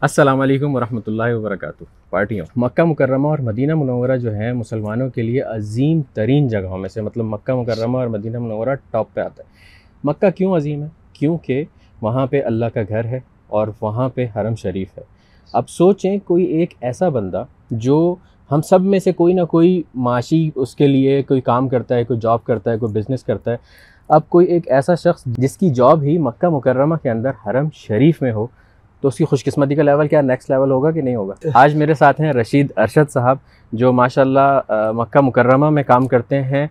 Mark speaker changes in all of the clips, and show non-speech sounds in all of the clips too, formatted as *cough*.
Speaker 1: السلام علیکم ورحمۃ اللہ وبرکاتہ۔ پارٹیوں۔ مکہ مکرمہ اور مدینہ منورہ جو ہے مسلمانوں کے لیے عظیم ترین جگہوں میں سے مطلب مکہ مکرمہ اور مدینہ منورہ ٹاپ پہ آتا ہے۔ مکہ کیوں عظیم ہے؟ کیونکہ وہاں پہ اللہ کا گھر ہے اور وہاں پہ حرم شریف ہے۔ اب سوچیں، کوئی ایک ایسا بندہ جو ہم سب میں سے کوئی نہ کوئی معاشی اس کے لیے کوئی کام کرتا ہے، کوئی جاب کرتا ہے، کوئی بزنس کرتا ہے اب کوئی ایک ایسا شخص جس کی جاب ہی مکہ مکرمہ کے اندر حرم شریف میں ہو تو اس کی خوش قسمتی کا لیول کیا؟ نیکسٹ لیول ہوگا کہ نہیں ہوگا؟ آج میرے ساتھ ہیں رشید ارشد صاحب جو ماشاء اللہ مکہ مکرمہ میں کام کرتے ہیں۔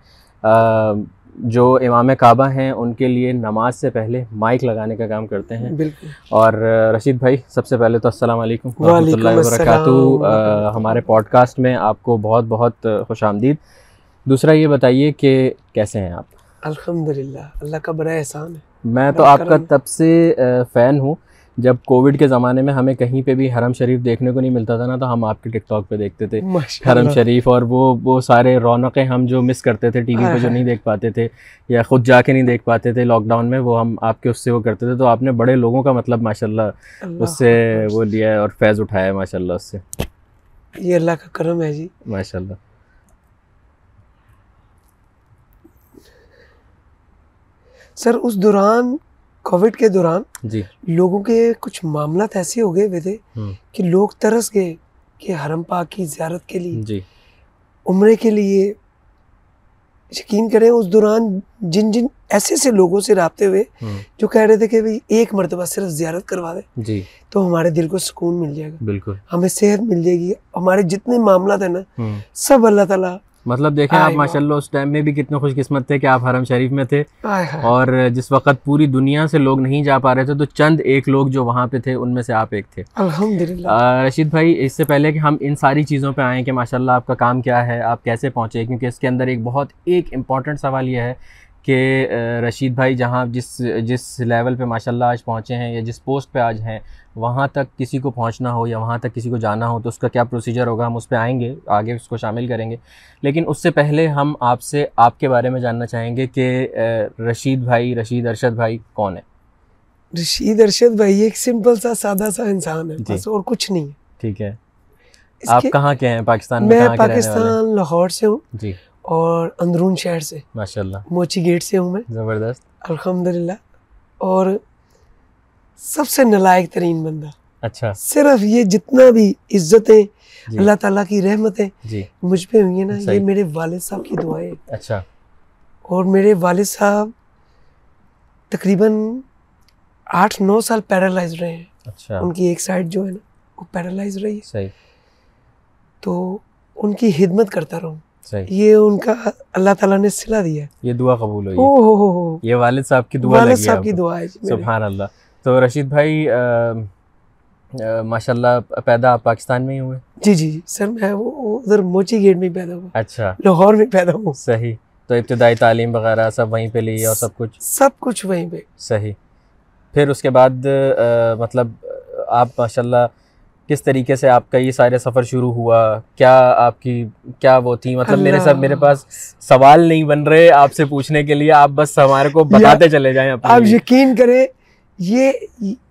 Speaker 1: جو امام کعبہ ہیں ان کے لیے نماز سے پہلے مائک لگانے کا کام کرتے ہیں۔
Speaker 2: بالکل۔
Speaker 1: اور رشید بھائی سب سے پہلے تو السلام علیکم۔ ورحمۃ اللہ وبرکاتہ۔ ہمارے پوڈ کاسٹ میں آپ کو بہت بہت خوش آمدید۔ دوسرا یہ بتائیے کہ کیسے ہیں آپ؟
Speaker 2: الحمد للہ اللہ کا بڑا احسان ہے۔
Speaker 1: میں تو آپ کا تب سے فین ہوں۔ جب کووڈ کے زمانے میں ہمیں کہیں پہ بھی حرم شریف دیکھنے کو نہیں ملتا تھا نا تو ہم آپ کے ٹک ٹاک پہ دیکھتے تھے۔ حرم شریف اور وہ وہ سارے رونقیں ہم جو مس کرتے تھے ٹی وی پہ جو نہیں دیکھ پاتے تھے یا خود جا کے نہیں دیکھ پاتے تھے لاک ڈاؤن میں وہ ہم آپ کے اس سے وہ کرتے تھے۔ تو آپ نے بڑے لوگوں کا مطلب ماشاء اللہ اس سے وہ لیا ہے اور فیض اٹھایا ہے ماشاء اللہ اس سے۔
Speaker 2: یہ اللہ کا کرم ہے جی۔
Speaker 1: ماشاء اللہ
Speaker 2: سر اس دوران کووڈ کے دوران
Speaker 1: جی۔
Speaker 2: لوگوں کے کچھ معاملات ایسے ہو گئے ہوئے تھے کہ لوگ ترس گئے کہ حرم پاک کی زیارت کے لیے
Speaker 1: جی۔
Speaker 2: عمرے کے لیے۔ یقین کریں اس دوران جن جن ایسے ایسے لوگوں سے رابطے ہوئے جو کہہ رہے تھے کہ بھائی ایک مرتبہ صرف زیارت کروا دے
Speaker 1: جی۔
Speaker 2: تو ہمارے دل کو سکون مل جائے گا۔
Speaker 1: بالکل۔
Speaker 2: ہمیں صحت مل جائے گی۔ ہمارے جتنے معاملات ہیں نا سب اللہ تعالیٰ
Speaker 1: مطلب دیکھیں آپ ماشاء اللہ اس ٹائم میں بھی کتنے خوش قسمت تھے کہ آپ حرم شریف میں تھے۔ اور جس وقت پوری دنیا سے لوگ نہیں جا پا رہے تھے تو چند ایک لوگ جو وہاں پہ تھے ان میں سے آپ ایک تھے۔
Speaker 2: الحمدللہ۔
Speaker 1: رشید بھائی اس سے پہلے کہ ہم ان ساری چیزوں پہ آئیں کہ ماشاء اللہ آپ کا کام کیا ہے آپ کیسے پہنچے کیونکہ اس کے اندر ایک بہت ایک امپورٹنٹ سوال یہ ہے کہ رشید بھائی جہاں جس جس لیول پہ ماشاء اللہ آج پہنچے ہیں یا جس پوسٹ پہ آج ہیں وہاں تک کسی کو پہنچنا ہو یا وہاں تک کسی کو جانا ہو تو اس کا کیا پروسیجر ہوگا؟ ہم اس پہ آئیں گے آگے اس کو شامل کریں گے۔ لیکن اس سے پہلے ہم آپ سے آپ کے بارے میں جاننا چاہیں گے کہ رشید بھائی رشید ارشد بھائی کون ہے
Speaker 2: رشید ارشد بھائی ایک سمپل سا سادہ سا انسان ہے بس اور کچھ نہیں
Speaker 1: ٹھیک ہے۔ آپ کہاں کے ہیں؟ پاکستان
Speaker 2: میں پاکستان لاہور سے ہوں۔
Speaker 1: جی۔
Speaker 2: اور اندرون شہر سے۔
Speaker 1: ماشاء اللہ
Speaker 2: موچی گیٹ سے ہوں میں۔
Speaker 1: زبردست۔
Speaker 2: الحمد للہ اور سب سے نلائق ترین بندہ۔
Speaker 1: اچھا۔
Speaker 2: صرف یہ جتنا بھی عزتیں اللہ تعالیٰ کی رحمتیں
Speaker 1: جی۔
Speaker 2: مجھ پہ ہوئی ہیں نا یہ میرے والد صاحب کی دعائیں
Speaker 1: اچھا۔
Speaker 2: اور میرے والد صاحب تقریباً آٹھ نو سال پیرالائز رہے ہیں۔
Speaker 1: اچھا۔
Speaker 2: ان کی ایک سائڈ جو ہے نا وہ پیرالائز رہی ہے۔
Speaker 1: صحیح۔
Speaker 2: تو ان کی خدمت کرتا رہوں۔
Speaker 1: صحیح۔
Speaker 2: یہ ان کا اللہ تعالیٰ نے صلح دیا ہے۔
Speaker 1: یہ دعا قبول ہوئی۔
Speaker 2: او ہو ہو ہو۔
Speaker 1: یہ والد صاحب کی دعا
Speaker 2: والد صاحب کی۔ دعا ہے جی۔
Speaker 1: سبحان اللہ تو رشید بھائی ماشاء اللہ پیدا آپ پاکستان میں ہی ہوئے۔
Speaker 2: جی جی جی۔ سر میں وہ ادھر موچی گیٹ میں پیدا ہوا۔
Speaker 1: اچھا۔
Speaker 2: لاہور میں پیدا ہوا۔
Speaker 1: صحیح۔ تو ابتدائی تعلیم وغیرہ سب وہیں پہ لی اور سب کچھ؟
Speaker 2: سب کچھ وہیں پہ۔
Speaker 1: صحیح۔ پھر اس کے بعد مطلب آپ ماشاء اللہ کس طریقے سے آپ کا یہ سارے سفر شروع ہوا؟ کیا آپ کی کیا وہ تھی؟ مطلب میرے ساتھ میرے پاس سوال نہیں بن رہے آپ سے پوچھنے کے لیے آپ بس ہمارے کو بتاتے چلے جائیں
Speaker 2: آپ۔ یقین کریں یہ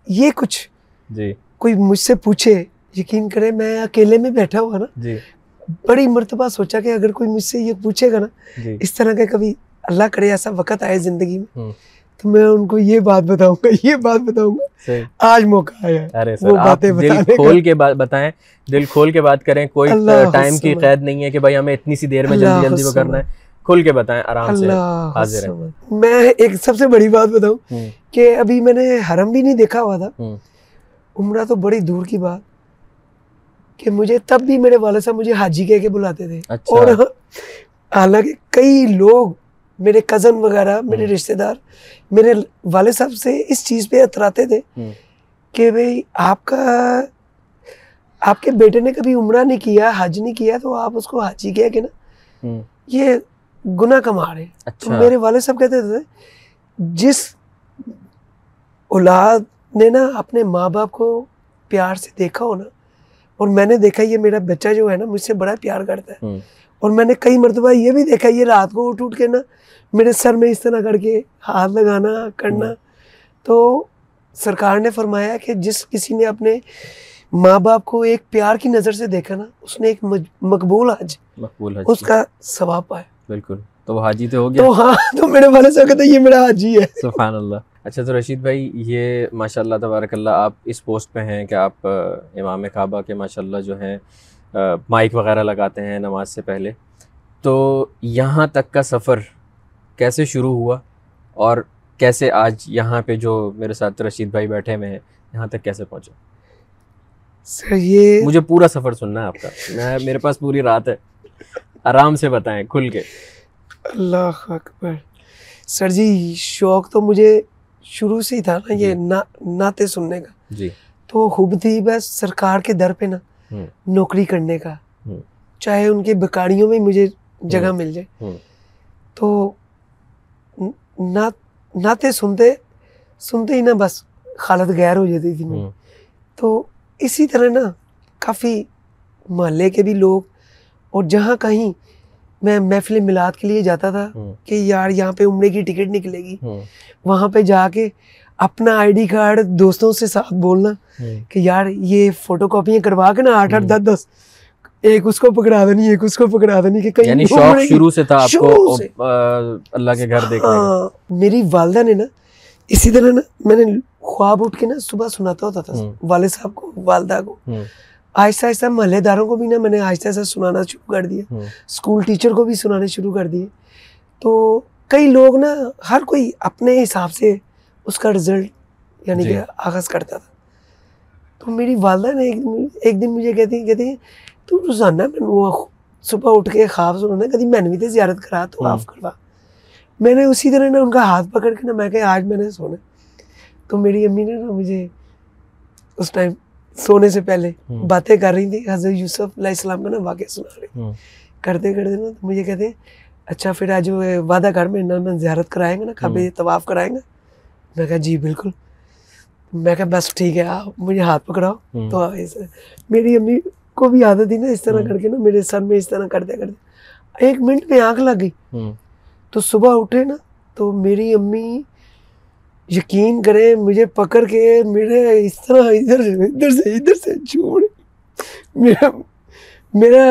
Speaker 2: یہ کچھ
Speaker 1: جی۔
Speaker 2: کوئی مجھ سے پوچھے یقین کریں میں اکیلے میں بیٹھا ہوا نا۔
Speaker 1: جی۔
Speaker 2: بڑی مرتبہ سوچا کہ اگر کوئی مجھ سے یہ پوچھے گا نا
Speaker 1: جی۔
Speaker 2: اس طرح کا کبھی اللہ کرے ایسا وقت آئے زندگی میں۔ تو میں ان کو یہ بات بتاؤں گا یہ بات بتاؤں گا۔ آج موقع آیا
Speaker 1: ارے سر آپ دل۔ کھول کے بات بتائیں دل کھول کے بات کریں کوئی ٹائم کی۔ قید نہیں ہے کہ بھائی ہمیں اتنی سی دیر میں جلدی جلدی وہ۔ کرنا ہے۔ کھل کے بتائیں آرام سے حاضر
Speaker 2: حسن۔ میں ایک سب سے بڑی بات بتاؤں کہ ابھی میں نے حرم بھی نہیں دیکھا ہوا تھا۔ عمرہ تو بڑی دور کی بات کہ مجھے تب بھی میرے والد صاحب مجھے حاجی کہہ کے بلاتے تھے۔
Speaker 1: اچھا۔
Speaker 2: اور حالانکہ کئی لوگ میرے کزن وغیرہ میرے رشتہ دار میرے والد صاحب سے اس چیز پہ اتراتے تھے کہ بھئی آپ کا آپ کے بیٹے نے کبھی عمرہ نہیں کیا حج نہیں کیا تو آپ اس کو حاجی کہہ کے نا؟
Speaker 1: ہوں،
Speaker 2: یہ گناہ کما رہے ہیں تو
Speaker 1: اچھا۔
Speaker 2: میرے والد صاحب کہتے تھے جس اولاد نے نا اپنے ماں باپ کو پیار سے دیکھا ہو نا اور میں نے دیکھا یہ میرا بچہ جو ہے نا مجھ سے بڑا پیار کرتا ہے۔ اور میں نے کئی مرتبہ یہ بھی دیکھا یہ رات کو اٹھ اٹھ کے نا میرے سر میں اس طرح کر کے ہاتھ لگانا کرنا۔ تو سرکار نے فرمایا کہ جس کسی نے اپنے ماں باپ کو ایک پیار کی نظر سے دیکھا نا اس نے ایک مقبول حج
Speaker 1: مقبول حج
Speaker 2: اس کا ثواب پایا۔
Speaker 1: بالکل۔ تو وہ حاجی تو ہو گیا؟
Speaker 2: تو ہاں تو میرے والد صاحب کہتے یہ میرا حاجی ہے۔
Speaker 1: سبحان اللہ۔ اچھا تو رشید بھائی یہ ماشاء اللہ تبارک اللہ آپ اس پوسٹ پہ ہیں کہ آپ امام کعبہ کے ماشاء اللہ جو ہیں مائک وغیرہ لگاتے ہیں نماز سے پہلے۔ تو یہاں تک کا سفر کیسے شروع ہوا اور کیسے آج یہاں پہ جو میرے ساتھ رشید بھائی بیٹھے ہوئے ہیں یہاں تک کیسے پہنچے؟
Speaker 2: سر یہ
Speaker 1: مجھے پورا سفر سننا ہے آپ کا۔ میں میرے پاس پوری رات ہے۔ آرام سے بتائیں کھل کے۔
Speaker 2: اللہ اکبر۔ سر جی شوق تو مجھے شروع سے ہی تھا نا یہ
Speaker 1: جی۔
Speaker 2: نعتیں سننے کا۔
Speaker 1: جی۔
Speaker 2: تو خوب تھی بس سرکار کے در پہ نا۔ نوکری کرنے کا۔ چاہے ان کے بکاریوں میں مجھے جگہ مل جائے۔ تو نعتیں سنتے سنتے ہی نا بس حالت غیر ہو جاتی تھی۔ تو اسی طرح نا کافی محلے کے بھی لوگ اور جہاں کہیں میں محفل میلاد کے لیے جاتا تھا کہ یار یہاں پہ عمرے کی ٹکٹ نکلے گی۔ وہاں پہ جا کے اپنا آئی ڈی کارڈ دوستوں سے ساتھ بولنا۔ کہ یار یہ فوٹو کاپیاں کروا کے نا آٹھ آٹھ دس دس۔ ایک اس کو پکڑا دینی ایک اس کو پکڑا دینی کہ کہیں
Speaker 1: یعنی شوق شروع سے تھا آپ کو اللہ کے گھر دیکھنے۔
Speaker 2: ہاں میری والدہ نے نا اسی طرح نا میں نے خواب اٹھ کے نا صبح سناتا ہوتا تھا والد صاحب کو والدہ کو۔ آہستہ آہستہ محلے داروں کو بھی نا میں نے آہستہ آہستہ سنانا شروع کر دیا۔ اسکول ٹیچر کو بھی سنانے شروع کر دیے۔ تو کئی لوگ نا ہر کوئی اپنے حساب سے اس کا رزلٹ یعنی کہ آغاز کرتا تھا۔ تو میری والدہ نے ایک دن مجھے کہتی ہیں کہتی ہیں تو روزانہ میں صبح اٹھ کے خواب سنانا کبھی میں نے بھی زیارت کرا تو آف کروا۔ میں نے اسی طرح نا ان کا ہاتھ پکڑ کے نا میں کہ آج میں نے سونا تو میری امی نے نا مجھے اس ٹائم سونے سے پہلے باتیں کر رہی تھی حضرت یوسف علیہ السلام کا نا واقعہ سنا رہی کرتے کرتے نا تو مجھے کہتے ہیں اچھا پھر آج وعدہ کر میں میں زیارت کرائیں گے نا کعبے طواف کرائیں گے؟ میں کہا جی بالکل۔ میں کہا بس ٹھیک ہے آپ مجھے ہاتھ پکڑاؤ۔ تو میری امی کو بھی عادت تھی نا اس طرح کر کے نا میرے سر میں اس طرح کرتے کرتے۔ ایک منٹ میں آنکھ لگ گئی۔ تو صبح اٹھے نا تو میری امی یقین کریں مجھے پکڑ کے میرے اس طرح ادھر ادھر سے ادھر سے چھوڑ۔ میرا میرا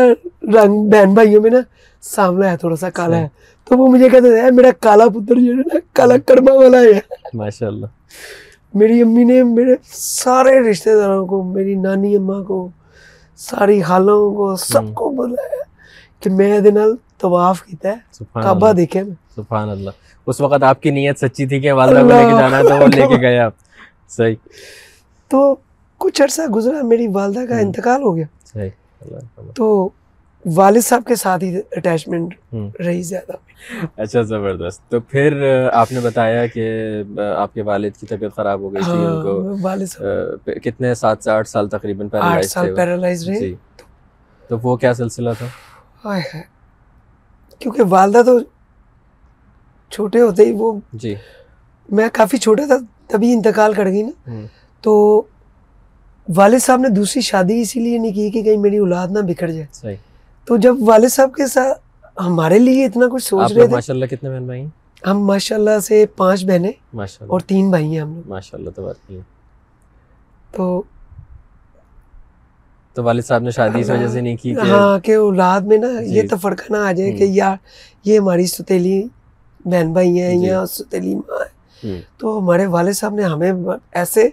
Speaker 2: رنگ بہن بھائیوں میں نا سامنا ہے تھوڑا سا کالا ہے۔ تو وہ مجھے کہتے ہیں میرا کالا پتر جو ہے نا کالا کرما والا ہے۔
Speaker 1: ماشاء اللہ
Speaker 2: میری امی نے میرے سارے رشتہ داروں کو میری نانی اماں کو ساری خالوں کو سب کو بولا کہ میں طواف کیتا ہے۔ کعبہ دیکھے میں۔
Speaker 1: سبحان اللہ۔ اس وقت آپ کی نیت سچی تھی کہ والدہ کو لے کے جانا تو وہ لے کے گئے آپ۔ صحیح۔
Speaker 2: تو کچھ عرصہ گزرا میری والدہ کا انتقال ہو گیا۔
Speaker 1: صحیح۔
Speaker 2: تو والد صاحب کے ساتھ ہی اٹیچمنٹ رہی زیادہ۔
Speaker 1: اچھا زبردست۔ تو پھر آپ نے بتایا کہ آپ کے والد کی طبیعت خراب ہو گئی تھی ان کو
Speaker 2: ہاں، والد
Speaker 1: کتنے سات سے آٹھ سال تقریباً
Speaker 2: پیرالائز رہے۔
Speaker 1: جی۔ تو وہ کیا سلسلہ تھا؟
Speaker 2: کیونکہ والدہ تو چھوٹے ہوتے ہی وہ
Speaker 1: جی۔
Speaker 2: میں کافی چھوٹا تھا تبھی انتقال کر گئی نا۔ تو والد صاحب نے دوسری شادی اسی لیے نہیں کی کہ کہیں میری اولاد نہ بکھر جائے۔
Speaker 1: صحیح۔
Speaker 2: تو جب والد صاحب کے ساتھ ہمارے لیے اتنا کچھ سوچ رہے تھے
Speaker 1: ماشاء اللہ کتنے بہن بھائی
Speaker 2: ہم ماشاء اللہ سے پانچ بہنیں اور تین بھائی ہیں ہم لوگ۔
Speaker 1: ماشاء اللہ
Speaker 2: تو
Speaker 1: تو والد صاحب نے شادی اس وجہ سے نہیں کی
Speaker 2: ہاں کہ اولاد میں نا یہ جی۔ تفرقہ نہ آ جائے کہ یار یہ ہماری ستیلی بہن بھائی ہیں جی۔ یا ستیلی ماں ہے تو ہمارے والد صاحب نے ہمیں ایسے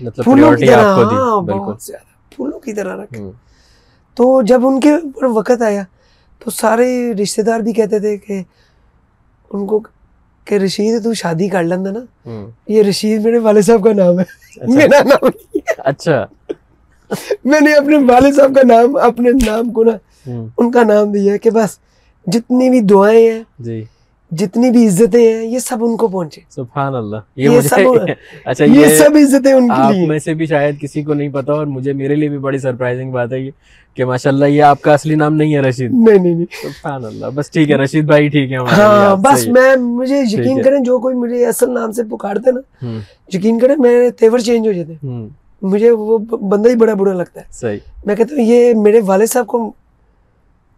Speaker 1: مطلب
Speaker 2: پھولوں کی طرح ہاں بہت زیادہ پھولوں کی طرح رکھے تو جب ان کے اوپر وقت آیا تو سارے رشتے دار بھی کہتے تھے کہ ان کو کہ رشید تو شادی کر لینا نا۔ یہ رشید میرے والد صاحب کا نام ہے۔ اچھا۔ میرا نام
Speaker 1: اچھا۔
Speaker 2: میں نے اپنے والد صاحب کا نام اپنے نام کو نا ان کا نام دیا کہ بس جتنی بھی دعائیں ہیں
Speaker 1: جی۔
Speaker 2: جتنی بھی عزتیں ہیں یہ سب ان کو پہنچے۔
Speaker 1: سبحان اللہ۔
Speaker 2: یہ سب *laughs* اچھا یہ سب عزتیں ان
Speaker 1: کے لیے۔ میں سے بھی شاید کسی کو نہیں پتا اور مجھے میرے لیے بھی بڑی سرپرائزنگ بات ہے یہ کہ ماشاءاللہ یہ آپ کا اصلی نام نہیں ہے رشید۔
Speaker 2: نہیں نہیں نہیں۔
Speaker 1: سبحان اللہ بس ٹھیک ہے رشید بھائی ٹھیک ہے۔
Speaker 2: ہاں بس میں مجھے یقین کریں جو کوئی مجھے اصل نام سے پکارتے نا یقین کریں میرے تیور چینج ہو جاتے۔ مجھے وہ بندہ ہی بڑا برا لگتا ہے۔
Speaker 1: صحیح۔
Speaker 2: میں کہتا ہوں یہ میرے والد صاحب کو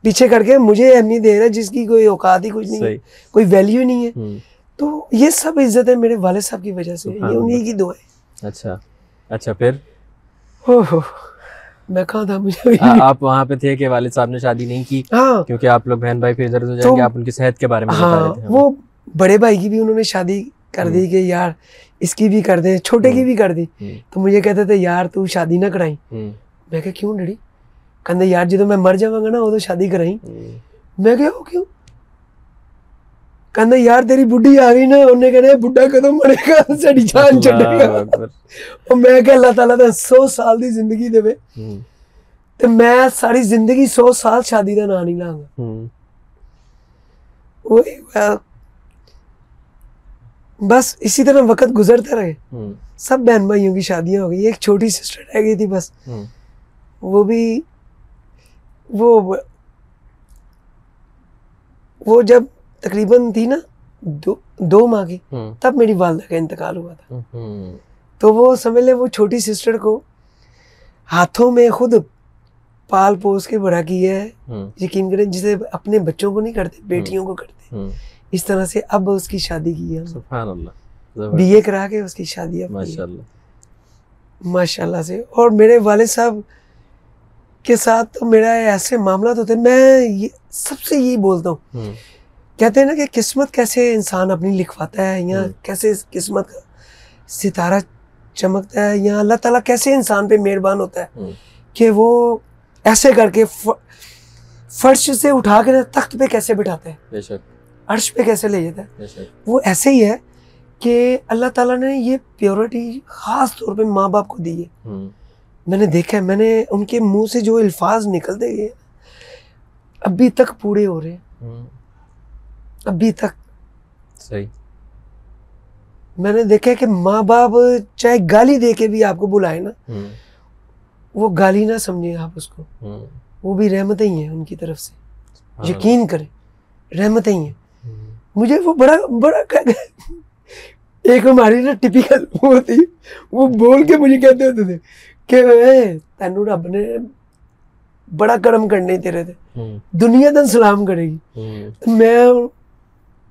Speaker 2: پیچھے کر کے مجھے اہمیت دے رہا ہے جس کی کوئی اوقات ہی کچھ نہیں ہے کوئی ویلیو نہیں ہے۔ تو یہ سب عزت ہے میرے والد صاحب کی وجہ سے یہ انہیں کی دعائیں
Speaker 1: اچھا۔ اچھا پھر؟
Speaker 2: میں کہاں تھا؟ مجھے
Speaker 1: آپ وہاں پہ تھے کہ والد صاحب نے شادی نہیں کی؟
Speaker 2: ہاں۔
Speaker 1: کیونکہ آپ لوگ بہن بھائی پھر ادھر ادھر جائیں گے آپ ان کی صحت کے بارے میں
Speaker 2: ہاں وہ بڑے بھائی کی بھی انہوں نے شادی کر دی کہ یار اس کی بھی کر دیں چھوٹے کی بھی کر دی تو مجھے کہتے تھے یار تو شادی نہ کرائی۔ میں کہ کیوں ڈڑی یار میں مر جاواں گا نا وہ شادی کرائی میں کہ کیوں کہندے یار تیری بڈھی آ گئی نا انہیں کہنے بڈھا کدو مرے گا ساڈی جان چھڈے گا اور میں کہ اللہ تعالی دا 100 سال دی زندگی دے تے میں ساری زندگی 100 سال شادی دا نام نہیں وہی بس اسی طرح وقت گزرتا رہے سب بہن بھائیوں کی شادیاں ہو گئی ایک چھوٹی سسٹر رہ گئی تھی بس وہ بھی وہ وہ جب تقریباً تھی نا دو دو ماہ کی تب میری والدہ کا انتقال ہوا تھا۔ تو وہ سمجھ لے وہ چھوٹی سسٹر کو ہاتھوں میں خود پال پوس کے بڑا کیا ہے۔ یقین کریں جسے اپنے بچوں کو نہیں کرتے بیٹیوں کو کرتے۔ اس طرح سے اب اس کی شادی کی ہے۔
Speaker 1: سبحان اللہ۔
Speaker 2: بی اے کرا کے اس کی شادی ماشاء اللہ سے۔ اور میرے والد صاحب کے ساتھ تو میرا ایسے معاملات ہوتے ہیں۔ میں سب سے یہی بولتا ہوں۔ کہتے ہیں نا کہ قسمت کیسے انسان اپنی لکھواتا ہے یا کیسے قسمت کا ستارہ چمکتا ہے یا اللہ تعالیٰ کیسے انسان پہ مہربان ہوتا ہے کہ وہ ایسے کر کے فرش سے اٹھا کے تخت پہ کیسے بٹھاتا ہے۔ عرش پہ کیسے لے جاتا ہے۔ وہ ایسے ہی ہے کہ اللہ تعالیٰ نے یہ پیورٹی خاص طور پہ ماں باپ کو دی ہے۔ میں نے دیکھا ہے میں نے ان کے منہ سے جو الفاظ نکلتے گئے۔ ابھی تک پورے ہو رہے۔ ہیں ابھی تک۔
Speaker 1: صحیح۔
Speaker 2: میں نے دیکھا کہ ماں باپ چاہے گالی دے کے بھی آپ کو بلائے نا وہ گالی نہ سمجھے آپ اس کو۔ وہ بھی رحمتیں ہی ہیں ان کی طرف سے۔ یقین کریں رحمتیں ہی ہیں۔ مجھے وہ بڑا بڑا ایک ہماری نا ٹپیکل وہ تھی۔ وہ بول کے مجھے کہتے ہوتے تھے کہ تینوں رب نے بڑا کرم کرنے تیرے تھے دنیا تن سلام کرے گی۔ میں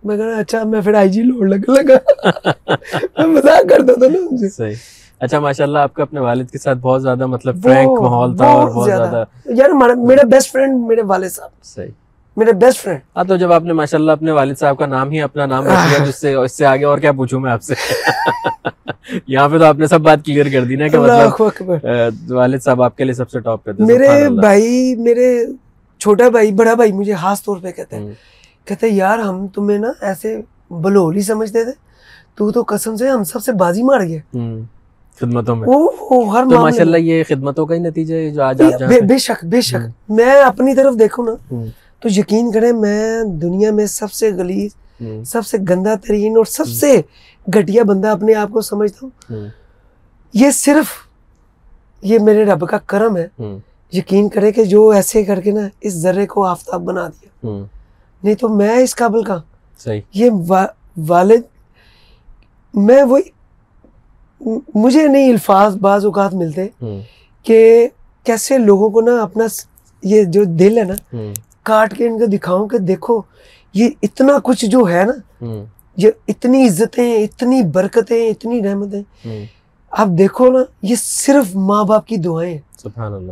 Speaker 2: میں کہنا اچھا میں پھر آئی جی لوڑ لگ لگا۔ میں کرتا تھا نا سے۔
Speaker 1: صحیح۔ اچھا ماشاءاللہ آپ کا اپنے والد کے ساتھ بہت زیادہ مطلب فرینک ماحول تھا اور بہت زیادہ۔
Speaker 2: یار میرا بیسٹ فرینڈ میرے والد صاحب۔
Speaker 1: صحیح۔
Speaker 2: میرے بیسٹ فرینڈ۔
Speaker 1: ہاں تو جب آپ نے ماشاءاللہ اپنے والد صاحب کا نام ہی اپنا نام رکھ لیا جس سے اس سے آگے اور کیا پوچھوں میں آپ سے؟ *laughs* یہاں پہ تو آپ نے سب بات کلیئر کر دی نا کہ مطلب والد صاحب آپ کے لیے سب سے ٹاپ پہ تھے
Speaker 2: میرے بھائی میرے چھوٹا بھائی بڑا بھائی مجھے خاص طور پہ کہتے ہیں کہتے یار ہم تمہیں نا ایسے بلول ہی سمجھتے تھے تو تو قسم سے ہم سب سے بازی مار گیا
Speaker 1: خدمتوں میں۔ تو ماشاءاللہ یہ خدمتوں کا ہی نتیجہ ہے جو آج آپ
Speaker 2: بے شک بے شک۔ میں اپنی طرف دیکھوں نا۔ تو یقین کریں میں دنیا میں سب سے غلیظ سب سے گندا ترین اور سب سے گھٹیا بندہ اپنے آپ کو سمجھتا ہوں۔ یہ صرف یہ میرے رب کا کرم ہے۔ یقین کرے کہ جو ایسے کر کے نا اس ذرے کو آفتاب بنا دیا۔ نہیں تو میں اس قابل کا یہ والد میں وہی مجھے نہیں الفاظ بعض اوقات ملتے کہ کیسے لوگوں کو نا اپنا یہ جو دل ہے نا کاٹ کے ان کو دکھاؤں کہ دیکھو یہ اتنا کچھ جو ہے نا یہ اتنی عزتیں اتنی برکتیں اتنی رحمتیں۔ آپ دیکھو نا یہ صرف ماں باپ کی دعائیں
Speaker 1: سبحان اللہ۔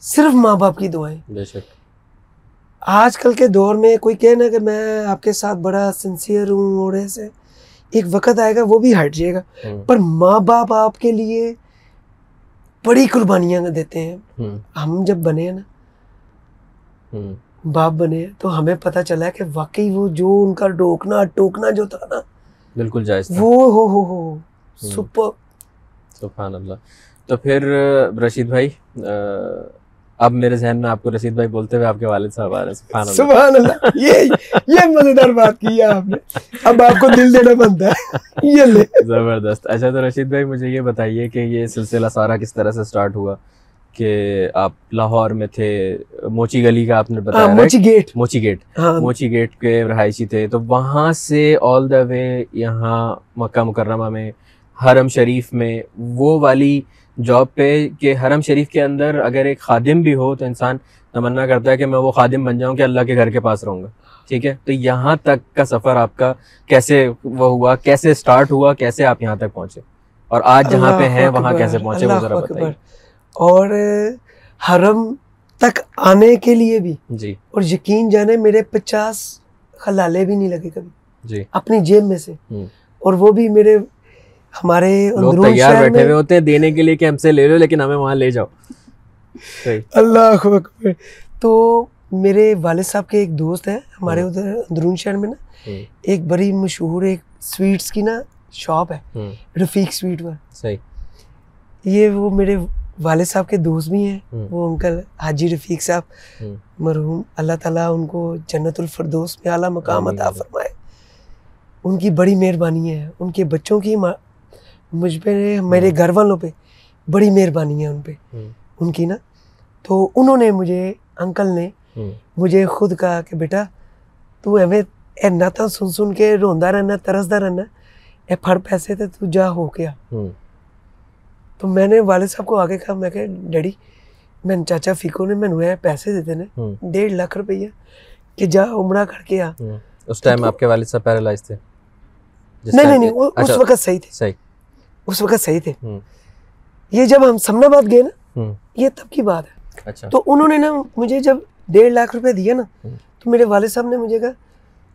Speaker 2: صرف ماں باپ کی دعائیں۔
Speaker 1: بے شک۔
Speaker 2: آج کل کے دور میں کوئی کہنا کہ میں آپ کے ساتھ بڑا سنسیئر ہوں اور ایسے ایک وقت آئے گا وہ بھی ہٹ جائے گا۔ پر ماں باپ آپ کے لیے بڑی قربانیاں دیتے ہیں۔ ہم جب بنے نا باپ بنے تو ہمیں پتہ چلا کہ واقعی وہ جو ان کا ڈوکنا ٹوکنا جو تھا نا
Speaker 1: بالکل جائز
Speaker 2: وہ ہو ہو ہو سپر۔
Speaker 1: سبحان اللہ۔ تو پھر رشید بھائی اب میرے ذہن میں آپ کو رشید بھائی بولتے ہوئے آپ کے والد صاحب آ رہے ہیں۔
Speaker 2: سبحان اللہ۔ سبحان اللہ۔ یہ یہ مزیدار بات کی ہے آپ نے۔ اب آپ کو دل دینا بنتا ہے۔ یہ لے۔
Speaker 1: زبردست۔ اچھا تو رشید بھائی مجھے یہ بتائیے کہ یہ سلسلہ سارا کس طرح سے سٹارٹ ہوا؟ کہ آپ لاہور میں تھے موچی گلی کا آپ نے بتایا
Speaker 2: Mochi gate.
Speaker 1: Mochi gate. Mochi gate کے رہائشی تھے۔ تو وہاں سے آل دا وے یہاں مکہ مکرمہ میں حرم شریف میں وہ والی جاب پہ کہ حرم شریف کے اندر اگر ایک خادم بھی ہو تو انسان تمنا کرتا ہے کہ میں وہ خادم بن جاؤں کہ اللہ کے گھر کے پاس رہوں گا۔ ٹھیک ہے؟ تو یہاں تک کا سفر آپ کا کیسے وہ ہوا کیسے اسٹارٹ ہوا کیسے آپ یہاں تک پہنچے؟ اور آج جہاں پہ ہیں وہاں کیسے پہنچے وہ ذرا بتائیے۔
Speaker 2: اور حرم تک آنے کے لیے بھی
Speaker 1: جی۔
Speaker 2: اور یقین جانے میرے پچاس خلالے بھی نہیں لگے کبھی۔
Speaker 1: جی۔
Speaker 2: اپنی جیب میں سے۔ اور وہ بھی میرے ہمارے
Speaker 1: لوگ
Speaker 2: اندرون
Speaker 1: تیار
Speaker 2: شہر
Speaker 1: بیٹھے ہوئے ہوتے ہیں دینے کے لیے کہ ہم سے لے لو لیکن ہمیں وہاں لے جاؤ۔
Speaker 2: اللہ اکبر۔ تو میرے والد صاحب کے ایک دوست ہیں ہمارے۔ ادھر اندرون شہر میں نا۔ ایک بڑی مشہور ایک سویٹس کی نا شاپ ہے رفیق سویٹ پر۔
Speaker 1: صحیح۔
Speaker 2: یہ وہ میرے والد صاحب کے دوست بھی ہیں وہ انکل حاجی رفیق صاحب مرحوم اللہ تعالیٰ ان کو جنت الفردوس میں اعلیٰ مقام عطا۔ فرمائے۔ ان کی بڑی مہربانی ہے ان کے بچوں کی مجھ پہ میرے گھر والوں پہ بڑی مہربانی ہے ان پہ۔ ان کی نا تو انہوں نے مجھے انکل نے مجھے خود کہا کہ بیٹا تو ایویں اے نعتاں سن سن کے روندا رہنا ترسدا رہنا اے پھڑ پیسے تے تو جا ہو گیا۔
Speaker 1: ہوں،
Speaker 2: تو میں نے والد صاحب کو آگے کہا میں کہ ڈیڈی میں چاچا فیکو نے مینوں اے پیسے دیتے نے ڈیڑھ لاکھ روپیہ کہ جا عمرہ کر کے آ۔
Speaker 1: اس ٹائم آپ کے والد صاحب پیرالائز تھے۔
Speaker 2: نہیں نہیں اس
Speaker 1: اچھا،
Speaker 2: وقت صحیح تھے۔
Speaker 1: صحیح۔
Speaker 2: اس وقت صحیح تھے۔ یہ جب ہم سمنا باد گئے نا یہ تب کی بات ہے۔
Speaker 1: اچھا۔
Speaker 2: تو انہوں نے نا مجھے جب ڈیڑھ لاکھ روپے دیا نا۔ تو میرے والد صاحب نے مجھے کہا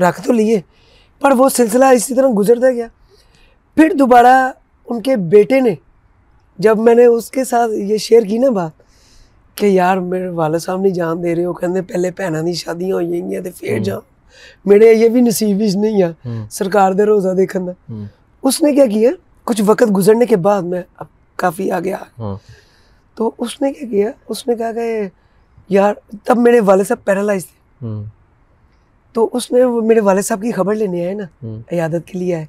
Speaker 2: رکھ تو لیے۔ پر وہ سلسلہ اسی طرح گزرتا گیا۔ پھر دوبارہ ان کے بیٹے نے جب میں نے اس کے ساتھ یہ شیئر کی نا بات کہ یار میرے والد صاحب نہیں جان دے رہے ہو کہتے پہلے بھنوں کی شادیاں ہوئی ہیں تو پھر جاؤ میرے یہ بھی نصیب وچ نہیں ہے۔ سرکار دے روزہ دیکھن دا۔ اس نے کیا کیا؟ کچھ وقت گزرنے کے بعد میں اب کافی آگے آ
Speaker 1: ہوں،
Speaker 2: تو اس نے کیا کیا؟ اس نے کہا کہ یار تب میرے والد صاحب پیرالائز تھے۔ تو اس نے وہ میرے والد صاحب کی خبر لینے آئے نا عیادت کے لیے آئے۔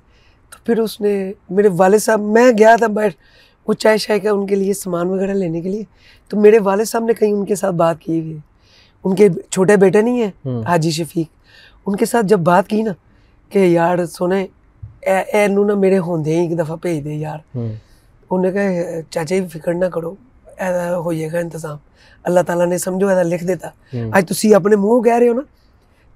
Speaker 2: تو پھر اس نے میرے والد صاحب میں گیا تھا بیٹھ وہ چائے شائے کا ان کے لیے سامان وغیرہ لینے کے لیے۔ تو میرے والد صاحب نے کہیں ان کے ساتھ بات کی ہوئی۔ ان کے چھوٹے بیٹے نہیں ہیں حاجی شفیق۔ ان کے ساتھ جب بات کی نا کہ یار سونے اے اے نو نا میرے ہوندے ہی ایک دفعہ بھیج دے یار۔
Speaker 1: انہوں
Speaker 2: نے کہا چاچا جی فکر نہ کرو ایسا ہوئی گا انتظام۔ اللہ تعالیٰ نے سمجھو ایسا لکھ دیتا۔ آج تھی اپنے منہ کہہ رہے ہو نا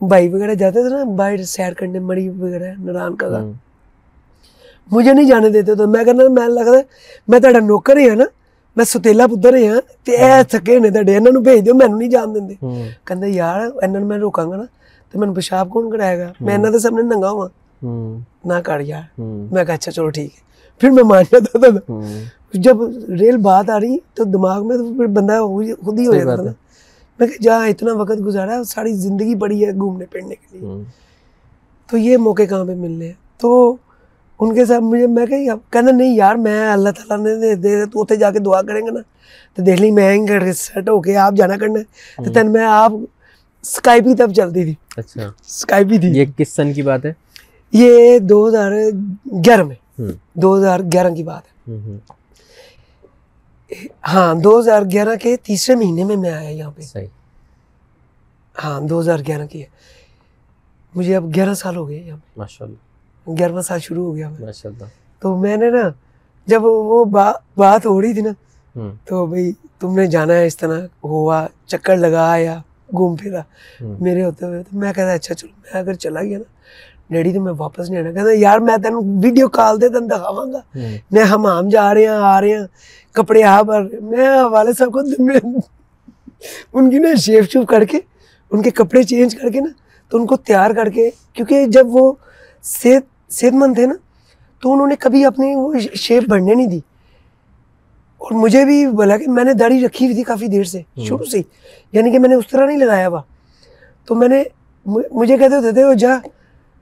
Speaker 2: بھائی وغیرہ
Speaker 1: جاتے
Speaker 2: تھے نا باہر سیر کرنے مڑی وغیرہ نران کا مجھے نہیں جانے دیتے تو میں کہنا میں لگتا میں تہاڈا نوکر ہی ہاں نا۔ میں ستےلا پدر ہی ہاں تے اے تھکے نے
Speaker 1: تہاڈے
Speaker 2: انہاں بھیج دیو مینوں نہیں جان دیندے کہندے یار انہاں میں روکاں گا نا تے مینوں پیشاب کون
Speaker 1: کرائے
Speaker 2: گا؟ میں انہاں
Speaker 1: دے
Speaker 2: سامنے ننگا ہوا نہ کر یار۔ میں کہا اچھا چلو ٹھیک
Speaker 1: ہے۔
Speaker 2: پھر میں مان جاتا تھا۔ جب ریل بات آ رہی تو دماغ میں تو پھر
Speaker 1: بندہ
Speaker 2: خود
Speaker 1: ہی
Speaker 2: ہو جاتا تھا میں کہ جہاں اتنا وقت گزارا ہے ساری زندگی پڑی ہے گھومنے پھرنے کے
Speaker 1: لیے۔
Speaker 2: تو یہ موقع کہاں پہ ملنے؟ ہیں تو ان کے ساتھ مجھے میں کہ کہنا نہیں یار میں اللہ تعالیٰ نے دے دے تو اتنے جا کے دعا کریں گے نا۔ تو دیکھ لی میں سیٹ ہو کے آپ جانا کرنا ہے۔ تو تین میں آپ اسکائپ ہی تب چلتی تھی۔
Speaker 1: اچھا۔
Speaker 2: اسکائپ تھی۔
Speaker 1: یہ کس سن کی بات ہے؟
Speaker 2: یہ دو ہزار گیارہ میں۔ دو ہزار گیارہ کی بات ہے۔ ہاں دو ہزار گیارہ کے تیسرے مہینے میں میں آیا یہاں پہ۔
Speaker 1: صحیح۔
Speaker 2: ہاں دو ہزار گیارہ کی ہے۔ مجھے اب گیارہ سال ہو گئے یہاں
Speaker 1: ماشاء اللہ
Speaker 2: پہ گیارہواں سال شروع ہو گیا
Speaker 1: ماشاء اللہ
Speaker 2: تو میں نے نا جب وہ با- بات ہو رہی تھی نا تو بھائی تم نے جانا ہے اس طرح ہوا چکر لگا یا گھوم پھرا۔ میرے ہوتے ہوئے تو میں کہتا اچھا چلو میں اگر چلا گیا نا ڈیڈی تو میں واپس نہیں آنا کہتا یار میں تین ویڈیو کال دے تین دکھاوا گا میں ہم آم جا رہے ہیں آ رہے ہیں کپڑے آ بھر میں والد صاحب کو دن میں ان کی نا شیف شوف کر کے ان کے کپڑے چینج کر کے نا تو ان کو تیار کر کے کیونکہ جب وہ صحت صحت مند تھے نا تو انہوں نے کبھی اپنی وہ شیپ بڑھنے نہیں دی اور مجھے بھی بولا کہ میں نے داڑھی رکھی ہوئی تھی کافی دیر
Speaker 1: سے
Speaker 2: شروع سے ہی یعنی کہ میں نے اس طرح نہیں لگایا ہوا تو میں نے مجھے کہتے ہوتے تھے وہ جا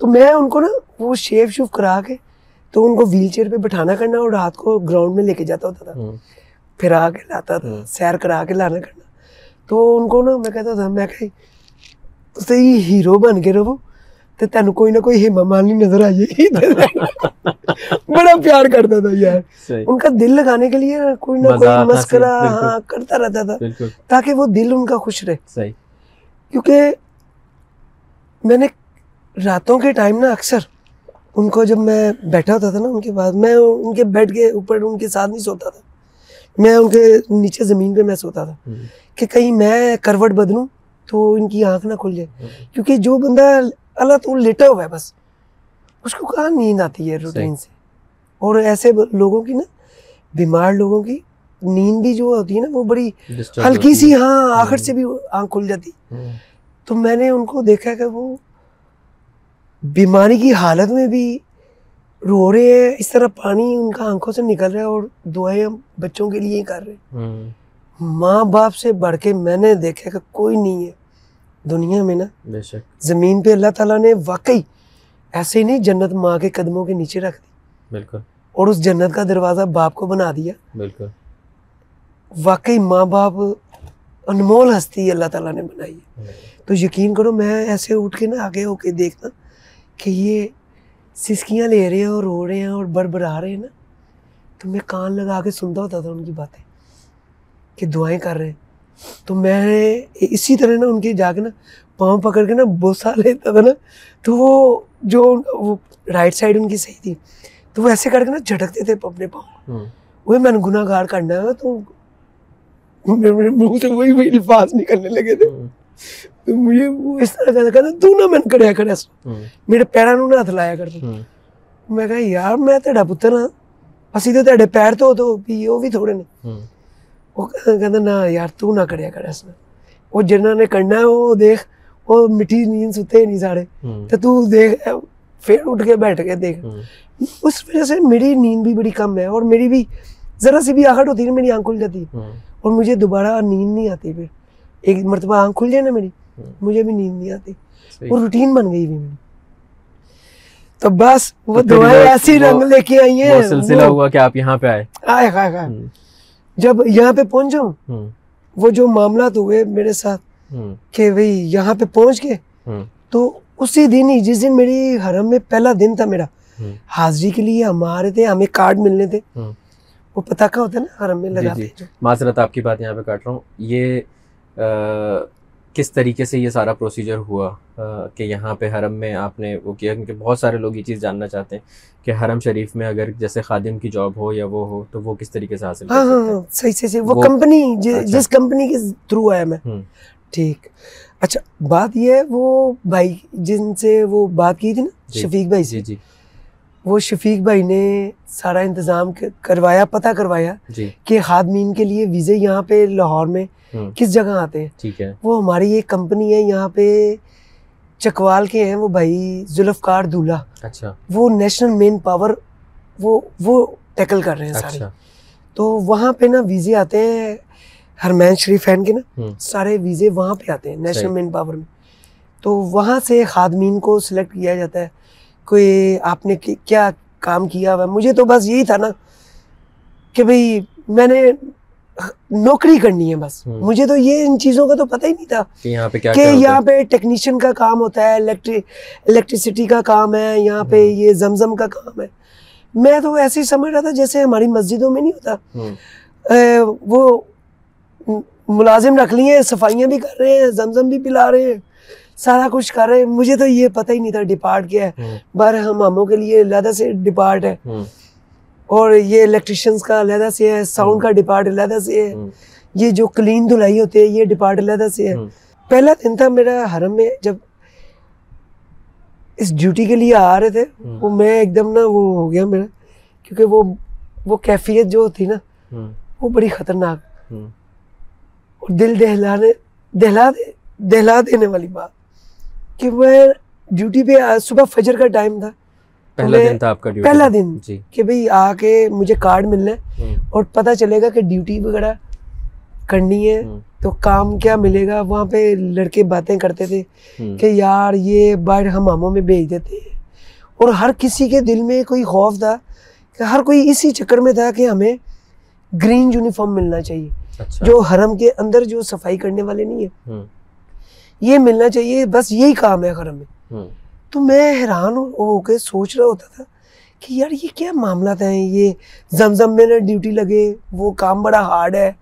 Speaker 2: تو میں ان کو نا وہ شیف شوف کرا کے تو ان کو ویل چیئر پہ بٹھانا کرنا اور رات کو گراؤنڈ میں لے کے جاتا ہوتا تھا۔ پھرا کے لاتا تھا سیر کرا کے لانا کرنا۔ تو ان کو نا
Speaker 1: میں
Speaker 2: کہتا تھا میں کہ تی ہیرو بن
Speaker 1: کے
Speaker 2: رہو
Speaker 1: تو
Speaker 2: تین
Speaker 1: کوئی
Speaker 2: نہ کوئی ہیما مالی
Speaker 1: نظر
Speaker 2: آ جائے *laughs* بڑا پیار کرتا تھا
Speaker 1: یار۔
Speaker 2: ان کا دل لگانے کے لیے کوئی نہ کوئی مسکرا ہاں کرتا رہتا تھا۔ تاکہ وہ دل ان کا خوش رہے۔ کیونکہ میں نے راتوں کے ٹائم نا اکثر ان کو جب میں بیٹھا ہوتا تھا نا ان کے پاس میں ان کے بیڈ کے اوپر ان کے ساتھ نہیں سوتا تھا۔ میں ان کے نیچے زمین پہ میں سوتا تھا۔ کہ کہیں میں کروٹ بدلوں تو ان کی آنکھ نہ کھل جائے۔ کیونکہ جو بندہ اللہ تو
Speaker 1: لیٹا
Speaker 2: ہوا
Speaker 1: ہے
Speaker 2: بس
Speaker 1: اس
Speaker 2: کو کہاں نیند آتی ہے روٹین سے؟
Speaker 1: اور
Speaker 2: ایسے لوگوں کی نا بیمار لوگوں کی نیند بھی جو ہوتی ہے نا وہ بڑی ہلکی سی ہاں آخر سے بھی آنکھ کھل جاتی۔ تو میں نے ان کو دیکھا کہ وہ بیماری
Speaker 1: کی
Speaker 2: حالت میں بھی رو رہے ہیں اس طرح پانی ان کا آنکھوں سے نکل
Speaker 1: رہا
Speaker 2: ہے اور دعائیں ہم بچوں کے لیے ہی کر رہے ہیں۔ ماں باپ سے بڑھ کے میں
Speaker 1: نے
Speaker 2: دیکھا کہ کوئی نہیں ہے۔ دنیا میں نا بے
Speaker 1: شک۔
Speaker 2: زمین پہ اللہ تعالیٰ نے واقعی ایسے ہی نہیں جنت ماں کے قدموں کے نیچے رکھ دی بالکل۔ اور اس جنت کا دروازہ باپ کو بنا دیا۔ بالکل۔ واقعی ماں باپ انمول ہستی اللہ تعالیٰ نے بنائی ہے۔ تو یقین کرو میں ایسے اٹھ کے نا آگے ہو کے دیکھنا کہ یہ سسکیاں لے رہے ہیں اور رو رہے ہیں اور بربرا رہے ہیں نا تو میں کان لگا کے سنتا ہوتا تھا ان کی باتیں کہ دعائیں کر رہے ہیں۔ تو میں اسی طرح نا
Speaker 1: ان
Speaker 2: کے جا کے نا پاؤں پکڑ کے نا بوسا لیتا تھا نا تو وہ جو وہ
Speaker 1: رائٹ
Speaker 2: سائڈ ان کی صحیح تھی۔ تو وہ ایسے کر کے نا جھٹکتے تھے
Speaker 1: اپنے
Speaker 2: پاؤں۔ وہ میں نے گناہ گار کرنا ہے
Speaker 1: تو
Speaker 2: منہ سے وہی وہی الفاظ نکلنے لگے تھے۔ مجھے اس طرح کہتا کہتا تو نہ من کریا کر
Speaker 1: اس
Speaker 2: ہاں۔ میرے پیراں نوں نہ ہتھ لایا کر ہاں۔ میں کہا یار میں تیرا پتر ہاں۔ اسی تے تیرے پیر تو تو بھی
Speaker 1: او
Speaker 2: بھی تھوڑے نے۔ ہاں۔ وہ کہتا نہ یار تو
Speaker 1: نہ
Speaker 2: کریا کر اس وہ جنہاں نے کرنا ہے وہ دیکھ وہ مٹی نیند ستے نہیں سارے تے تو دیکھ پھر اٹھ کے بیٹھ کے
Speaker 1: دیکھ۔
Speaker 2: اس وجہ سے میری نیند بھی بڑی کم ہے اور میری بھی ذرا سی
Speaker 1: بھی
Speaker 2: آہٹ ہوتی ہے میری آنکھ
Speaker 1: کھل
Speaker 2: جاتی۔ ہے اور مجھے دوبارہ نیند نہیں آتی پھر۔
Speaker 1: ایک مرتبہ
Speaker 2: آنکھ
Speaker 1: کھل
Speaker 2: جائے
Speaker 1: نا
Speaker 2: میری ہاں۔ مجھے بھی
Speaker 1: نیند نہیں
Speaker 2: آتی۔
Speaker 1: وہ روٹین بن گئی بھی میری۔
Speaker 2: تو بس وہ
Speaker 1: دعائیں
Speaker 2: ایسی رنگ لے کے آئی
Speaker 1: ہیں
Speaker 2: سلسلہ ہوا کہ آپ یہاں پہ
Speaker 1: آئے۔
Speaker 2: آئے آئے آئے۔ ہاں۔ جب یہاں
Speaker 1: پہ
Speaker 2: پہنچ جاؤں ہاں۔ وہ جو معاملات ہوئے میرے ساتھ کہ بھئی یہاں پہ
Speaker 1: پہنچ
Speaker 2: گئے تو اسی دن ہی جس دن میری حرم میں پہلا
Speaker 1: دن
Speaker 2: تھا میرا حاضری کے لیے ہم آ
Speaker 1: رہے
Speaker 2: تھے
Speaker 1: ہمیں
Speaker 2: کارڈ ملنے
Speaker 1: تھے۔ وہ پتہ کا ہوتا ہے نا حرم میں جی، لگاتے جی۔ ہیں معذرت آپ کی بات یہاں پہ کاٹ رہا ہوں۔ یہ کس طریقے سے یہ سارا پروسیجر ہوا؟ کہ یہاں پہ حرم میں آپ نے وہ کیا؟ کیونکہ بہت سارے لوگ یہ چیز جاننا چاہتے ہیں کہ حرم شریف میں اگر جیسے خادم
Speaker 2: کی جاب
Speaker 1: ہو یا
Speaker 2: وہ ہو تو وہ کس
Speaker 1: طریقے
Speaker 2: سے حاصل
Speaker 1: ہاں,
Speaker 2: ہاں،, ہاں، صحیح صحیح صحیح وہ
Speaker 1: کمپنی
Speaker 2: جس اچھا۔ کمپنی کے تھرو آیا میں۔ ٹھیک۔ اچھا بات یہ ہے وہ
Speaker 1: بھائی
Speaker 2: جن سے
Speaker 1: وہ
Speaker 2: بات
Speaker 1: کی
Speaker 2: تھی نا؟ جی۔ شفیق بھائی سے؟ جی۔, جی۔ وہ شفیق
Speaker 1: بھائی
Speaker 2: نے سارا انتظام کروایا پتا کروایا کہ خادمین کے
Speaker 1: لیے
Speaker 2: ویزے یہاں پہ لاہور
Speaker 1: میں کس
Speaker 2: جگہ آتے ہیں؟ وہ ہماری ایک کمپنی ہے یہاں پہ چکوال کے ہیں وہ
Speaker 1: بھائی
Speaker 2: ذوالفقار دولہ۔ وہ نیشنل مین پاور وہ وہ ٹیکل کر رہے
Speaker 1: ہیں
Speaker 2: سارے۔ تو وہاں پہ نا ویزے آتے ہیں ہرمین شریف شریفین
Speaker 1: کے
Speaker 2: نا سارے ویزے وہاں پہ آتے ہیں
Speaker 1: نیشنل
Speaker 2: مین پاور میں۔ تو وہاں سے خادمین کو سلیکٹ کیا جاتا ہے۔ کوئی آپ نے کیا کام کیا ہوا؟ مجھے تو بس یہی تھا نا کہ بھئی میں نے نوکری کرنی ہے بس۔ مجھے تو یہ ان چیزوں کا تو پتہ ہی نہیں تھا
Speaker 1: کہ یہاں پہ
Speaker 2: ٹیکنیشین کا کام ہوتا ہے الیکٹریسٹی کا کام ہے یہاں پہ یہ زمزم کا کام ہے۔ میں تو ایسے ہی سمجھ رہا تھا جیسے ہماری مسجدوں میں نہیں ہوتا۔ وہ ملازم رکھ لیے صفائیاں بھی کر رہے ہیں زمزم بھی پلا رہے ہیں۔ سارا کچھ کر رہے مجھے تو یہ پتہ ہی نہیں تھا ڈپارٹ کیا ہے۔ بار ہم ہموں کے لیے علیحدہ سے ڈپارٹ ہے۔ اور یہ الیکٹریشنس کا علیحدہ سے ہے ساؤنڈ کا ڈپارٹ علیحدہ سے ہے۔ یہ جو کلین دھلائی ہوتے ہیں یہ ڈپارٹ علیحدہ سے ہے۔ پہلا دن تھا میرا حرم میں جب اس ڈیوٹی کے لیے آ رہے تھے وہ میں ایک دم نا وہ ہو گیا میرا۔ کیونکہ وہ وہ کیفیت جو تھی نا وہ بڑی خطرناک۔ اور دل دہلانے دہلا دے دہلا دینے والی بات۔ کہ میں ڈیوٹی پہ صبح فجر کا ٹائم تھا۔
Speaker 1: پہلا دن تھا آپ کا
Speaker 2: پہلا دن جی۔ کہ بھئی آ کے مجھے کارڈ ملنا ہے اور پتہ چلے گا کہ ڈیوٹی وغیرہ کرنی ہے۔ تو کام کیا ملے گا؟ وہاں پہ لڑکے باتیں کرتے تھے کہ یار یہ باہر ہم ہموں میں بھیج دیتے ہیں۔ اور ہر کسی کے دل میں کوئی خوف تھا کہ ہر کوئی اسی چکر میں تھا کہ ہمیں گرین یونیفارم ملنا چاہیے۔ اچھا۔ جو حرم کے اندر جو صفائی کرنے والے نہیں ہیں۔ یہ ملنا چاہیے بس یہی کام ہے حرم میں۔ تو میں حیران ہو کے سوچ رہا ہوتا تھا کہ یار یہ کیا معاملات ہیں؟ یہ زمزم میں نہ ڈیوٹی لگے وہ کام بڑا ہارڈ ہے۔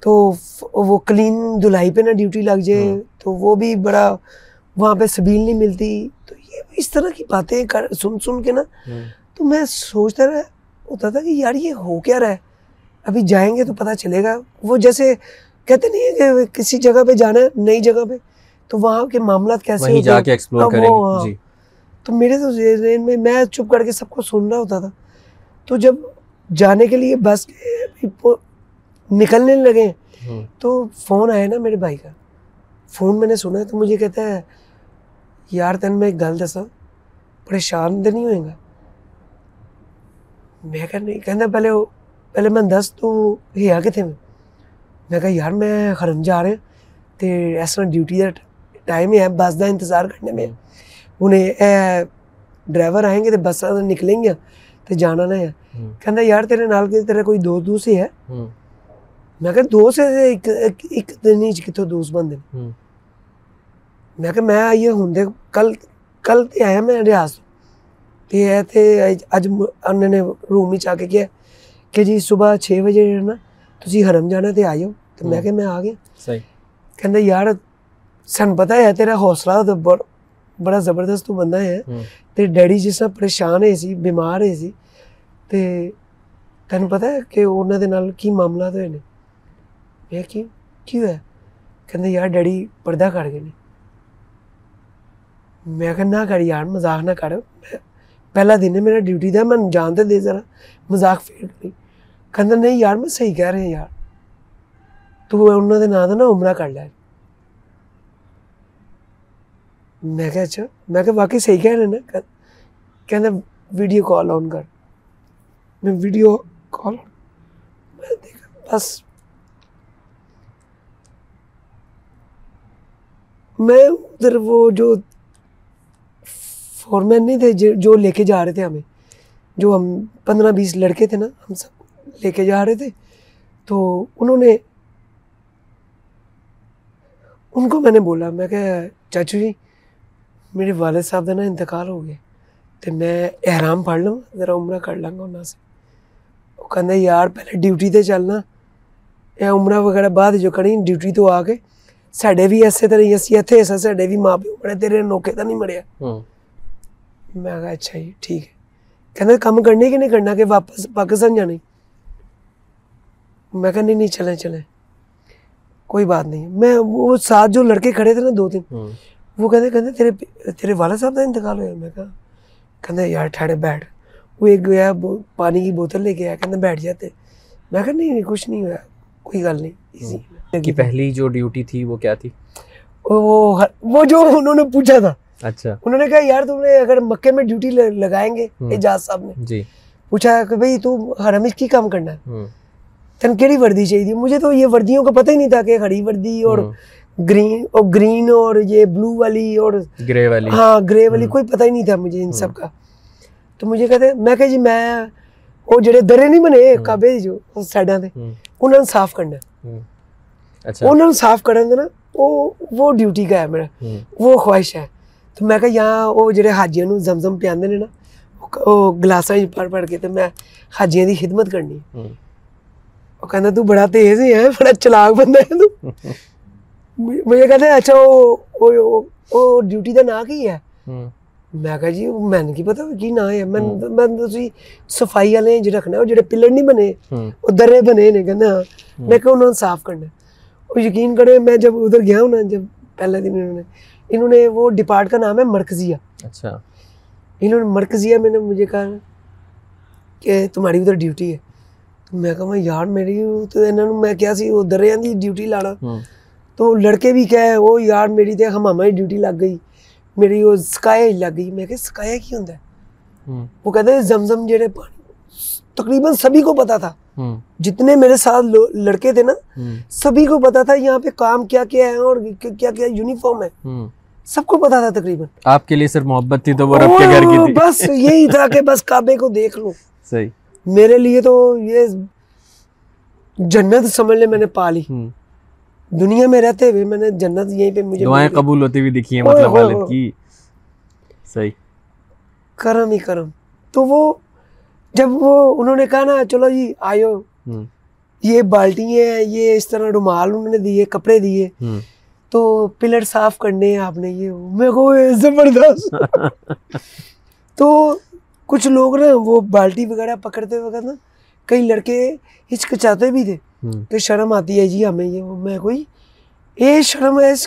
Speaker 2: تو وہ کلین دھلائی پہ نہ ڈیوٹی لگ جائے تو وہ بھی بڑا وہاں پہ سبیل نہیں ملتی۔ تو یہ اس طرح کی باتیں کر سن سن کے نا تو میں سوچتا رہا ہوتا تھا کہ یار یہ ہو کیا رہا ہے؟ ابھی جائیں گے تو پتہ چلے گا۔ وہ جیسے کہتے نہیں ہے کہ کسی جگہ پہ جانا ہے نئی جگہ پہ۔ تو وہاں کے معاملات کیسے
Speaker 1: جا کے ایکسپلور کریں گے۔ جی۔
Speaker 2: تو میرے تو ذہن میں میں چپ کر کے سب کو سن رہا ہوتا تھا۔ تو جب جانے کے لیے بس نکلنے لگے تو فون آیا نا میرے بھائی کا۔ فون میں نے سنا تو مجھے کہتا ہے یار تین میں ایک گل دسا پریشان تو نہیں ہوئے گا میں کہ نہیں کہنا پہلے پہلے میں دس تو آگے تھے میں۔ میں کہا یار میں خرم جا رہے تو اس طرح ڈیوٹی کا ٹائم ہے بس کا انتظار کرنے میں۔ انہیں ڈرائیور آئیں گے تو بس نکلیں گے تو جانا نہ ہے۔ کہنا یار تیرے نال کے تیرے کوئی دوست دوست ہی ہے؟ میں کہ دوست ہے ایک دن ہی کتوں دوست بندے میں کہ میں آئیے ہوں دے کل کل تے آیا میں ریاض تے آئے تھے اج انہوں نے روم ہی چاہ کے کیا کہ جی صبح چھ بجے نا تسی حرم جانا تے آئیو تو میں کہ میں آ گیا کہندے یار سن پتا ہے تیرا حوصلہ تو بڑا زبردست تو بندہ ہے۔ تے ڈیڈی جس طرح پریشان ہے سی بیمار ہے سی تے تین پتا ہے کہ انہوں دے نال کی معاملات ہوئے نے۔ میں کی کیوں؟ ہے؟ کہندے یار ڈیڈی پردہ کر گئے نے۔ میں کہ نہ کر یار مزاق نہ کر۔ پہلا دن ہے میرا ڈیوٹی تھا میں جانتے دے ذرا مزاق فیل کری۔ کہندے نہیں یار میں صحیح کہہ رہے ہیں یار۔ تو انہوں نے نام نا عمرہ کر لیا۔ میں کہا اچھا میں کہ واقعی صحیح کہہ رہے نا۔ کہنا ویڈیو کال آن کر۔ میں ویڈیو کال میں دیکھا، بس۔ میں ادھر وہ جو فورمین نہیں تھے، جو لے کے جا رہے تھے ہمیں۔ جو ہم پندرہ بیس لڑکے تھے نا، ہم سب لے کے جا رہے تھے۔ تو انہوں نے ان کو میں نے بولا میں کہ چاچو جی میرے والد صاحب کا نا انتقال ہو گیا تو میں احرام پڑھ لوں ذرا عمرہ کر لوں گا انہوں سے۔ وہ کہتے یار پہلے ڈیوٹی تے چلنا یا عمرہ وغیرہ بعد جو کریں ڈیوٹی تو آ کے ساڈے بھی ایسے طرح اسی اتنے ایسا ساڈے بھی ماں پیو مرے تیرے نوکے تو نہیں مریا میں کہا اچھا جی ٹھیک ہے۔ کہتے کام کرنے کہ نہیں کرنا کہ واپس پاکستان جانے میں کہا نہیں نہیں چلیں چلیں۔ کوئی بات نہیں۔ میں وہ ساتھ جو لڑکے کھڑے تھے نا دو تین وہ کہتے کہتے تیرے تیرے والد صاحب کا انتقال ہوا۔ میں کہا کہتے یار ٹھہرے بیٹھ۔ وہ ایک گیا پانی کی بوتل لے کے آیا کہتے بیٹھ جاتے۔ میں کہا نہیں کچھ نہیں ہوا کوئی گل نہیں
Speaker 1: کی پہلی جو ڈیوٹی تھی وہ کیا تھی؟
Speaker 2: وہ وہ جو انہوں نے پوچھا تھا۔ اچھا۔ انہوں نے کہا یار تم نے اگر مکے میں ڈیوٹی لگائیں گے اعجاز صاحب نے۔ جی۔ پوچھا کہ بھائی تو حرم کی کام کرنا ہے؟ تین کیڑی وردی چاہیے مجھے تو یہ وردیوں کا پتہ ہی نہیں تھا کہ ہری وردی اور ہاں۔ گرین اور گرین اور یہ بلو والی اور
Speaker 1: گرے والی۔
Speaker 2: ہاں گرے والی ہاں۔ کوئی پتہ ہی نہیں تھا مجھے ان سب ہاں۔ کا۔ تو مجھے کہتے میں کہ جی میں وہ جڑے درے نہیں بنے کعبے جو سائڈاں تے انہاں نوں صاف کرنا۔ اچھا۔ انہاں نوں صاف کرن دے نا وہ وہ ڈیوٹی کا
Speaker 1: ہے
Speaker 2: میرا۔ وہ خواہش ہے۔ تو میں کہ یہاں وہ جڑے حاجیاں نوں زمزم پیاندے نے نا وہ گلاساں وچ پڑ پڑ کے
Speaker 1: تے
Speaker 2: میں حاجیاں دی خدمت کرنی۔ اور کہنا تو بڑا تیز ہی ہے بڑا چلاک بندہ ہے تو مجھے کہتے ہیں اچھا وہ ڈیوٹی کا نا کی ہے میں کہا جی میں کی پتا
Speaker 1: کی
Speaker 2: نا ہے میں میں تسی صفائی والے جو رکھنا وہ جڑے پلر نہیں بنے وہ درے بنے نے کہنا میں کہ انہوں نے صاف کرنا
Speaker 1: اور
Speaker 2: یقین کریں میں جب ادھر گیا ہوں نا جب پہلے دن انہوں نے انہوں نے وہ ڈپارٹ کا نام ہے مرکزیہ اچھا انہوں نے
Speaker 1: مرکزیہ
Speaker 2: میں نے مجھے کہا کہ تمہاری ادھر ڈیوٹی ہے ਮੈਂ ਕਹਾਂ
Speaker 1: ਯਾਰ
Speaker 2: ਮੇਰੀ ਤੇ ਇਹਨਾਂ ਨੂੰ ਮੈਂ ਕਿਹਾ ਸੀ
Speaker 1: ਉਹ
Speaker 2: ਦਰਿਆਂ ਦੀ ਡਿਊਟੀ ਲਾਣਾ ਤੋਂ ਲੜਕੇ ਵੀ ਕਹੇ ਉਹ ਯਾਰ ਮੇਰੀ ਤੇ ਹਮਾਮਾ ਦੀ ਡਿਊਟੀ
Speaker 1: ਲੱਗ
Speaker 2: ਗਈ। ਮੇਰੀ ਉਹ ਸਕਾਇਆ
Speaker 1: ਹੀ ਲੱਗ ਗਈ। ਮੈਂ ਕਿਹਾ ਸਕਾਇਆ ਕੀ ਹੁੰਦਾ? وہ کہتے ہیں
Speaker 2: زمزم
Speaker 1: جڑے
Speaker 2: پانی تقریباً سبھی کو پتا تھا جتنے میرے ساتھ
Speaker 1: لڑکے
Speaker 2: تھے نا سبھی کو پتا تھا یہاں پہ کام کیا
Speaker 1: کیا
Speaker 2: ہے اور کیا کیا یونیفارم ہے سب کو پتا
Speaker 1: تھا
Speaker 2: تقریباً آپ
Speaker 1: کے لیے صرف محبت تھی
Speaker 2: تو
Speaker 1: وہ
Speaker 2: رب
Speaker 1: کے
Speaker 2: گھر
Speaker 1: کی تھی
Speaker 2: بس یہی تھا کہ بس کعبے کو دیکھ لو میرے لیے تو یہ
Speaker 1: جنت
Speaker 2: سمجھ لے میں نے پا لی دنیا میں رہتے ہوئے میں
Speaker 1: نے
Speaker 2: جنت یہیں پہ مجھے دعائیں قبول ہوتی ہوئی دیکھی ہیں مطلب والد کی۔ صحیح۔ کرم ہی کرم۔ تو وہ جب وہ انہوں نے کہا نا چلو
Speaker 1: جی
Speaker 2: آئیو۔ یہ بالٹی ہیں یہ اس طرح رومال انہوں نے دیے کپڑے دیے۔ تو
Speaker 1: پلر صاف کرنے ہیں آپ نے یہ۔ میرے کو زبردست۔ *laughs* تو کچھ لوگ نا وہ بالٹی وغیرہ پکڑتے
Speaker 2: وقت نا کئی
Speaker 1: لڑکے ہچکچاتے
Speaker 2: بھی تھے۔
Speaker 1: تو
Speaker 2: شرم
Speaker 1: آتی ہے
Speaker 2: جی ہمیں یہ میں کوئی یہ شرم ہے اس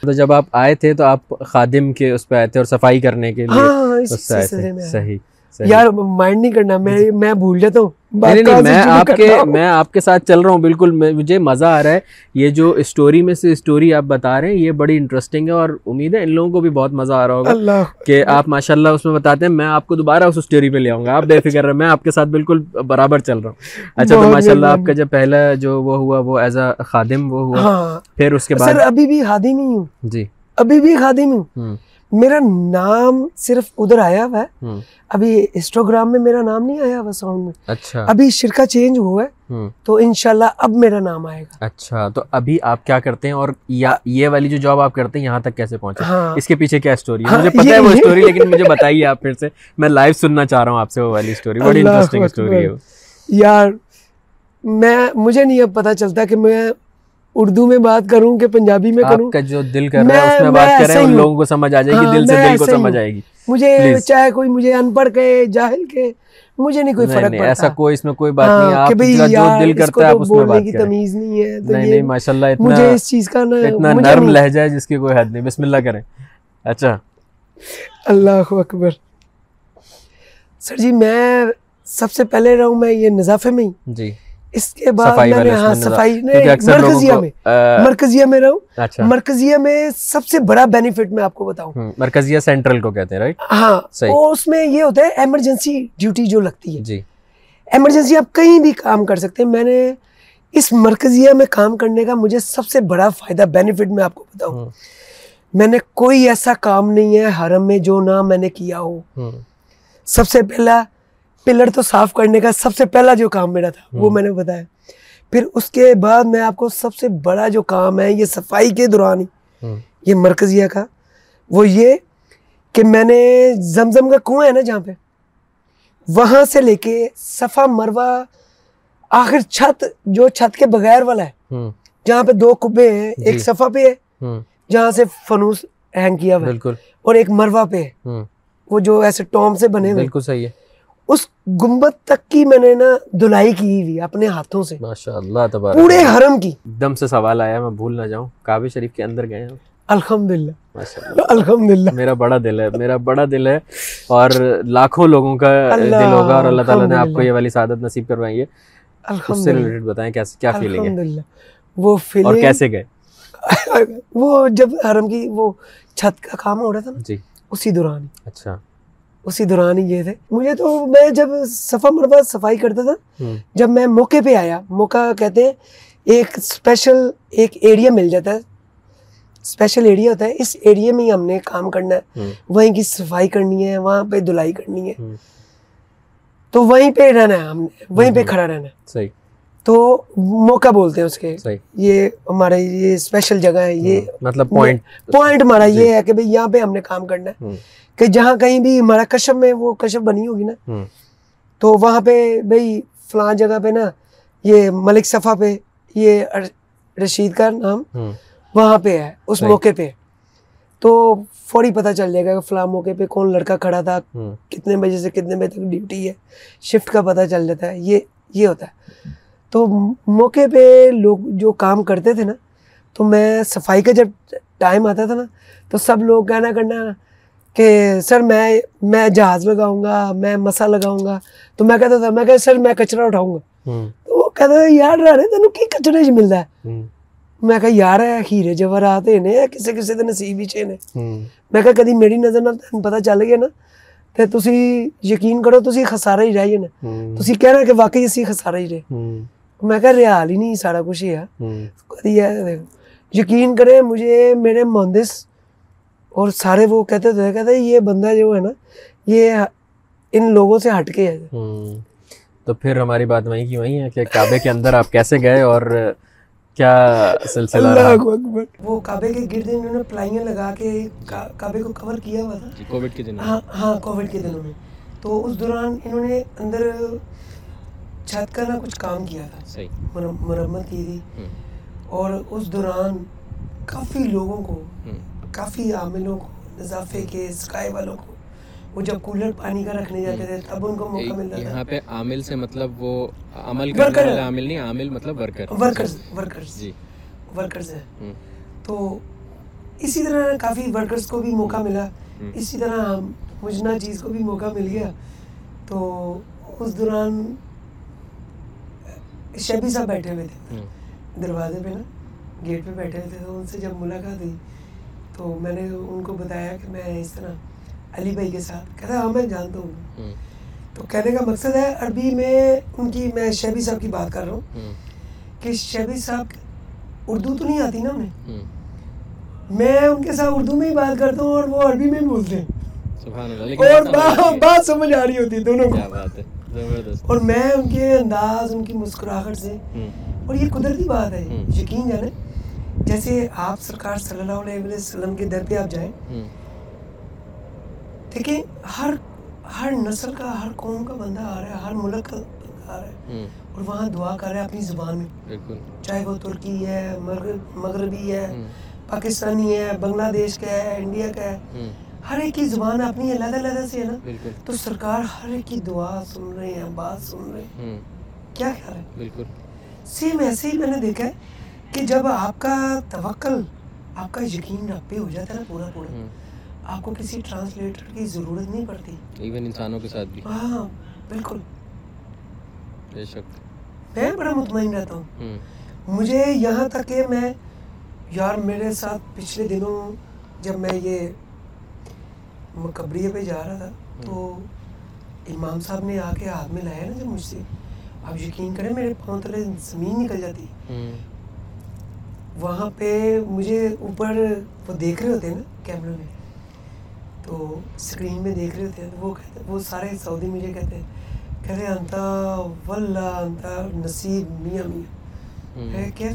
Speaker 2: تو
Speaker 1: جب آپ
Speaker 2: آئے تھے
Speaker 1: تو
Speaker 2: آپ
Speaker 1: خادم
Speaker 2: کے اس
Speaker 1: پہ آئے تھے اور صفائی کرنے کے لیے ہاں، ہاں، ہاں، صحیح۔ یار مائنڈ نہیں کرنا میں جی. میں بھول جاتا ہوں۔ میں آپ کے میں آپ کے ساتھ چل رہا ہوں بالکل۔ مجھے مزہ آ رہا ہے۔ یہ
Speaker 2: جو
Speaker 1: اسٹوری میں سے اسٹوری آپ بتا رہے ہیں یہ بڑی انٹرسٹنگ ہے اور امید ہے ان لوگوں کو بھی بہت مزہ آ رہا ہوگا۔ کہ آپ ماشاء
Speaker 2: اللہ
Speaker 1: اس
Speaker 2: میں
Speaker 1: بتاتے ہیں میں آپ کو دوبارہ اس اسٹوری پہ لے آؤں گا۔
Speaker 2: آپ
Speaker 1: بے فکر
Speaker 2: رہے
Speaker 1: میں
Speaker 2: آپ کے ساتھ بالکل برابر
Speaker 1: چل
Speaker 2: رہا ہوں۔ اچھا تو
Speaker 1: ماشاء
Speaker 2: اللہ آپ کا جو پہلا جو وہ
Speaker 1: ہوا
Speaker 2: وہ ایز اے خادم وہ ہوا۔ ہاں۔ پھر اس کے
Speaker 1: بعد
Speaker 2: ابھی بھی خادم ہی ہوں۔
Speaker 1: جی۔
Speaker 2: ابھی بھی خادم ہوں۔ میرا نام
Speaker 1: صرف ادھر آیا ہوا ہے۔ ابھی انسٹاگرام میں میرا نام نہیں آیا ہوا ساؤنڈ میں۔ اچھا۔ ابھی شرکا چینج ہوا
Speaker 2: ہے۔
Speaker 1: تو انشاءاللہ اب میرا نام
Speaker 2: آئے
Speaker 1: گا۔ اچھا
Speaker 2: تو
Speaker 1: ابھی آپ
Speaker 2: کیا
Speaker 1: کرتے ہیں اور یہ والی جو جاب آپ کرتے ہیں یہاں تک کیسے پہنچے؟ ہاں۔ اس کے پیچھے
Speaker 2: کیا
Speaker 1: سٹوری
Speaker 2: ہے؟
Speaker 1: ہاں، مجھے پتہ
Speaker 2: ہے وہ سٹوری لیکن مجھے بتائیے آپ پھر سے۔ میں لائف سننا چاہ رہا ہوں آپ سے
Speaker 1: وہ والی سٹوری بڑی انٹرسٹنگ سٹوری
Speaker 2: ہے
Speaker 1: یار
Speaker 2: میں
Speaker 1: مجھے
Speaker 2: نہیں
Speaker 1: اب
Speaker 2: پتہ
Speaker 1: چلتا
Speaker 2: کہ
Speaker 1: میں اردو میں بات کروں
Speaker 2: کہ
Speaker 1: پنجابی میں
Speaker 2: کروں؟
Speaker 1: کا جو
Speaker 2: دل کر
Speaker 1: رہا
Speaker 2: ہے
Speaker 1: اس
Speaker 2: میں
Speaker 1: بات
Speaker 2: کر رہے ہیں ان لوگوں کو سمجھ آ جائے گی
Speaker 1: ہاں،
Speaker 2: دل
Speaker 1: سے
Speaker 2: دل
Speaker 1: کو سمجھ آئے گی۔ مجھے
Speaker 2: چاہے
Speaker 1: کوئی مجھے
Speaker 2: ان پڑھ
Speaker 1: کہے جاہل
Speaker 2: کہے
Speaker 1: مجھے
Speaker 2: نہیں
Speaker 1: کوئی فرق پڑتا۔
Speaker 2: ایسا
Speaker 1: کوئی
Speaker 2: اس
Speaker 1: میں
Speaker 2: کوئی
Speaker 1: بات
Speaker 2: ہاں، نہیں آپ جو
Speaker 1: دل
Speaker 2: کرتا
Speaker 1: ہے آپ اس
Speaker 2: میں بات کریں۔ تمیز نہیں
Speaker 1: ہے
Speaker 2: نہیں
Speaker 1: نہیں
Speaker 2: ماشاءاللہ
Speaker 1: اتنا مجھے اس چیز کا نہ اتنا نرم لہجہ
Speaker 2: ہے جس کی کوئی حد نہیں۔ بسم اللہ کریں۔ اچھا۔ اللہ اکبر۔ سر
Speaker 1: جی
Speaker 2: میں سب
Speaker 1: سے
Speaker 2: پہلے
Speaker 1: رہا
Speaker 2: ہوں
Speaker 1: میں یہ
Speaker 2: نظافے
Speaker 1: میں
Speaker 2: ہی۔
Speaker 1: جی۔ اس
Speaker 2: کے
Speaker 1: بعد
Speaker 2: میں
Speaker 1: نے
Speaker 2: ہاں صفائی مرکزیہ
Speaker 1: میں
Speaker 2: مرکزیہ میں رہوں۔ مرکزیہ میں سب سے بڑا
Speaker 1: بینیفٹ میں آپ کو بتاؤں۔ مرکزیہ سینٹرل
Speaker 2: کو
Speaker 1: کہتے
Speaker 2: ہیں رائٹ ہاں اور اس میں یہ ہوتا ہے ایمرجنسی
Speaker 1: ڈیوٹی
Speaker 2: جو لگتی ہے۔ جی۔ ایمرجنسی آپ کہیں بھی کام کر سکتے ہیں۔ میں نے اس مرکزیہ میں کام کرنے کا مجھے سب سے
Speaker 1: بڑا
Speaker 2: فائدہ بینیفٹ میں آپ کو بتاؤں۔ میں نے کوئی ایسا کام نہیں ہے
Speaker 1: حرم
Speaker 2: میں جو نہ میں نے کیا ہو۔ سب سے پہلا پلر تو صاف کرنے
Speaker 1: کا
Speaker 2: سب سے پہلا جو کام میرا تھا وہ میں نے بتایا۔ پھر اس کے بعد میں آپ
Speaker 1: کو
Speaker 2: سب سے بڑا جو کام ہے یہ صفائی کے دوران ہی یہ مرکزیہ کا۔ وہ یہ کہ میں نے زمزم کا کنواں ہے نا جہاں پہ؟ وہاں
Speaker 1: سے
Speaker 2: لے کے صفا مروہ آخر
Speaker 1: چھت
Speaker 2: جو چھت کے بغیر
Speaker 1: والا
Speaker 2: ہے جہاں پہ دو کبے ہیں جی۔
Speaker 1: ایک
Speaker 2: صفا پہ ہے جہاں سے
Speaker 1: فنوس
Speaker 2: ہینگ کیا ہوا ہے اور ایک مروہ
Speaker 1: پہ ہے۔ وہ
Speaker 2: جو ایسے ٹوم سے بنے ہوئے۔ بالکل صحیح ہے۔ گمبت تک کی
Speaker 1: میں نے
Speaker 2: نا
Speaker 1: دلائی
Speaker 2: کی ہوئی
Speaker 1: اپنے ہاتھوں سے۔ ماشاءاللہ تبارک پورے حرم کی۔ دم سے سوال آیا میں بھول
Speaker 2: نہ
Speaker 1: جاؤں۔
Speaker 2: کعبہ
Speaker 1: شریف کے اندر گئے ہیں۔ الحمدللہ۔ میرا بڑا دل ہے میرا بڑا
Speaker 2: دل
Speaker 1: ہے۔ اور لاکھوں لوگوں کا دل ہوگا
Speaker 2: اور
Speaker 1: اللہ تعالیٰ نے آپ کو یہ والی
Speaker 2: سعادت
Speaker 1: نصیب کروائی ہے اس سے ریلیٹڈ
Speaker 2: بتائیں کیا
Speaker 1: فیلنگ
Speaker 2: ہے؟
Speaker 1: وہ فیلنگ
Speaker 2: اور کیسے گئے؟ *laughs* وہ جب حرم کی وہ چھت کا کام ہو
Speaker 1: رہا
Speaker 2: تھا نا جی۔
Speaker 1: اسی
Speaker 2: دوران۔ اچھا۔ اسی دوران ہی یہ تھے۔ مجھے تو میں جب صفا مربع صفائی
Speaker 1: کرتا
Speaker 2: تھا جب میں موقع پہ آیا موقع کہتے ہیں ایک اسپیشل ایک ایریا مل جاتا ہے۔ اسپیشل ایریا ہوتا ہے اس ایریا میں ہی ہم نے کام
Speaker 1: کرنا
Speaker 2: ہے۔ وہیں کی صفائی کرنی ہے وہاں پہ دھلائی کرنی
Speaker 1: ہے۔
Speaker 2: تو وہیں پہ رہنا ہے ہم نے وہیں پہ کھڑا رہنا ہے۔
Speaker 1: صحیح۔
Speaker 2: تو موقع بولتے ہیں اس کے۔ یہ ہمارے یہ اسپیشل جگہ ہے یہ
Speaker 1: مطلب پوائنٹ
Speaker 2: پوائنٹ ہمارا یہ ہے کہ بھئی یہاں پہ ہم نے کام کرنا ہے۔ کہ جہاں کہیں بھی ہمارا کشف میں وہ کشف بنی ہوگی نا تو وہاں پہ بھئی فلاں جگہ پہ نا یہ ملک صفا پہ یہ رشید کا نام وہاں پہ ہے اس موقع پہ۔ تو فوری پتہ چل جائے گا کہ فلاں موقع پہ کون لڑکا کھڑا تھا کتنے بجے سے کتنے بجے تک ڈیوٹی ہے شفٹ کا پتہ چل جاتا ہے یہ یہ ہوتا ہے۔ تو موقع پہ لوگ جو کام کرتے تھے نا تو میں صفائی کا جب ٹائم آتا تھا نا تو سب لوگ کہنا کرنا کہ سر میں میں جہاز لگاؤں گا میں مسا لگاؤں گا۔ تو میں کہتا تھا میں کہ سر میں کچرا اٹھاؤں گا۔ تو وہ کہتا تھا یار رہے تینوں کی کچرے چ ملتا ہے؟ میں کہا یار ہے ہیرے جواہرات نے کسی کسی دے نصیب ہی نے میں کہا کدی میری نظر تینوں پتہ چل گیا نا تے تسی یقین کرو تسی خسارہ ہی رہ نا۔ تسی کہنا کہ واقعی اسی خسارہ ہی رہے۔ میں کہا ریال ہی نہیں سارا کچھ ہی ہے۔ یقین کریں مجھے میرے مہندس اور سارے وہ کہتے تھے کہتے یہ بندہ جو ہے نا یہ ان لوگوں سے ہٹ کے ہے۔
Speaker 1: تو پھر ہماری بات وہیں کی وہیں ہے کہ کعبے کے اندر آپ کیسے گئے اور کیا سلسلہ
Speaker 2: اللہ اکبر۔ وہ کعبے کے گرد انہوں نے پلائیاں لگا کے کعبے کو کور کیا ہوا تھا۔
Speaker 1: کووڈ کے دنوں۔
Speaker 2: ہاں ہاں کووڈ کے دنوں میں۔ تو اس دوران انہوں نے اندر چھت کا نا کچھ کام کیا تھا۔
Speaker 1: صحیح۔
Speaker 2: مرمت کی تھی۔ اور اس دوران کافی لوگوں کو کافی عاملوں کو نظافے کے سکائے والوں کو وہ جب کولر پانی کا رکھنے جاتے تھے تب ان کو موقع ملتا تھا۔
Speaker 1: یہاں پہ عامل سے مطلب وہ عمل کرنے والے عامل نہیں عامل مطلب ورکر۔
Speaker 2: Workers workers. جی۔ ورکرز ہیں۔ تو اسی طرح کافی ورکرز کو بھی موقع ملا۔ اسی طرح مجنا چیز کو بھی موقع مل گیا۔ تو اس دوران شیبی صاحب بیٹھے ہوئے تھے۔ دروازے پہ نا گیٹ پہ بیٹھے ہوئے تھے۔ تو ان سے جب ملاقات ہوئی تو میں نے ان کو بتایا کہ میں اس طرح علی بھائی کے ساتھ کہتا ہاں میں جانتا ہوں۔ تو کہنے کا مقصد ہے عربی میں ان کی میں شیبی صاحب کی بات کر رہا ہوں۔ کہ شیبی صاحب اردو تو نہیں آتی نا انہیں۔ میں ان کے ساتھ اردو میں ہی بات کرتا ہوں اور وہ عربی میں بولتے ہیں۔ اور بات سمجھ آ رہی ہوتی ہے دونوں کو۔ اور میں ان کے انداز ان کی مسکراہٹ سے اور یہ قدرتی بات ہے یقین جانے۔ جیسے آپ سرکار صلی اللہ علیہ وسلم کے در پہ آپ جائیں۔ دیکھیں ہر ہر نسل کا ہر قوم کا بندہ آ رہا ہے ہر ملک کا بندہ آ رہا ہے۔ اور وہاں دعا کر رہا ہے اپنی زبان میں۔ چاہے وہ ترکی ہے مغربی ہے پاکستانی ہے بنگلہ دیش کا ہے انڈیا کا ہے۔ ہر ایک کی زبان اپنی علیحدہ علیحدہ سے ہے نا؟ تو سرکار ہر ایک کی دعا سن رہے ہیں بات سن رہے ہیں۔ کیا خیال ہے؟
Speaker 1: بالکل۔
Speaker 2: سیم ایسے ہی میں نے دیکھا ہے کہ جب آپ کا توکل آپ کا یقین رب پہ ہو جاتا ہے نا پورا پورا آپ کو کسی ٹرانسلیٹر کی ضرورت نہیں پڑتی۔
Speaker 1: ایون انسانوں کے ساتھ بھی۔
Speaker 2: ہاں بالکل۔
Speaker 1: بے شک۔
Speaker 2: میں بڑا مطمئن رہتا ہوں۔ مجھے یہاں تک کہ میں یار میرے ساتھ پچھلے دنوں جب میں یہ مقبریے پہ جا رہا تھا تو امام صاحب نے آ کے ہاتھ میں لایا نا جب مجھ سے۔ آپ یقین کریں میرے پاؤں تلے زمین نکل جاتی۔ وہاں پہ مجھے اوپر وہ دیکھ رہے ہوتے ہیں نا کیمرہ میں تو اسکرین میں دیکھ رہے ہوتے ہیں وہ کہتے وہ سارے سعودی مجھے کہتے ہیں کہتے ہیں انتا واللہ انتا نصیب میاں میاں۔ کیا؟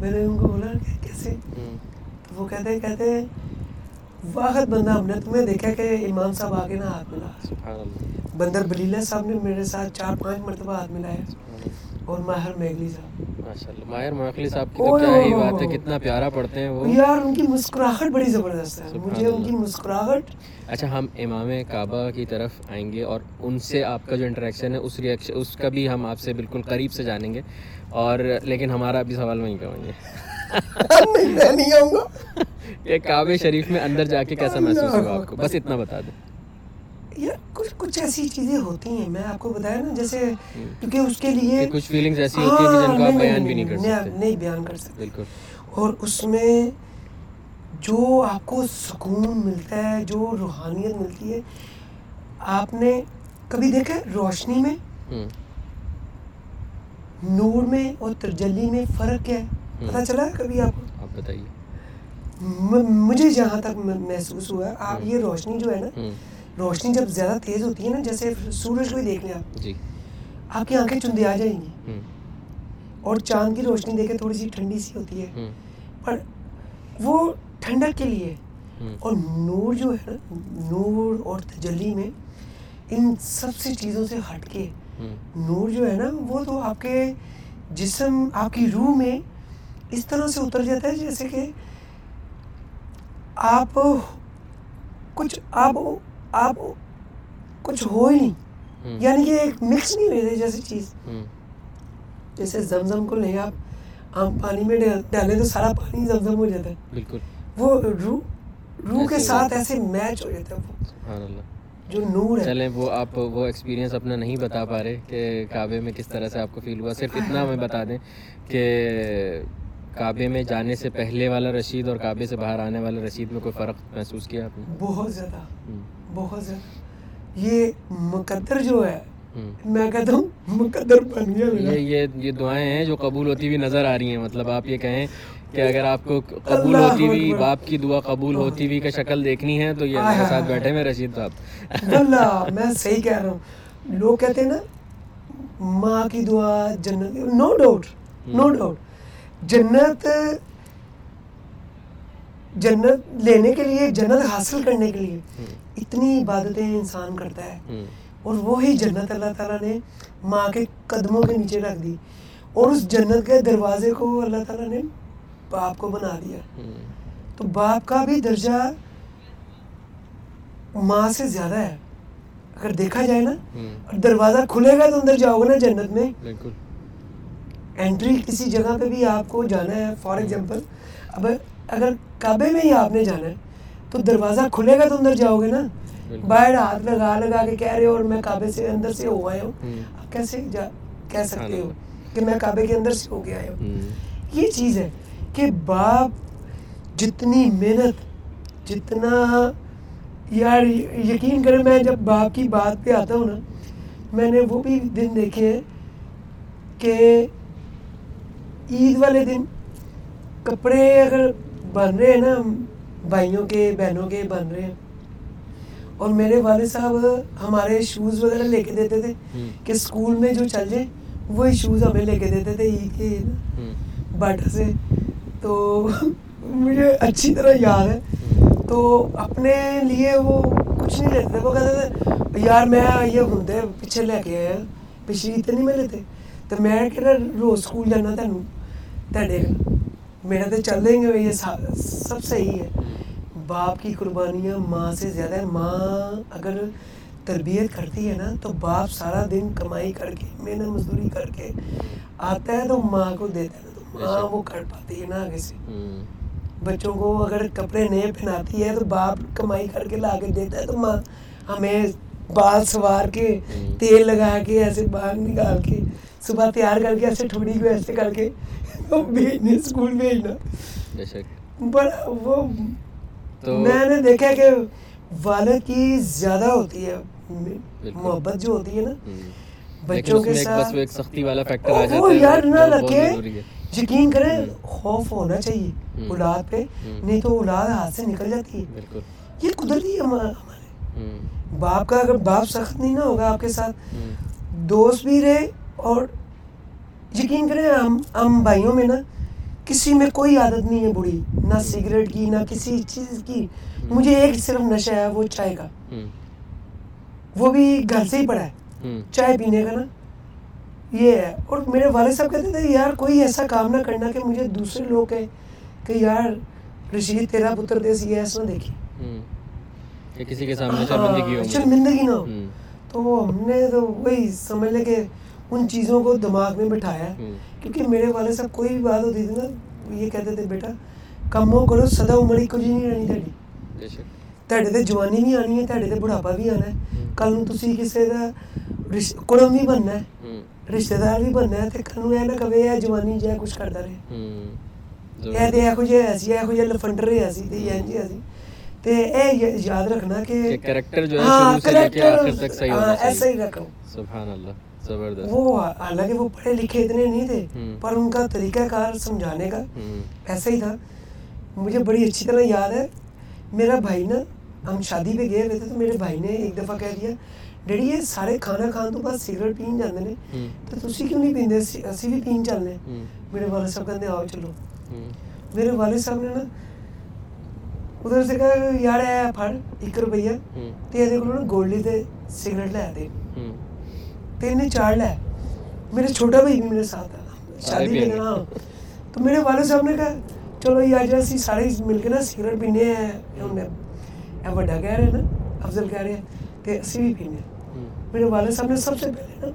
Speaker 2: میں نے ان کو بولا کہ کیسے؟ تو وہ کہتے ہیں کہتے ہیں واحد بندہ ہم نے تمہیں دیکھا کہ امام صاحب آگے نہ ہاتھ ملا۔ بندر بلیلہ صاحب نے میرے ساتھ چار پانچ مرتبہ ہاتھ ملایا اور ماہر میگلی صاحب۔
Speaker 1: ماشاءاللہ ماہر میگلی صاحب کی تو کیا ہی بات ہے کتنا پیارا پڑھتے ہیں وہ۔
Speaker 2: یار ان کی مسکراہٹ بڑی زبردست ہے۔ مجھے ان کی مسکراہٹ۔
Speaker 1: اچھا ہم امام کعبہ کی طرف آئیں گے اور ان سے آپ کا جو انٹریکشن ہے اس ریئیکشن اس کا بھی ہم آپ سے بالکل قریب سے جانیں گے۔ اور لیکن ہمارا ابھی سوال وہیں کا وہیں ہے
Speaker 2: میں نہیں آؤں گا۔
Speaker 1: کعبے شریف میں اندر جا کے کیسا محسوس ہوا آپ کو؟ بس اتنا بتا دیں۔
Speaker 2: کچھ کچھ ایسی چیزیں ہوتی ہیں میں آپ کو بتایا نا جیسے کیونکہ اس کے لیے
Speaker 1: کچھ فیلنگز ایسی ہوتی ہیں جن کو آپ بیان بھی نہیں کر سکتے۔
Speaker 2: نہیں بیان کر سکتے۔
Speaker 1: بالکل۔
Speaker 2: اور اس میں جو آپ کو سکون ملتا ہے جو روحانیت ملتی ہے آپ نے کبھی دیکھا روشنی میں؟ نور میں اور ترجلی میں فرق کیا ہے؟ پتہ چلا کبھی آپ کو؟
Speaker 1: آپ بتائیے۔
Speaker 2: مجھے جہاں تک محسوس ہوا آپ یہ روشنی جو ہے نا روشنی جب زیادہ تیز ہوتی ہے نا جیسے سورج کو ہی دیکھ لیں آپ۔ جی۔ آپ کی آنکھیں چندے آ جائیں گی۔ اور چاند کی روشنی دیکھے تھوڑی سی ٹھنڈی سی ہوتی ہے۔ پر وہ ٹھنڈک کے لیے اور نور جو ہے نا نور اور تجلی میں ان سب سے چیزوں سے ہٹ کے نور جو ہے نا وہ تو آپ کے جسم آپ کی روح میں اس طرح سے اتر جاتا ہے جیسے کہ آپ کچھ آپ آپ کچھ ہو ہی نہیں۔ یعنی کہ ایک مکس نہیں ہوئے جیسے چیز۔ جیسے زمزم کو لیں آپ عام پانی میں ڈالیں تو سارا پانی زمزم ہو جاتا ہے۔ بالکل۔ وہ روح روح کے ساتھ ایسے میچ ہو جاتا ہے وہ۔ جو نور ہے۔
Speaker 1: چلیں وہ آپ وہ ایکسپیرینس اپنا نہیں بتا پا رہے کہ کعبے میں کس طرح سے آپ کو فیل ہوا۔ صرف اتنا ہمیں بتا دیں کہ کعبے میں جانے سے پہلے والا رشید اور کعبے سے باہر آنے والا رشید میں کوئی فرق محسوس کیا آپ نے؟
Speaker 2: بہت زیادہ بہت زیادہ۔ یہ مقدر جو ہے میں کہتا ہوں مقدر بن گیا
Speaker 1: یہ یہ دعائیں ہیں جو قبول ہوتی ہوئی نظر آ رہی ہیں۔ مطلب آپ یہ کہیں کہ اگر آپ کو قبول ہوتی ہوئی باپ کی دعا قبول ہوتی ہوئی کا شکل دیکھنی ہے تو یہ ہمارے ساتھ بیٹھے میں رشید صاحب۔
Speaker 2: اللہ میں صحیح کہہ رہا ہوں۔ لوگ کہتے ہیں نا ماں کی دعا جنت نو ڈاؤٹ نو ڈاؤٹ جنت جنت لینے کے لیے جنت حاصل کرنے کے لیے اتنی عبادتیں انسان کرتا ہے۔ اور وہی جنت اللہ تعالیٰ نے ماں کے قدموں کے نیچے رکھ دی۔ اور اس جنت کے دروازے کو اللہ تعالیٰ نے باپ کو بنا دیا۔ تو باپ کا بھی درجہ ماں سے زیادہ ہے۔ اگر دیکھا جائے نا دروازہ کھلے گا تو اندر جاؤ گے نا جنت میں۔ انٹری کسی جگہ پہ بھی آپ کو جانا ہے فار ایگزامپل اب اگر کعبے میں ہی آپ نے جانا ہے تو دروازہ کھلے گا تو اندر جاؤ گے نا؟ باہر ہاتھ لگا لگا کے کہہ رہے ہو اور میں کعبے سے اندر سے ہو آیا ہوں۔ آپ کیسے جا کہہ سکتے ہو کہ میں کعبے کے اندر سے ہو کے آیا ہوں۔ یہ چیز ہے کہ باپ جتنی محنت جتنا یار یقین کریں میں جب باپ کی بات پہ آتا ہوں نا میں نے وہ بھی دن دیکھے ہیں کہ عید والے دن کپڑے اگر بن رہے ہیں نا بھائیوں کے بہنوں کے بن رہے ہیں اور میرے والد صاحب ہمارے شوز وغیرہ لے کے دیتے تھے کہ اسکول میں جو چل جائے وہی شوز ہمیں لے کے دیتے تھے عید کے باٹا سے تو مجھے اچھی طرح یاد ہے تو اپنے لیے وہ کچھ نہیں لیتے وہ کہتے تھے یار میں یہ ہوں پیچھے لے کے آیا پچھلی نہیں میں لیتے تو میں کہ روز اسکول جانا تینوں تیرے میرا تو چل دیں گے یہ سب صحیح ہے باپ کی قربانیاں ماں سے زیادہ ہے ماں اگر تربیت کرتی ہے نا تو باپ سارا دن کمائی کر کے محنت مزدوری کر کے آتا ہے تو ماں کو دیتا ہے ہاں وہ کر پاتی ہے نا آگے سے بچوں کو اگر کپڑے نئے پہناتی ہے تو باپ کمائی کر کے لا کے دیتا ہے تو ماں ہمیں بال سوار کے تیل لگا کے ایسے باغ نکال کے صبح تیار کر کے ایسے ٹھوڑی کو ایسے کر کے بھیجنے اسکول بھیجنا وہ میں نے دیکھا کہ والد کی زیادہ ہوتی ہے محبت جو ہوتی ہے نا بچوں کے ساتھ
Speaker 1: سختی والا فیکٹر آ جاتا ہے یار
Speaker 2: نہ یقین کریں خوف ہونا چاہیے اولاد پہ نہیں تو اولاد ہاتھ سے نکل جاتی ہے۔ یہ قدرتی ہے ہمارے۔ باپ کا اگر باپ سخت نہیں نہ ہوگا آپ کے ساتھ دوست بھی رہے اور یقین کریں ہم ہم بھائیوں میں نا کسی میں کوئی عادت نہیں ہے بڑی نہ سگریٹ کی نہ کسی چیز کی۔ مجھے ایک صرف نشہ ہے وہ چائے کا۔ وہ بھی گھر سے ہی پڑا ہے۔ چائے پینے کا نا۔ یہ ہے۔ اور میرے والد صاحب کہتے تھے یار کوئی ایسا کام نہ کرنا کہ مجھے دوسرے لوگ کہیں کہ یار رشید تیرا پتر دیسی یہ ایسا دیکھی
Speaker 1: کہ کسی کے سامنے ہو
Speaker 2: شرمندگی نہ ہو۔ تو ہم نے تو وہی سمجھ لے کہ ان چیزوں کو دماغ میں بٹھایا ہے کیونکہ میرے والد صاحب کوئی بھی بات ہوتی تھی نا یہ کہتے تھے بیٹا کموں کرو سدا عمر کچھ نہیں رہنی تاری تہاڈے تے جوانی بھی آنی ہے تہاڈے تے بڑھاپا بھی آنا ہے۔ کل نو تسی کسے دا کڑم بھی بننا ہے۔ رشتے دار بھی بننا ہے تے کل نو اے نہ کہے اے جوانی جے کچھ کردا رہے۔ اے تے اے کچھ ایسی اے کچھ لفنڈر یاد رکھنا وہ حالانکہ وہ پڑھے لکھے اتنے نہیں تھے پر ان کا طریقہ کار سمجھانے کا ایسا ہی تھا۔ مجھے بڑی اچھی طرح یاد ہے میرا بھائی نا ہم شادی پہ گئے ہوئے تھے تو میرے بھائی نے ایک دفعہ کہہ دیا ڈیڈی یہ سارے کھانا کھان تو بعد سگریٹ پین جاندے نے تو تسی کیوں نہیں پیندے؟ اسی بھی پین چلنے میرے والد صاحب کہتے آؤ چلو۔ میرے والد صاحب نے نا ادھر سے کہا یار ہے پھڑ ایک روپیہ۔ تو یہ دیکھو نا گولڈی تے سگریٹ لے دے تو انہیں چاڑ لے۔ میرے چھوٹا بھائی بھی میرے ساتھ ہے۔ شادی پہ گیا تو میرے والد صاحب نے کہا چلو یہ آج اسی سارے مل کے نا سگریٹ پینے ہیں۔ یہ بڑا کہہ رہے ہیں نا افضل کہہ رہے ہیں کہ اسی بھی پینے میرے والد صاحب نے سب سے پہلے نا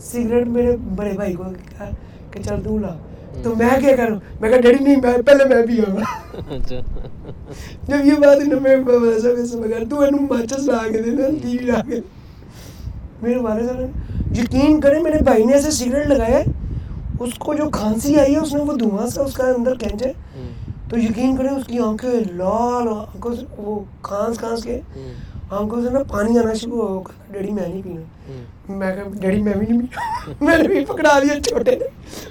Speaker 2: سگریٹ میرے بڑے بھائی کو کہا کہ چل تو لا۔ تو میں کیا کروں؟ میں کہا ڈیڈی نہیں میں پہلے میں بھی ہوں اچھا۔ جب یہ بات ہے میں والد صاحب سے مگر تو انہوں ماچس لا کے دے نا ٹی وی لا کے۔ میرے والد صاحب نے یقین کریں میرے بھائی نے ایسے سگریٹ لگایا اس کو جو کھانسی آئی ہے اس نے وہ دھواں سا اس کا اندر کھینچا ہے۔ تو یقین کریں اس کی آنکھیں لال آنکھوں سے وہ کھانس کھانس کے آنکھوں سے نا پانی آنا شروع ہو ڈیڈی میں نہیں پینا۔ میں کہا ڈیڈی میں بھی نہیں پینا۔ *laughs* میں نے بھی پکڑا دیا چھوٹے نے۔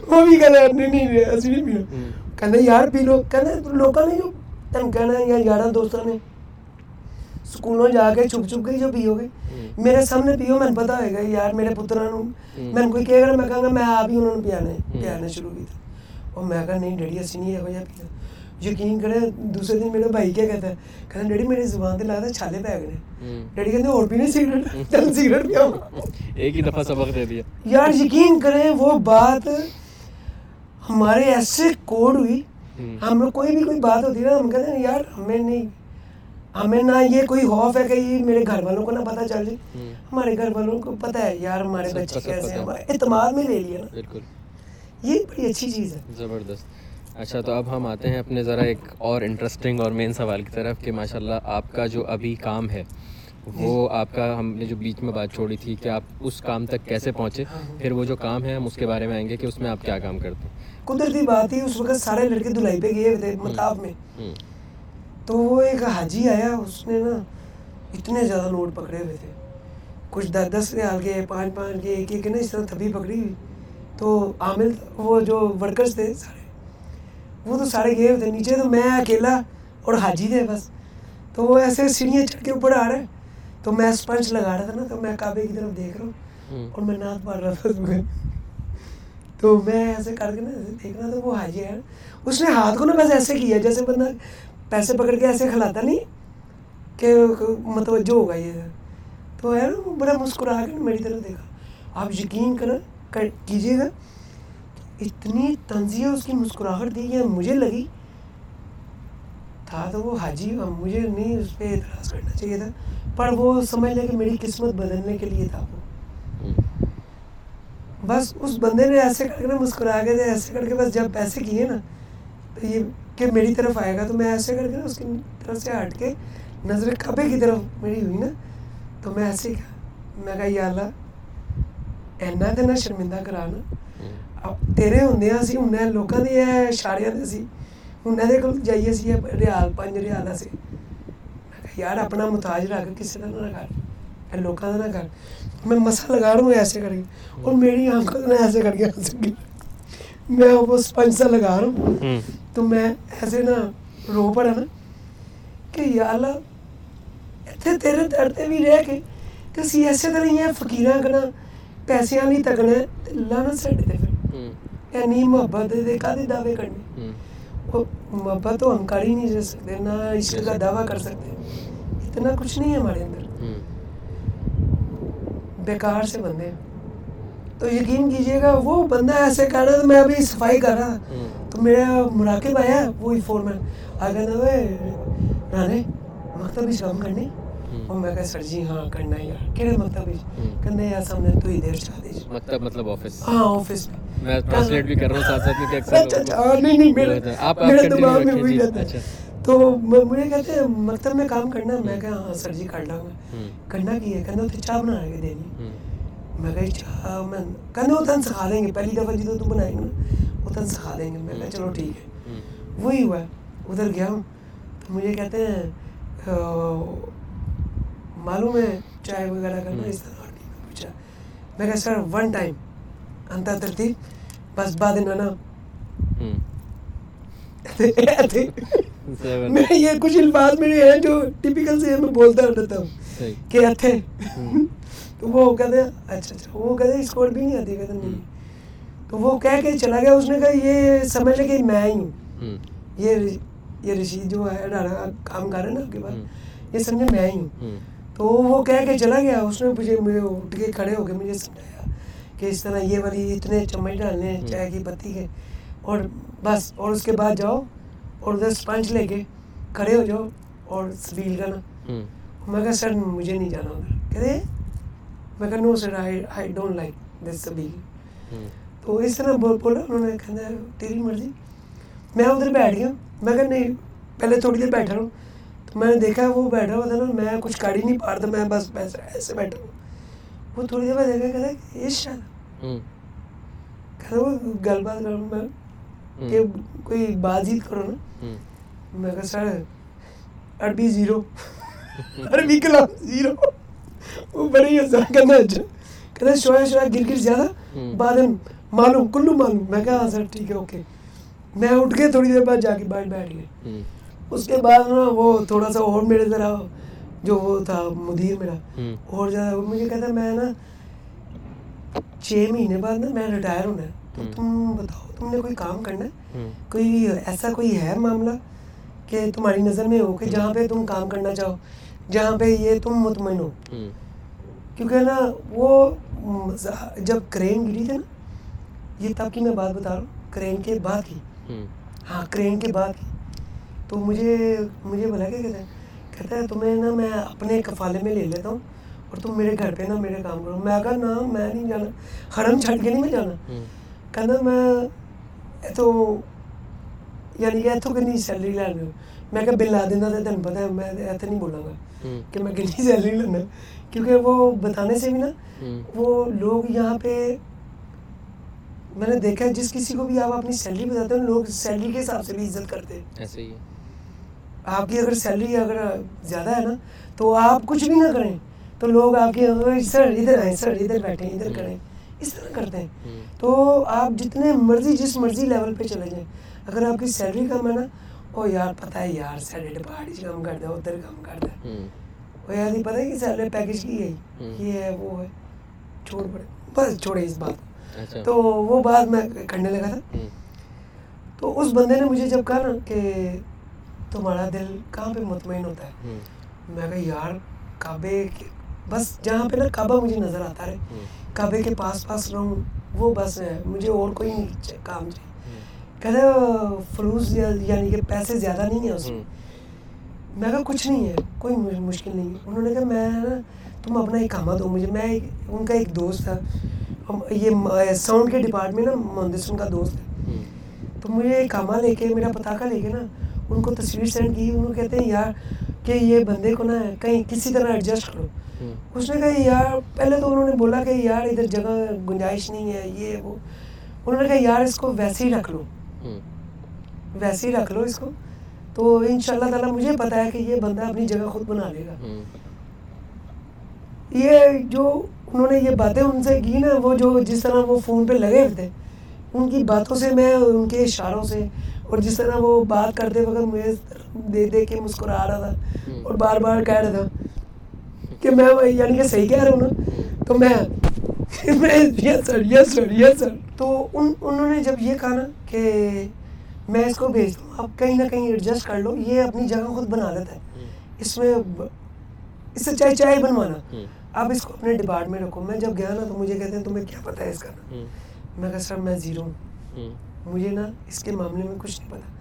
Speaker 2: وہ بھی کہنا نہیں نہیں اسی بھی پینا۔ کہنا یار پی لو۔ کہنا لوگوں نے جو تم کہنا یا یارہ دوستوں نے سکولوں جا کے چھپ چھپ کے جو پیو گے میرے سامنے پیو میں پتا ہوئے گا یار میرے پترا نو میں کوئی کہے گا میں کہاں گا میں آپ ہی انہوں نے پیانے پیانے شروع کیا اور میں کہا نہیں کرے پہ گئے ڈیڈی کہتے اور بھی نہیں سگریٹ چل سگریٹ پیاؤں
Speaker 1: ایک ہی دفعہ سبق دے دیا
Speaker 2: یار یقین کریں وہ بات ہمارے ایسے کوڈ ہوئی ہم لوگ کوئی بھی کوئی بات ہوتی ہے نا ہم کہتے ہیں یار ہمیں نہیں ہمیں نہ یہ کوئی خوف ہے کہ یہ میرے گھر والوں کو نہ پتہ چل جائے۔ ہمارے گھر والوں کو پتہ ہے یار ہمارے بچے کیسے ہیں۔ اعتماد میں لے لیا نا۔ بالکل۔ یہ بڑی اچھی چیز ہے۔
Speaker 1: زبردست۔ اچھا تو اب ہم آتے ہیں اپنے ذرا ایک اور انٹرسٹنگ اور مین سوال کی طرف کہ ماشاء اللہ آپ کا جو ابھی کام ہے وہ آپ کا ہم نے جو بیچ میں بات چھوڑی تھی کہ آپ اس کام تک کیسے پہنچے پھر وہ جو کام ہے ہم اس کے بارے میں آئیں گے کہ اس میں آپ کیا کام کرتے ہیں۔
Speaker 2: قدرتی بات ہی اس وقت سارے لڑکے دلائی پہ گئے تھے مطاب میں۔ تو وہ ایک حاجی آیا اس نے نا اتنے زیادہ نوٹ پکڑے ہوئے تھے۔ کچھ دس دس ریال کے پانچ پانچ کے ایک ایک نا اس طرح تھبی پکڑی ہوئی۔ تو عامل وہ جو ورکرس تھے سارے وہ تو سارے گئے ہوئے تھے۔ نیچے تو میں اکیلا اور حاجی تھے بس۔ تو وہ ایسے سیڑھیاں چڑھ کے اوپر آ رہے تو میں اسپنچ لگا رہا تھا نا تو میں کعبے کی طرف دیکھ رہا ہوں۔ اور میں نعت پڑھ رہا تھا تو میں ایسے کر کے نا دیکھ رہا تھا وہ حاجی ہے اس نے ہاتھ کو نا بس ایسے کیا جیسے بندہ پیسے پکڑ کے ایسے کھلاتا نہیں کہ متوجہ ہوگا یہ تو ہے نا بڑا مسکرا کے میری طرف دیکھا آپ یقین کریں کیجیے گا اتنی تنزیہ اس کی مسکراہٹ دی یا مجھے لگی تھا تو وہ حاجی مجھے نہیں اس پہ اعتراض کرنا چاہیے تھا پر وہ سمجھ لے کہ میری قسمت بدلنے کے لیے تھا وہ بس اس بندے نے ایسے کر کے مسکرا کے ایسے کر کے بس جب پیسے کیے نا تو یہ کہ میری طرف آئے گا تو میں ایسے کر کے نا اس کی طرف سے ہٹ کے نظر کبے کی طرف میری ہوئی نا تو میں ایسے ہی میں کہا یا اللہ اینا دینا شرمندہ کرانا اب تیرے ہوں سی ہوں لوگوں کی اشاریاں دے سی ہوں کو جائیے سی ریال پانچ ریال سے میں کہا یار اپنا متاج رکھ کسی کا نہ کر لوگوں کا نہ کر۔ میں مسا لگا رہا ہوں ایسے کر کے اور میری آنکھوں نے ایسے کر کے میں وہ اسپنج سا لگا رہا ہوں۔ تو میں ایسے نا رو پڑا نا کہ یا اللہ تیرے درد بھی رہ کے کہ اسی ایسے طرح ہی فقیراں کنا پیسے نہیں تکنا اللہ نہ سڈے دے پھر۔ یعنی محبت دے کا دے دعوے کرنے؟ وہ محبت تو ہم کر ہی نہیں رہ سکتے نہ عشق کا دعویٰ کر سکتے۔ اتنا کچھ نہیں ہے ہمارے اندر۔ بیکار سے بندے۔ ہیں تو یقین کیجیے گا وہ بندہ ایسے کر رہا تھا میں ابھی صفائی کر رہا تو میرا مراقب آیا وہی فور مین آ کہنا رانے مکتب ہی کام کرنی؟ اور میں کہا سر جی ہاں کرنا ہے یار۔ کہڑے مکتب ہی کہنا یار سامنے تو ہی دیر چاہ دیجیے
Speaker 1: مکتب مطلب آفس
Speaker 2: ہاں آفس میں
Speaker 1: ٹرانسلیٹ بھی کر رہا ہوں ساتھ ساتھ میں کہ اکثر
Speaker 2: اچھا اچھا نہیں نہیں میرے دماغ میں وہی رہتا ہے۔ تو مجھے کہتے ہیں مکتب میں کام کرنا میں کہا ہاں سر جی کر لاں گا۔ کرنا کی ہے؟ کہنا تو چاہ بنا کے دینی۔ میں کہا چاہ میں کہنا وہ تن سکھا دیں گے پہلی دفعہ جی تو بنائیں گے نا وہ تن سکھا دیں گے۔ میں کہا چلو ٹھیک ہے۔ وہی ہوا۔ ادھر گیا ہوں۔ تو مجھے کہتے ہیں معلوم ہے چائے وغیرہ کرنا اس طرح پوچھا۔ میں کہا سر ون ٹائم انتا ترتیب۔ بس بعد نانا *laughs* میں یہ کچھ الفاظ میرے ہیں جو ٹپیکل سے میں بولتا رہتا ہوں۔ کہ اتھے۔ تو وہ کہتے ہیں اچھا اچھا وہ کہتے اسکور بھی نہیں آتی کہتے نہیں۔ تو وہ کہہ کے چلا گیا اس نے کہا یہ سمجھ لے کہ میں ہی ہوں۔ یہ یہ رشید جو ہے کام کر رہے ہیں نا آپ کے پاس یہ سمجھے میں ہی ہوں۔ تو وہ کہہ کے چلا گیا اس نے مجھے مجھے اٹھ کے کھڑے ہو کے مجھے سمجھایا کہ اس طرح یہ والی اتنے چمچ ڈالنے ہیں چائے کی پتی کے۔ اور بس اور اس کے بعد جاؤ اور ادھر اسپنچ لے کے کھڑے ہو جاؤ اور سبیل کا نا میں کہا سر مجھے نہیں جانا ادھر۔ کہتے میں کہا نو سر آئی ڈونٹ لائک دس سبیل تو اس طرح بول بولا انہوں نے کہنا تیری مرضی میں ادھر بیٹھ گیا میں کہا نہیں پہلے تھوڑی دیر بیٹھا ہوں تو میں نے دیکھا وہ بیٹھا ہوا تھا نا میں کچھ گاڑی نہیں پار تھا میں بس ایسے بیٹھا ہوں وہ تھوڑی دیر بعد دیکھا کہتا کہ یہ شاید کہتا وہ گل بات کروں میں کہ کوئی بات چیت کرو نا میں کہا سر عربی زیرو عربی کلام زیرو وہ ہزار کرنا اچھا کہتا شویا شویا گر گر زیادہ۔ بعد معلوم کلو معلوم۔ میں کہا ہاں سر ٹھیک ہے اوکے میں اٹھ کے تھوڑی دیر بعد جا کے بیٹھ بیٹھ گئے اس کے بعد نا وہ تھوڑا سا اور میرے ذرا جو وہ تھا مدیر میرا اور زیادہ مجھے کہتا میں نا چھ مہینے بعد نا میں ریٹائر ہونا ہے۔ تو تم بتاؤ تم نے کوئی کام کرنا ہے؟ کوئی ایسا کوئی ہے معاملہ کہ تمہاری نظر میں ہو کہ جہاں پہ تم کام کرنا چاہو؟ جہاں پہ یہ تم مطمئن ہو۔ کیونکہ نا وہ جب کرین گری تھی نا یہ تب کی میں بات بتا رہا ہوں کرین کے بعد کی۔ ہاں کرین کے بعد کی۔ تو مجھے مجھے بولا کیا کہتا ہے کہتا ہے تمہیں نا میں اپنے کفالے میں لے لیتا ہوں اور تم میرے گھر پہ نا میرے کام کرو۔ میں کہا نا میں نہیں جانا۔ حرم چھٹ کے نہیں میں جانا۔ کہنا میں تو یعنی کہ اتوں کنی سیلری لینا میں کہا بل لا دینا تو تین پتا ہے میں ایسے نہیں بولاں گا کہ میں کنی سیلری لینا کیونکہ وہ بتانے سے بھی نا وہ لوگ یہاں پہ میں نے دیکھا ہے جس کسی کو بھی آپ اپنی سیلری بتاتے ہیں لوگ سیلری کے حساب سے بھی عزت کرتے ہیں ایسے ہی آپ کی اگر سیلری اگر زیادہ ہے نا تو آپ کچھ بھی نہ کریں تو لوگ آپ کے سر ادھر آئیں سر ادھر بیٹھیں ادھر کریں اس طرح کرتے ہیں تو آپ جتنے مرضی جس مرضی لیول پہ چلے جائیں اگر آپ کی سیلری کم ہے نا او یار پتہ ہے یار سیلری پہاڑی سے کم کر دے ادھر کم کر دے وہ یار نہیں پتہ ہے کہ سیلری پیکج کی ہے یہ ہے وہ ہے چھوڑ پڑے بس چھوڑے اس بات کو۔ تو وہ بات میں کرنے لگا تھا تو اس بندے نے مجھے جب کہا نا کہ تمہارا دل کہاں پہ مطمئن ہوتا ہے میں کہا یار کعبے بس جہاں پہ نا کعبہ مجھے نظر آتا رہے کعبے کے پاس پاس رہوں وہ بس ہے مجھے اور کوئی نہیں کام چاہیے کہتے فلوس یعنی کہ پیسے زیادہ نہیں ہیں اس میں میں کہا کچھ نہیں ہے کوئی مشکل نہیں ہے انہوں نے کہا میں نا تم اپنا ایک کامہ دو مجھے میں ان کا ایک دوست تھا یہ ساؤنڈ کے ڈپارٹمنٹ نا مہندس ان کا دوست ہے تو مجھے ایک کامہ لے کے میرا پتاخہ لے کے نا ان کو تصویر سینڈ کی انہوں کہتے ہیں یار کہ یہ بندے کو نا کہیں کسی طرح ایڈجسٹ کرو اس نے کہا یار پہلے تو انہوں نے بولا کہ یار ادھر جگہ گنجائش نہیں ہے یہ وہ انہوں نے کہا یار اس کو ویسے ہی رکھ لو ویسے ہی رکھ لو اس کو۔ تو ان شاء اللہ تعالیٰ مجھے پتا ہے کہ یہ بندہ اپنی جگہ خود بنا لے گا۔ یہ جو انہوں نے یہ باتیں ان سے کی نا وہ جو جس طرح وہ فون پہ لگے ہوتے ان کی باتوں سے میں ان کے اشاروں سے اور جس طرح وہ بات کرتے وقت مجھے دے دے کے مسکرا رہا تھا اور بار بار کہہ رہا تھا کہ میں یعنی کہ صحیح کہہ رہا ہوں نا تو میں یس سر یس سر یس سر تو ان انہوں نے جب یہ کہا نا کہ میں اس کو بھیج دوں آپ کہیں نہ کہیں ایڈجسٹ کر لو یہ اپنی جگہ خود بنا لیتا ہے۔ اس میں اس سے چائے چائے بنوانا۔ آپ اس کو اپنے ڈپارٹمنٹ رکھو۔ میں جب گیا نا تو مجھے کہتے ہیں تمہیں کیا پتہ ہے اس کا؟ نا میں کہا سر میں زیرو ہوں۔ مجھے نا اس کے معاملے میں کچھ نہیں پتا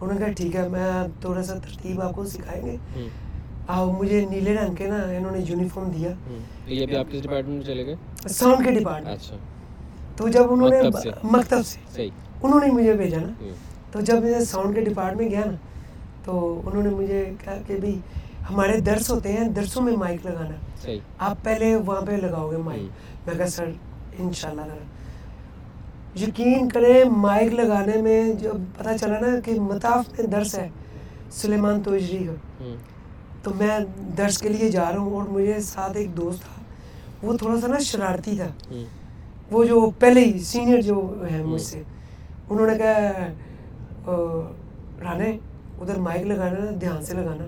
Speaker 2: انہوں نے کہا ٹھیک ہے میں تھوڑا سا ترتیب آپ کو سکھائیں گے۔ آؤ مجھے نیلے رنگ کے نا انہوں نے یونیفارم دیا۔
Speaker 1: یہ بھی آپ کس ڈپارٹمنٹ میں چلے گئے؟
Speaker 2: ساؤنڈ کے ڈپارٹمنٹ اچھا۔ تو جب انہوں نے مکتب سے۔ انہوں نے مجھے بھیجا نا۔ تو جب میں ساؤنڈ کے ڈپارٹمنٹ گیا نا تو انہوں نے مجھے کہا کہ بھائی ہمارے درس ہوتے ہیں درسوں میں مائک لگانا۔ آپ پہلے وہاں پہ لگاؤ گے مائک۔ میں کہا سر ان شاء اللہ یقین کریں مائک لگانے میں جب پتہ چلا نا کہ مطاف میں درس ہے سلیمان توجری کا۔ تو میں درس کے لیے جا رہا ہوں اور مجھے ساتھ ایک دوست تھا وہ تھوڑا سا نا شرارتی تھا۔ وہ جو پہلے ہی سینئر جو ہے مجھ سے انہوں نے کہا رانے ادھر مائک لگانا دھیان سے لگانا۔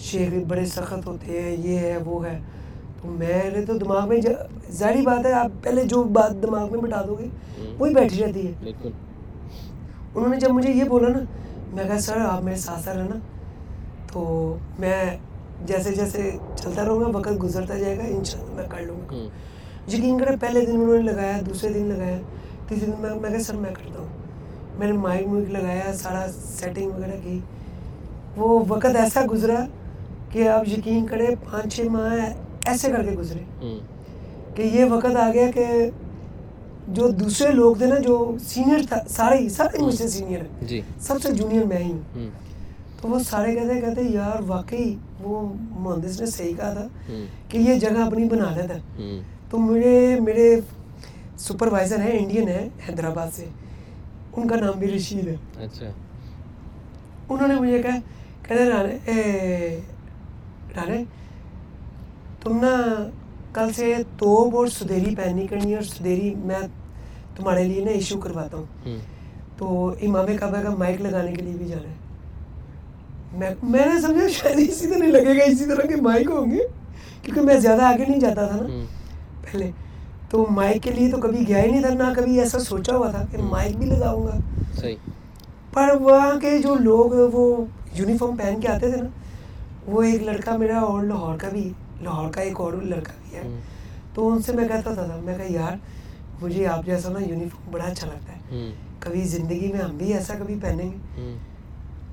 Speaker 2: شیر بڑے سخت ہوتے ہیں یہ ہے وہ ہے۔ تو میرے تو دماغ میں ظاہری بات ہے آپ پہلے جو بات دماغ میں بٹا دو گے وہی بیٹھی رہتی ہے۔ بالکل۔ انہوں نے جب مجھے یہ بولا نا میں کہا سر آپ میرے ساتھ ساتھ رہنا۔ تو میں جیسے جیسے چلتا رہوں گا وقت گزرتا جائے گا ان شاء اللہ میں کر لوں گا۔ یقین کریں پہلے دن انہوں نے لگایا دوسرے دن لگایا تیسرے دن میں میں کہا سر میں کرتا ہوں۔ میں نے مائک وائک لگایا سارا سیٹنگ وغیرہ کی۔ وہ وقت ایسا گزرا کہ آپ یقین کریں پانچ چھ ماہ ایسے کر کے گزرے۔ کہ یہ وقت آ گیا کہ جو دوسرے لوگ تھے نا جو سینئر تھا سارے ہی سارے مجھ سے سینئر ہیں۔ جی۔ سب سے جونیئر میں ہی ہوں۔ تو وہ سارے کہتے کہتے یار واقعی وہ مہندس نے صحیح کہا تھا کہ یہ جگہ اپنی بنا لیتا تو مجھے میرے سپروائزر ہیں انڈین ہیں حیدرآباد سے۔ ان کا نام بھی رشید ہے۔ اچھا۔ انہوں نے مجھے کہا کہتے رانے رانے تم نا کل سے توب اور سدیری پہننی کرنی اور سدیری میں تمہارے لیے نا ایشو کرواتا ہوں۔ تو امام کعبہ کا مائک لگانے کے لیے بھی جانا ہے۔ میں نے سمجھا شاید اسی طرح لگے گا اسی طرح کے مائک ہوں گے۔ کیونکہ میں زیادہ آگے نہیں جاتا تھا نا۔ پہلے تو مائک کے لیے تو کبھی گیا ہی نہیں تھا نہ کبھی ایسا سوچا ہوا تھا کہ مائک بھی لگاؤں گا پر وہاں کے جو لوگ وہ یونیفارم پہن کے آتے تھے نا وہ ایک لڑکا میرا اور لاہور کا بھی لاہور کا ایک اور لڑکا بھی ہے تو ان سے میں کہتا تھا میں کہا یار مجھے آپ جیسا نا یونیفارم بڑا اچھا لگتا ہے کبھی زندگی میں ہم بھی ایسا کبھی پہنیں گے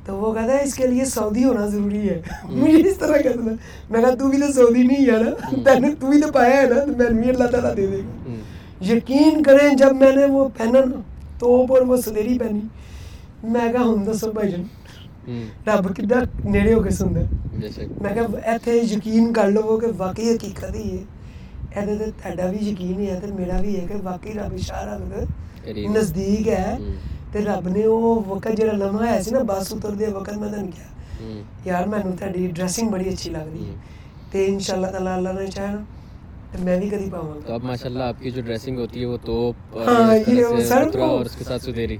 Speaker 2: تو وہ کہتا ہے اس کے لیے سعودی ہونا ضروری ہے۔ مجھے اس طرح کہتا تھا۔ میں کہا تو بھی تو سعودی نہیں ہے نا۔ پہنے تو بھی تو پایا ہے نا۔ تو میں بھی اللہ تعالیٰ دے دے۔ گا یقین کریں جب میں نے وہ پہنا نا تو اوپر وہ سلیری پہنی۔ میں کہا ہوں دسو بھائی جان رب کدا نیڑے ہو کے سندا میں کہا ایتھے یقین کر لو کہ واقعی حقیقت ہی ہے۔ ایتھے تے تہاڈا بھی یقین ہے تے میرا بھی ہے کہ واقعی رب اشارہ نزدیک ہے۔ تے رب نے وہ وقت جڑا لمحہ ہے سی نا بس اتر دے وقت میں نے کیا یار مینوں تہاڈی ڈریسنگ بڑی اچھی لگ رہی ہے تے انشاءاللہ تعالی اللہ نے چاہنا میں بھی کدی پاؤں
Speaker 1: تو اب ماشاءاللہ آپ کی جو ڈریسنگ ہوتی ہے وہ توپ اور اس کے ساتھ سدیری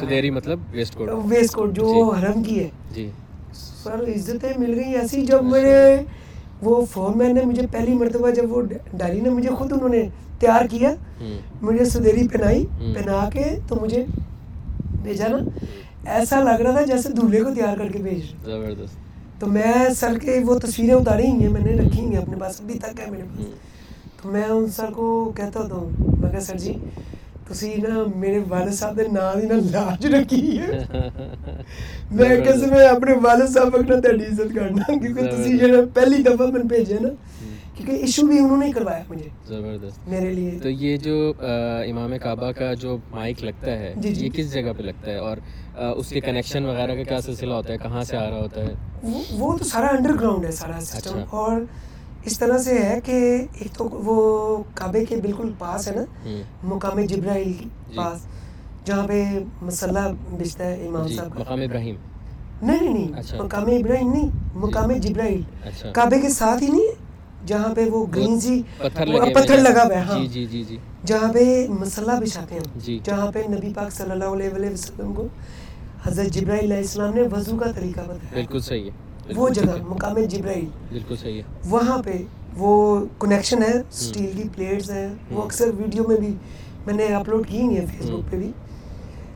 Speaker 1: سدیری مطلب ویسٹ کوٹ
Speaker 2: ویسٹ کوٹ جو۔ حرم کی ہے جی سر عزتیں مل گئی ایسی جب میرے وہ فون مین نے مجھے پہلی مرتبہ جب وہ ڈائری نے مجھے خود انہوں نے تیار کیا مجھے سدیری پہنائی پہنا کے تو مجھے بھیجا نا ایسا لگ رہا تھا جیسے دولہے کو تیار کر کے بھیج زبردست تو میں سر کے وہ تصویریں اتاری ہیں میں نے رکھی ہیں اپنے پاس ابھی تک ہے میرے پاس تو میں ان سر کو کہتا ہوتا ہوں میں کہا سر جی تسی نا میرے والد صاحب دے نام دی نا لاج رکھی ہے میں کیسے میں اپنے والد صاحب اگنا تیری عزت کرنا کیونکہ تسی جڑا پہلی دفعہ میں بھیجے نا کیونکہ ایشو بھی انہوں نے کروایا مجھے زبردست۔
Speaker 1: میرے لیے۔ تو یہ جو امام کعبہ کا جو مائک لگتا ہے جی جی یہ کس جگہ پہ لگتا ہے؟ اور اس کے کنیکشن وغیرہ کا کیا سلسلہ ہوتا ہے؟ کہاں سے آ رہا ہوتا ہے؟
Speaker 2: وہ تو سارا انڈر گراؤنڈ ہے سارا سسٹم اچھا۔ اور اس طرح سے ہے کہ ایک تو وہ کعبے کے بالکل پاس ہے نا مقام جبرائیل جی۔ پاس جہاں پہ مسلح بچتا ہے امام جی، صاحب
Speaker 1: مقام ابراہیم۔
Speaker 2: نہیں نہیں نہیں اچھا۔ مقام ابراہیم نہیں مقام جبرائیل۔ اچھا۔ کعبے کے ساتھ ہی نہیں جہاں پہ وہ گرین سی پتھر لگا ہوا ہے ہاں۔ جی جی جی جی۔ جہاں پہ مسلح بچھاتے ہیں۔ جی۔ جہاں پہ نبی پاک صلی اللہ علیہ وسلم کو حضرت جبرائیل علیہ السلام نے وضو کا طریقہ بتایا۔
Speaker 1: بالکل صحیح
Speaker 2: ہے۔ وہ جگہ مقام جبرائیل۔
Speaker 1: بالکل صحیح ہے۔
Speaker 2: وہاں پہ وہ کنیکشن ہے سٹیل کی پلیٹس ہیں۔ وہ اکثر ویڈیو میں بھی میں نے اپلوڈ کی نہیں ہے فیس بک پہ بھی۔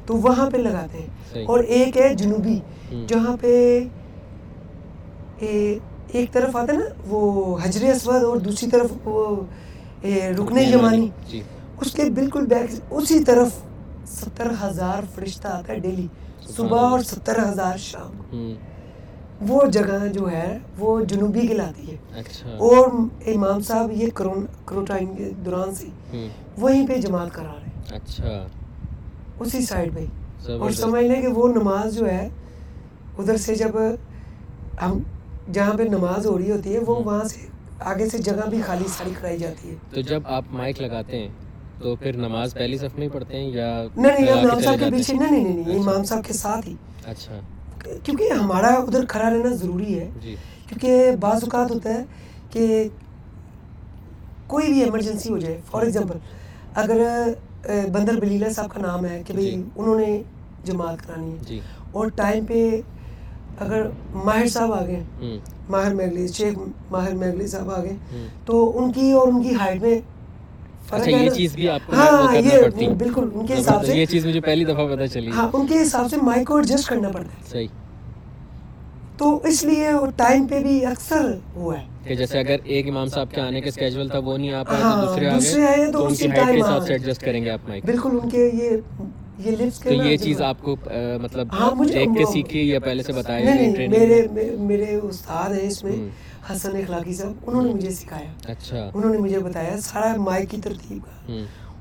Speaker 2: تو وہاں پہ لگاتے ہیں۔ اور ایک ہے جنوبی جہاں پہ ایک طرف آتا ہے نا وہ حجر اسود اور دوسری طرف وہ رکن یمانی جی۔ اس کے بالکل بیک اسی طرف ستر ہزار فرشتہ آتا ہے ڈیلی صبح اور ستر ہزار شام۔ وہ جگہ جو ہے وہ جنوبی کہلاتی ہے۔ اچھا۔ اور امام صاحب یہ کروٹائن کے دوران سے وہیں پہ جماعت کرا رہے اچھا۔ اسی سائڈ پہ۔ اور سمجھ لیں کہ وہ نماز جو ہے ادھر سے جب ہم جہاں پہ نماز ہو رہی ہوتی ہے وہ وہاں سے آگے سے جگہ بھی خالی ساری کرائی جاتی ہے۔
Speaker 1: تو جب آپ مائک لگاتے ہیں تو پھر نماز پہلی صف میں پڑھتے ہیں یا
Speaker 2: نہیں نہیں امام صاحب کے پیچھے نہیں نہیں نہیں امام صاحب کے ساتھ ہی۔ اچھا۔ کیونکہ ہمارا ادھر کھڑا رہنا ضروری ہے۔ جی۔ کیونکہ بعض اوقات ہوتا ہے کہ کوئی بھی ایمرجنسی ہو جائے۔ فار ایگزامپل اگر بندر بلیلا صاحب کا نام ہے کہ بھائی جی۔ انہوں نے جماعت کرانی ہے۔ جی۔ اور ٹائم پہ اگر ماہر صاحب آ گئے ماہر میگلی شیخ ماہر میگلی صاحب آ گئے تو ان کی اور ان کی ہائٹ میں
Speaker 1: اچھا یہ چیز بھی آپ کو
Speaker 2: ہاں یہ بالکل ان کے حساب سے
Speaker 1: یہ چیز مجھے پہلی دفعہ پتہ چلی۔
Speaker 2: ہاں ان کے حساب سے مائک کو ایڈجسٹ کرنا پڑتا ہے۔
Speaker 1: صحیح۔
Speaker 2: تو اس لیے وہ ٹائم پہ بھی اکثر ہوا ہے۔
Speaker 1: کہ جیسے اگر ایک امام صاحب کے آنے کا اسکیجول تھا وہ نہیں آ پائے
Speaker 2: ہاں،
Speaker 1: تو دوسرے
Speaker 2: دوسرے
Speaker 1: آ
Speaker 2: آئے
Speaker 1: گئے
Speaker 2: تو
Speaker 1: تو ان
Speaker 2: اسی
Speaker 1: کی ہائٹ کے
Speaker 2: ٹائم
Speaker 1: حساب۔ سے ایڈجسٹ کریں گے آپ مائک
Speaker 2: بالکل ان کے یہ یہ لپس
Speaker 1: تو یہ چیز آپ کو مطلب
Speaker 2: ہاں
Speaker 1: دیکھ کے سیکھی یا پہلے سے بتایا
Speaker 2: نہیں نہیں میرے میرے استاد ہیں اس میں حسن اخلاقی صاحب انہوں نے مجھے سکھایا۔
Speaker 1: اچھا۔
Speaker 2: انہوں نے مجھے بتایا سارا مائک کی ترتیب کا۔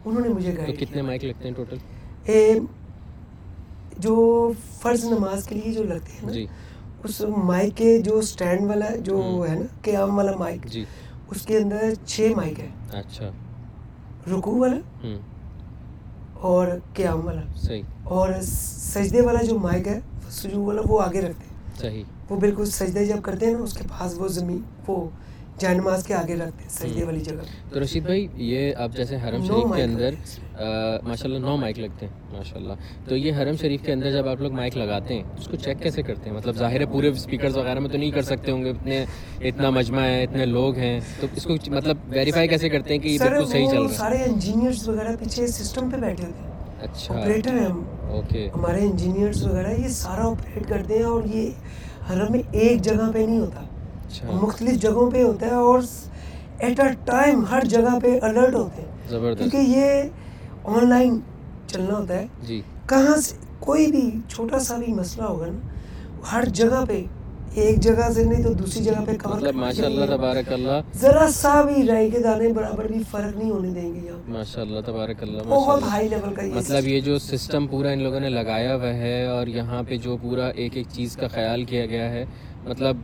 Speaker 2: انہوں نے مجھے گائیڈ
Speaker 1: کتنے مائک لگتے ہیں ٹوٹل
Speaker 2: اے جو فرض نماز کے لیے جو لگتے ہیں نا
Speaker 1: جی۔
Speaker 2: اس مائک کے جو سٹینڈ والا جو ہے نا قیام والا مائک
Speaker 1: جی۔
Speaker 2: اس کے اندر چھ مائک ہے
Speaker 1: اچھا۔
Speaker 2: رکوع والا اور قیام والا۔
Speaker 1: صحیح۔
Speaker 2: اور سجدے والا جو مائک ہے سجو والا وہ آگے رکھتے ہیں۔
Speaker 1: صحیح۔
Speaker 2: وہ بالکل سجدے جب کرتے ہیں نا اس کے پاس وہ زمین وہ جائے نماز کے آگے رکھتے ہیں سجدے والی جگہ۔
Speaker 1: تو رشید بھائی یہ آپ جیسے حرم شریف کے اندر ماشاء اللہ نو مائک لگتے ہیں ماشاء اللہ تو یہ حرم شریف کے اندر جب آپ لوگ مائک لگاتے ہیں اس کو چیک کیسے کرتے ہیں؟ مطلب ظاہر ہے پورے اسپیکرز وغیرہ میں تو نہیں کر سکتے ہوں گے اتنے اتنا مجمع ہے اتنے لوگ ہیں۔ تو اس کو مطلب ویریفائی کیسے کرتے ہیں کہ یہ بالکل صحیح چل رہا ہے؟
Speaker 2: سارے انجینئرس وغیرہ پیچھے سسٹم پہ بیٹھے ہوتے ہیں۔
Speaker 1: اچھا۔
Speaker 2: آپریٹر ہیں ہم۔
Speaker 1: اوکے
Speaker 2: ہمارے انجینئرس وغیرہ یہ سارا آپریٹ کرتے ہیں اور یہ حرم میں ایک جگہ پہ نہیں ہوتا۔ مختلف جگہوں پہ ہوتا ہے اور ایٹ اے ٹائم ہر جگہ پہ الرٹ ہوتے ہیں۔ کیونکہ یہ آن لائن چلنا ہوتا ہے۔
Speaker 1: جی۔
Speaker 2: کہاں سے کوئی بھی چھوٹا سا بھی مسئلہ ہوگا نا ہر جگہ پہ ایک جگہ سے نہیں تو دوسری جگہ پہ کور
Speaker 1: مطلب ماشاء اللہ تبارک اللہ
Speaker 2: ذرا سا بھی رائے کے دانے برابر بھی فرق نہیں ہونے دیں گے یہاں۔
Speaker 1: ماشاء اللہ تبارک اللہ
Speaker 2: بہت ہائی لیول کا
Speaker 1: مطلب یہ جو سسٹم پورا ان لوگوں نے لگایا ہوا ہے اور یہاں پہ جو پورا ایک ایک چیز کا خیال کیا گیا ہے مطلب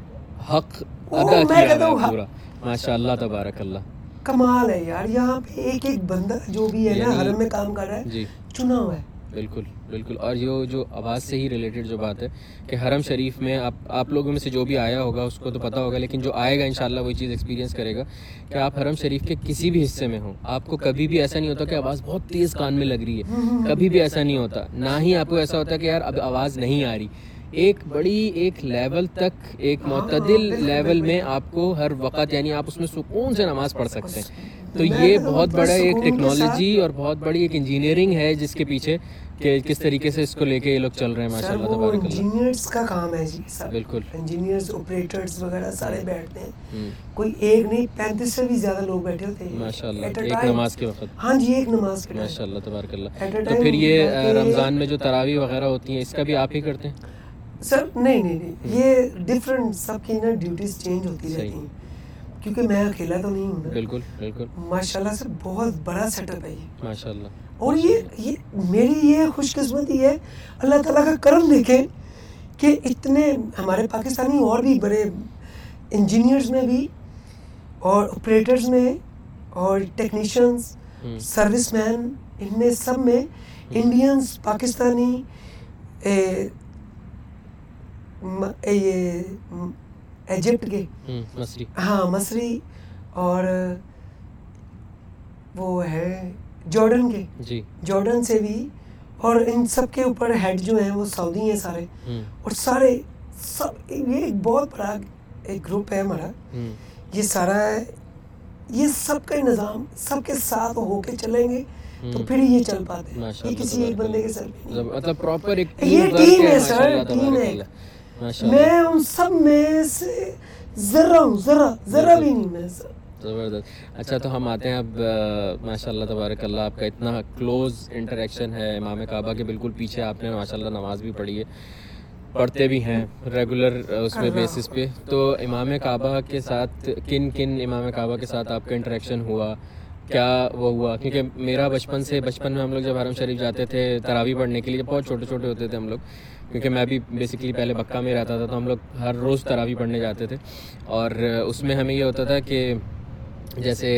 Speaker 1: حق ادا کیا پورا۔ ماشاء اللہ تبارک اللہ۔
Speaker 2: کمال ہے یار یہاں پہ ایک ایک بندہ جو بھی ہے نا
Speaker 1: یعنی-
Speaker 2: حرم میں کام کر رہا ہے
Speaker 1: جی۔
Speaker 2: چنا ہوا ہے۔
Speaker 1: بالکل بالکل۔ اور یہ جو آواز سے ہی ریلیٹڈ جو بات ہے کہ حرم شریف میں آپ آپ لوگوں میں سے جو بھی آیا ہوگا اس کو تو پتہ ہوگا لیکن جو آئے گا انشاءاللہ وہی چیز ایکسپیرینس کرے گا کہ آپ حرم شریف کے کسی بھی حصے میں ہوں۔ آپ کو کبھی بھی ایسا نہیں ہوتا کہ آواز بہت تیز کان میں لگ رہی ہے۔ کبھی بھی ایسا نہیں ہوتا۔ نہ ہی آپ کو ایسا ہوتا کہ یار اب آواز نہیں آ رہی۔ ایک بڑی ایک لیول تک ایک معتدل لیول میں آپ کو ہر وقت یعنی آپ اس میں سکون سے نماز پڑھ سکتے ہیں۔ تو یہ بہت بڑا ایک ٹیکنالوجی اور بہت بڑی ایک انجینئرنگ ہے جس کے پیچھے کہ کس طریقے سے اس کو لے کے یہ لوگ چل رہے ہیں ماشاء اللہ تبارک اللہ۔
Speaker 2: انجینئرس کا کام ہے جی
Speaker 1: بالکل۔
Speaker 2: انجینئرس وغیرہ سارے بیٹھتے ہیں۔ کوئی ایک نہیں پینتیس سے بھی زیادہ لوگ بیٹھے ہوتے ہیں۔
Speaker 1: ماشاء اللہ ایک نماز کے وقت۔
Speaker 2: ہاں جی ایک نماز کے
Speaker 1: ماشاء اللہ تبارک اللہ۔ تو پھر یہ رمضان میں جو تراویح وغیرہ ہوتی ہیں اس کا بھی آپ ہی کرتے ہیں؟
Speaker 2: سر نہیں نہیں نہیں یہ ڈفرینٹ سب کی نا ڈیوٹیز چینج ہوتی۔ رہتی ہیں۔ کیونکہ میں اکیلا تو نہیں ہوں
Speaker 1: بالکل بالکل۔
Speaker 2: ماشاء اللہ سے بہت بڑا سیٹ اپ ہے یہ۔
Speaker 1: ماشاء اللہ
Speaker 2: اور یہ یہ میری یہ خوش قسمتی ہے اللہ تعالیٰ کا کرم دیکھیں کہ اتنے ہمارے پاکستانی اور بھی بڑے انجینئرز میں بھی اور آپریٹرز میں اور ٹیکنیشینس سروس مین ان میں سب میں انڈینس پاکستانی یہ ایجپٹ کے۔ ہاں مصری۔ اور وہ ہے جارڈن کے۔
Speaker 1: جی۔
Speaker 2: جارڈن سے بھی۔ اور ان سب کے اوپر ہیڈ جو ہیں وہ سعودی ہیں سارے۔ اور سارے سب یہ ایک بہت بڑا ایک گروپ ہے ہمارا۔ یہ سارا یہ سب کا نظام سب کے ساتھ ہو کے چلیں گے تو۔ پھر یہ چل پاتے ہیں۔ یہ کسی ایک بندے۔ کے سر
Speaker 1: مطلب پراپر ایک
Speaker 2: یہ ٹیم ہے سر ٹیم ہے۔ میں ان سب میں سے ذرا ہوں ذرا ذرا بھی نہیں میں
Speaker 1: زبردست۔ اچھا تو ہم آتے ہیں اب ماشاء اللہ تبارک اللہ آپ کا اتنا کلوز انٹریکشن ہے امام کعبہ کے بالکل پیچھے آپ نے ماشاء اللہ نماز بھی پڑھی ہے پڑھتے بھی ہیں ریگولر اس پہ بیسس پہ۔ تو امام کعبہ کے ساتھ کن کن امام کعبہ کے ساتھ آپ کا انٹریکشن ہوا؟ کیا وہ ہوا؟ کیونکہ میرا بچپن سے بچپن میں ہم لوگ جب حرم شریف جاتے تھے تراوی پڑھنے کے لیے بہت چھوٹے چھوٹے ہوتے تھے ہم لوگ۔ کیونکہ میں بھی بیسکلی پہلے بکا میں رہتا تھا تو ہم لوگ ہر روز تراوی پڑھنے جاتے تھے اور اس میں ہمیں یہ ہوتا تھا کہ جیسے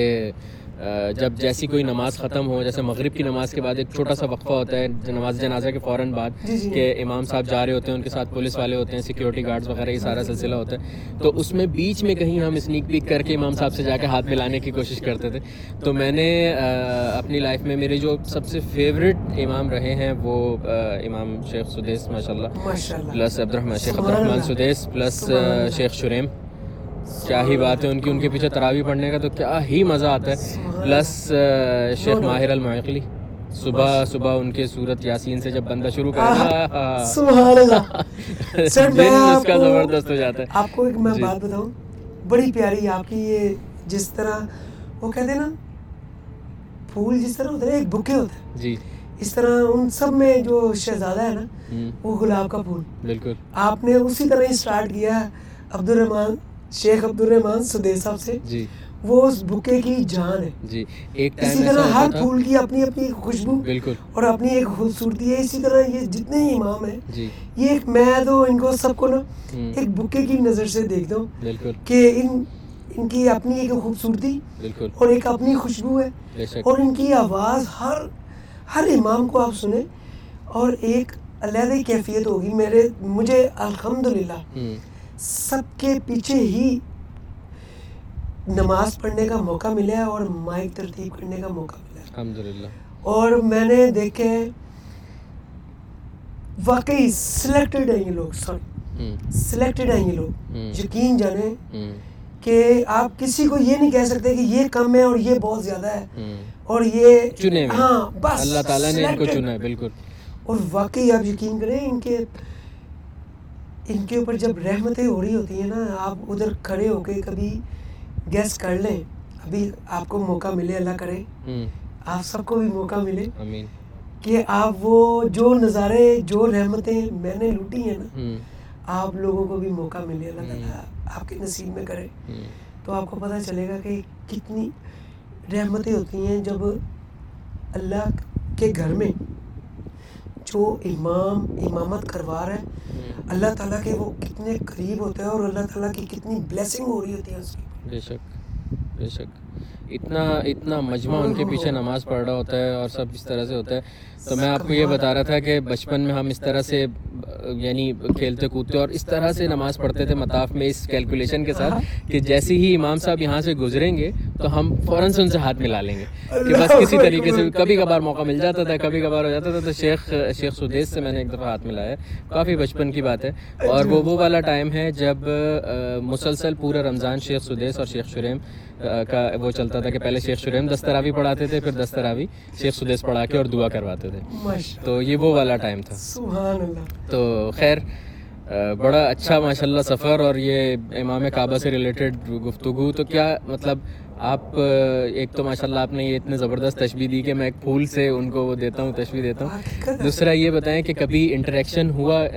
Speaker 1: جب جیسی کوئی نماز ختم ہو جیسے مغرب کی نماز کے بعد ایک چھوٹا سا وقفہ ہوتا ہے نماز جنازہ کے فوراً بعد
Speaker 2: جی جی
Speaker 1: کہ امام صاحب جا رہے ہوتے ہیں ان کے ساتھ پولیس والے ہوتے ہیں سیکیورٹی گارڈز وغیرہ یہ سارا سلسلہ ہوتا ہے۔ تو اس میں بیچ میں کہیں ہم اسنیک پیک کر کے امام صاحب سے جا کے ہاتھ ملانے کی کوشش کرتے تھے۔ تو میں نے اپنی لائف میں میرے جو سب سے فیوریٹ امام رہے ہیں وہ امام شیخ سدیس ماشاء اللہ پلس عبد Rahman Sheikh Abdur Rahman. Sudais plus. Sheikh Shuraim. کیا ہی بات ہے ان کی ان کے پیچھے تراوی پڑھنے کا تو کیا ہی مزہ آتا ہے۔ پلس شیخ۔ ماہر المعقلی صبح صبح ان کے صورت یاسین سے جب بندہ شروع کرتا
Speaker 2: سبحان اللہ۔ سر *laughs* میں
Speaker 1: اس کا زبردست ہو جاتا ہے۔
Speaker 2: آپ کو ایک میں
Speaker 1: جی۔
Speaker 2: بات بتاؤں بڑی پیاری آپ کی یہ جس طرح وہ کہتے ہیں نا پھول جس طرح ہیں نا ایک بکے ہوتے ہیں۔
Speaker 1: جی۔
Speaker 2: اس طرح ان سب میں جو شہزادہ ہے نا وہ گلاب کا پھول۔
Speaker 1: بالکل۔
Speaker 2: آپ نے اسی طرح ہی سٹارٹ کیا ہے عبد الرحمان شیخ عبد الرحمان سدیس صاحب سے
Speaker 1: جی۔
Speaker 2: وہ اس بکے کی جان ہے۔
Speaker 1: جی ایک
Speaker 2: اسی طرح ہر پھول کی اپنی اپنی خوشبو
Speaker 1: بالکل۔
Speaker 2: اور اپنی ایک خوبصورتی ہے۔ اسی طرح یہ جتنے ہی امام ہیں
Speaker 1: جی۔
Speaker 2: یہ ایک میں تو ان کو سب کو نا ایک بکے کی نظر سے دیکھتا ہوں
Speaker 1: بالکل۔
Speaker 2: کہ ان ان کی اپنی ایک خوبصورتی
Speaker 1: بالکل۔
Speaker 2: اور ایک اپنی خوشبو ہے۔ اور ان کی آواز ہر ہر امام کو آپ سنیں اور ایک علیحدہ کیفیت ہوگی۔ میرے مجھے الحمدللہ سب کے پیچھے ہی نماز پڑھنے کا موقع ملا ہے اور مائک ترتیب کرنے کا موقع ملا ہے
Speaker 1: الحمدللہ۔
Speaker 2: اور میں نے دیکھے واقعی سلیکٹڈ ہیں یہ لوگ سوری سلیکٹڈ ہیں یہ لوگ۔ یقین جانیں
Speaker 1: ہم،
Speaker 2: کہ آپ کسی کو یہ نہیں کہہ سکتے کہ یہ کم ہے اور یہ بہت زیادہ ہے۔ اور یہ
Speaker 1: چنے
Speaker 2: ہاں بس
Speaker 1: اللہ تعالیٰ نے ان کو۔ چنا ہے بالکل۔
Speaker 2: اور واقعی آپ یقین کریں ان کے ان کے اوپر جب رحمتیں ہو رہی ہوتی ہیں نا آپ ادھر کھڑے ہو کے کبھی گیس کر لیں۔ ابھی آپ کو موقع ملے اللہ کرے۔ آپ سب کو بھی موقع ملے کہ آپ وہ جو نظارے جو رحمتیں میں نے لوٹی ہیں نا آپ لوگوں کو بھی موقع ملے اللہ۔ تعالیٰ آپ کے نصیب میں کرے۔ تو آپ کو پتہ چلے گا کہ کتنی رحمتیں ہوتی ہیں جب اللہ کے گھر میں جو امام امامت کروا رہا ہے۔ اللہ تعالیٰ کے وہ کتنے قریب ہوتے ہیں اور اللہ تعالیٰ کی کتنی بلیسنگ ہو رہی ہوتی ہے اس کی۔
Speaker 1: بے شک بے شک۔ اتنا اتنا مجمع ان کے پیچھے نماز پڑھ رہا ہوتا ہے اور سب اس طرح سے ہوتا ہے۔ تو میں آپ کو یہ بتا رہا تھا کہ بچپن میں ہم اس طرح سے یعنی کھیلتے کودتے اور اس طرح سے نماز پڑھتے تھے مطاف میں اس کیلکولیشن کے ساتھ کہ جیسے ہی امام صاحب یہاں سے گزریں گے تو ہم فوراً سے ان سے ہاتھ ملا لیں گے کہ بس کسی طریقے سے کبھی کبھار موقع مل جاتا تھا کبھی کبھار ہو جاتا تھا تو شیخ شیخ سدیس سے میں نے ایک دفعہ ہاتھ ملایا کافی بچپن کی بات ہے۔ اور وہ وہ والا ٹائم ہے جب مسلسل پورا رمضان شیخ سدیس اور شیخ شریم کا وہ چلتا تھا کہ پہلے شیخ شریم دستراوی پڑھاتے تھے پھر دستراوی شیخ سدیس پڑھا کے اور دعا کرواتے تھے۔ تو یہ وہ والا ٹائم تھا۔
Speaker 2: سبحان اللہ
Speaker 1: تو خیر بڑا اچھا ماشاء اللہ سفر اور یہ امام کعبہ سے ریلیٹڈ گفتگو۔ تو کیا مطلب آپ ایک تو ماشاء اللہ آپ نے یہ اتنے زبردست تشبیح دی کہ میں ایک پھول سے ان کو وہ دیتا ہوں تشبیح دیتا ہوں۔ دوسرا یہ بتائیں کہ کبھی انٹریکشن ہوا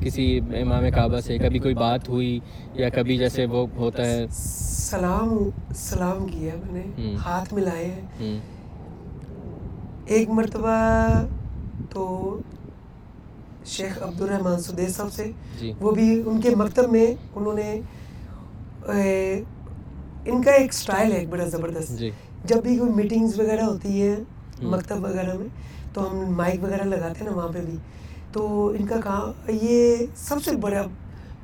Speaker 1: کسی امام کعبہ سے؟ کبھی کوئی بات ہوئی یا کبھی جیسے وہ ہوتا ہے؟
Speaker 2: سلام سلام کیا میں نے۔ ہاتھ ملائے۔ ہیں ایک مرتبہ تو شیخ عبد الرحمان سدیس صاحب سے
Speaker 1: جی۔
Speaker 2: وہ بھی ان کے مکتب میں انہوں نے ان کا ایک سٹائل ہے ایک بڑا زبردست۔
Speaker 1: جی۔
Speaker 2: جب بھی کوئی میٹنگز وغیرہ ہوتی ہے۔ مکتب وغیرہ میں تو ہم مائک وغیرہ لگاتے ہیں نا وہاں پہ بھی۔ تو ان کا کام یہ سب سے بڑا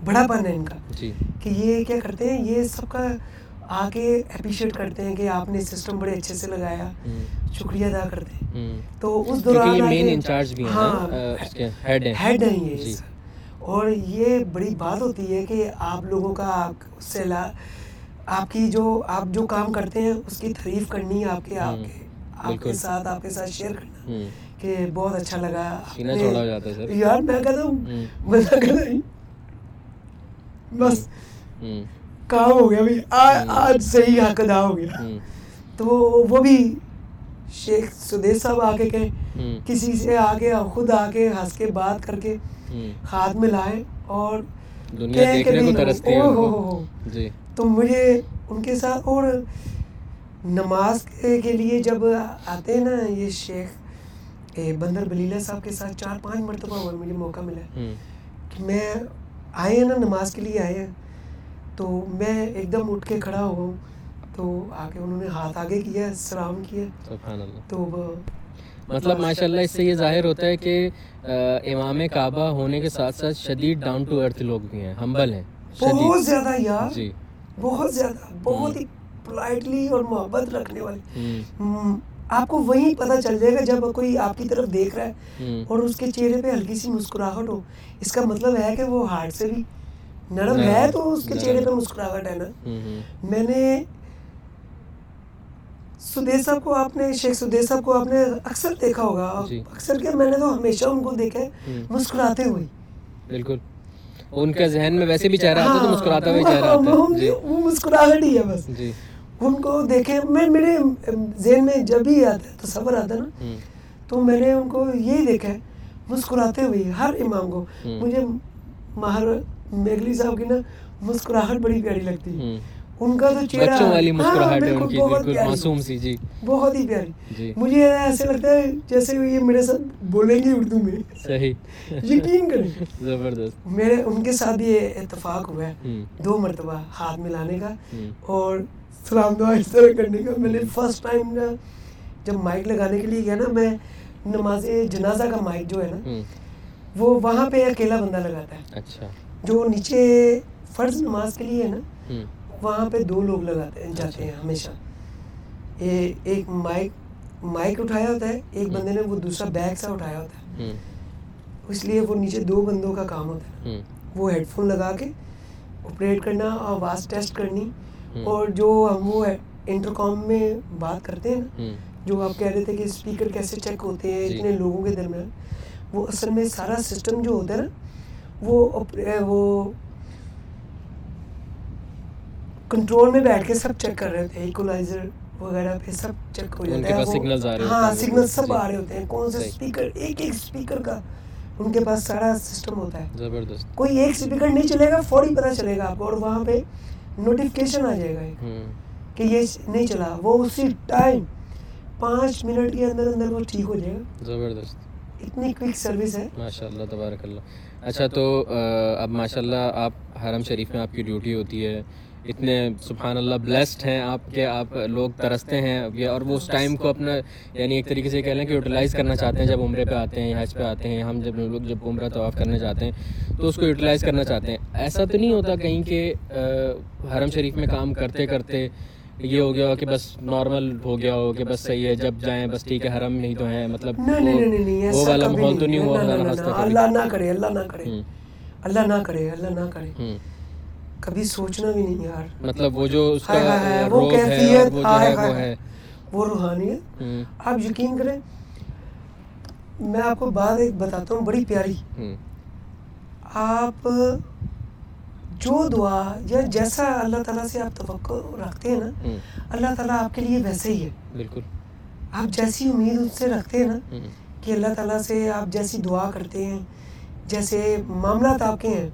Speaker 2: بڑا پن ہے ان کا۔
Speaker 1: جی۔
Speaker 2: کہ یہ کیا کرتے ہیں یہ سب کا آ کے اپریشیٹ کرتے ہیں کہ آپ نے سسٹم بڑے اچھے سے لگایا۔ شکریہ ادا کرتے ہیں۔ تو اس دوران
Speaker 1: ہیں
Speaker 2: ہاں
Speaker 1: ہیڈ ہیں۔
Speaker 2: ہیڈ یہ
Speaker 1: جی۔
Speaker 2: اور یہ بڑی بات ہوتی ہے کہ آپ لوگوں کا آپ اس سے لا آپ کی جو آپ جو کام کرتے ہیں اس کی تعریف کرنی آپ کے آپ کے آپ کے۔ ساتھ آپ کے ساتھ شیئر کرنا کہ بہت اچھا لگا۔
Speaker 1: ہے
Speaker 2: یار میں کہتا ہوں میں بس۔ کام ہو گیا آ- آج صحیح حق ادا ہو گیا۔ تو وہ بھی شیخ سدیش صاحب آ کے کہیں کسی سے آ کے خود آ کے ہنس کے بات کر کے۔ ہاتھ ملائے اور
Speaker 1: دنیا دیکھنے کو ترستی ہے۔ جی۔
Speaker 2: تو مجھے ان کے ساتھ اور نماز کے لیے جب آتے ہیں نا یہ شیخ بندر بلیلہ صاحب کے ساتھ چار پانچ مرتبہ ہوا مجھے موقع ملا کہ میں آئے ہیں نا نماز کے لیے آئے ہیں۔ تو میں ایک دم اٹھ کے کھڑا ہوا ہوں۔ تو آ کے انہوں نے ہاتھ آگے کیا سلام کیا۔
Speaker 1: سبحان اللہ۔
Speaker 2: تو
Speaker 1: مطلب ماشاء اللہ اس سے یہ ظاہر ہوتا ہے کہ امام کعبہ ہونے کے ساتھ ساتھ شدید ڈاؤن ٹو ارتھ لوگ بھی ہیں ہمبل ہیں
Speaker 2: بہت زیادہ یار۔
Speaker 1: جی۔
Speaker 2: بہت زیادہ بہت ہی پولائٹلی اور محبت رکھنے والے۔ آپ کو وہی پتہ چل جائے گا جب کوئی آپ کی طرف دیکھ رہا ہے اور اس کے چہرے پہ ہلکی سی مسکراہٹ ہو۔ اس کا مطلب ہے کہ وہ ہارٹ سے بھی نرم ہے تو اس کے چہرے پہ مسکراہٹ ہے نا۔ میں نے سدیش صاحب کو آپ نے شیخ سدیش صاحب کو آپ نے اکثر دیکھا ہوگا۔ جی۔ اکثر کیا میں نے تو ہمیشہ ان کو دیکھا ہے مسکراتے ہوئے۔
Speaker 1: بالکل۔ ان کا ذہن میں ویسے بھی چہرہ آتا ہے تو ہاں، مسکراتا ہوئے چہرہ آتا
Speaker 2: ہے جی۔ وہ مسکراہٹ ہی ہے بس۔ جی۔ ان کو دیکھے میں میرے ذہن میں جب بھی آتا ہے تصور آتا ہے نا۔ تو میں نے ان کو یہی دیکھا ہے مسکراتے ہوئے ہر امام کو۔ مجھے ماہر میگلی صاحب کی نا مسکراہٹ بڑی پیاری لگتی ہے۔ ان کا تو چہرہ بچوں والی ہاں، مسکراہٹ ہے ان کی بالکل معصوم سی جی۔ بہت ہی پیاری۔ جی۔ مجھے ایسے لگتا ہے جیسے یہ میرے ساتھ بولیں گے اردو میں۔ صحیح۔ یقین کریں۔ زبردست۔ میرے ان کے ساتھ یہ اتفاق ہوا ہے۔ دو مرتبہ ہاتھ ملانے کا اور سلام دعا اس طرح کرنے کا۔ میں نے فرسٹ ٹائم نا جب مائک لگانے کے لیے گیا نا میں نماز جنازہ کا مائک جو ہے نا وہ وہاں پہ اکیلا بندہ لگاتا ہے۔ اچھا۔ جو نیچے فرض نماز کے لیے ہے نا وہاں پہ دو لوگ لگاتے جاتے ہیں ہمیشہ۔ ایک مائک مائک اٹھایا ہوتا ہے ایک بندے نے وہ دوسرا بیگ سا اٹھایا ہوتا ہے۔ اس لیے وہ نیچے دو بندوں کا کام ہوتا ہے۔ وہ ہیڈ فون لگا کے آپریٹ کرنا آواز ٹیسٹ کرنی۔ اور جو ہم وہ انٹر کام میں بات کرتے ہیں نا جو آپ کہہ رہے تھے کہ اسپیکر کیسے چیک ہوتے ہیں جی۔ اتنے لوگوں کے درمیان وہ اصل میں سارا سسٹم جو ہوتا ہے نا وہ وہ کنٹرول میں بیٹھ کے سب چیک کر رہے ہیں ایکولائزر وغیرہ پہ سب چیک ہو جاتا ہے۔ ہاں سگنل سب آ رہے ہوتے ہیں۔ کون سے اسپیکر ایک ایک اسپیکر کا ان کے پاس سارا سسٹم ہوتا ہے۔ زبردست۔ کوئی ایک اسپیکر نہیں چلے گا فوری پتہ چلے گا آپ کو اور وہاں پہ نوٹیفکیشن آ جائے گا کہ یہ نہیں چلا وہ اسی ٹائم پانچ منٹ کے اندر اندر وہ ٹھیک ہو جائے گا۔ زبردست۔ اتنی کوئک سروس ہے۔
Speaker 1: ماشاء اللہ تبارک اللہ۔ اچھا تو اب ماشاء اللہ آپ حرم شریف میں آپ کی ڈیوٹی ہوتی ہے۔ اتنے سبحان اللہ بلیسڈ ہیں آپ کے آپ لوگ ترستے ہیں اور وہ اس ٹائم کو اپنا یعنی ایک طریقے سے کہہ لیں کہ یوٹیلائز کرنا چاہتے ہیں جب عمرے پہ آتے ہیں حج پہ آتے ہیں ہم جب لوگ جب عمرہ طواف کرنے جاتے ہیں تو اس کو یوٹیلائز کرنا چاہتے ہیں۔ ایسا تو نہیں ہوتا کہیں کہ حرم شریف میں کام کرتے کرتے یہ ہو گیا کہ بس نارمل ہو گیا ہو کہ بس صحیح ہے جب جائیں بس ٹھیک ہے حرم نہیں تو ہیں مطلب وہ والا ماحول تو نہیں
Speaker 2: ہوا اللہ نہ کرے اللہ نہ کرے اللہ نہ کرے اللہ نہ کرے۔ کبھی سوچنا بھی نہیں یار۔
Speaker 1: مطلب وہ جو اس کا
Speaker 2: وہ کیفیت وہ ہے وہ روحانیت آپ یقین کریں میں آپ کو بات ایک بتاتا ہوں بڑی پیاری۔ آپ جو دعا یا جیسا اللہ تعالیٰ سے آپ توقع رکھتے ہیں نا اللہ تعالیٰ آپ کے لیے ویسے ہی ہے۔ بالکل۔ آپ جیسی امید اس سے رکھتے ہیں نا کہ اللہ تعالیٰ سے آپ جیسی دعا کرتے ہیں جیسے معاملات آپ کے ہیں۔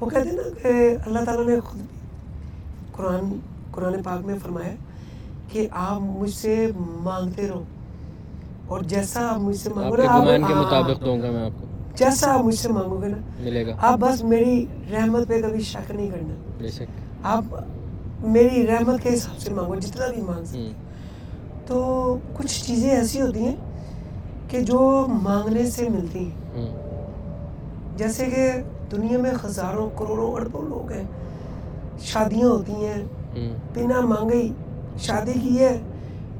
Speaker 2: وہ کہتے ہیں نا کہ اللہ تعالیٰ نے خود قرآن قرآن پاک میں فرمایا کہ آپ مجھ سے مانگتے رہو اور جیسا آپ مجھ سے مانگو گا جیسا آپ مجھ سے مانگو گے نا ملے گا۔ آپ بس میری رحمت پہ کبھی شک نہیں کرنا۔ آپ میری رحمت کے حساب سے مانگو جتنا بھی مانگ سکتے۔ تو کچھ چیزیں ایسی ہوتی ہیں کہ جو مانگنے سے ملتی ہیں۔ جیسے کہ دنیا میں ہزاروں کروڑوں اربوں لوگ ہیں۔ شادیاں ہوتی ہیں۔ بنا مانگے شادی کی ہے۔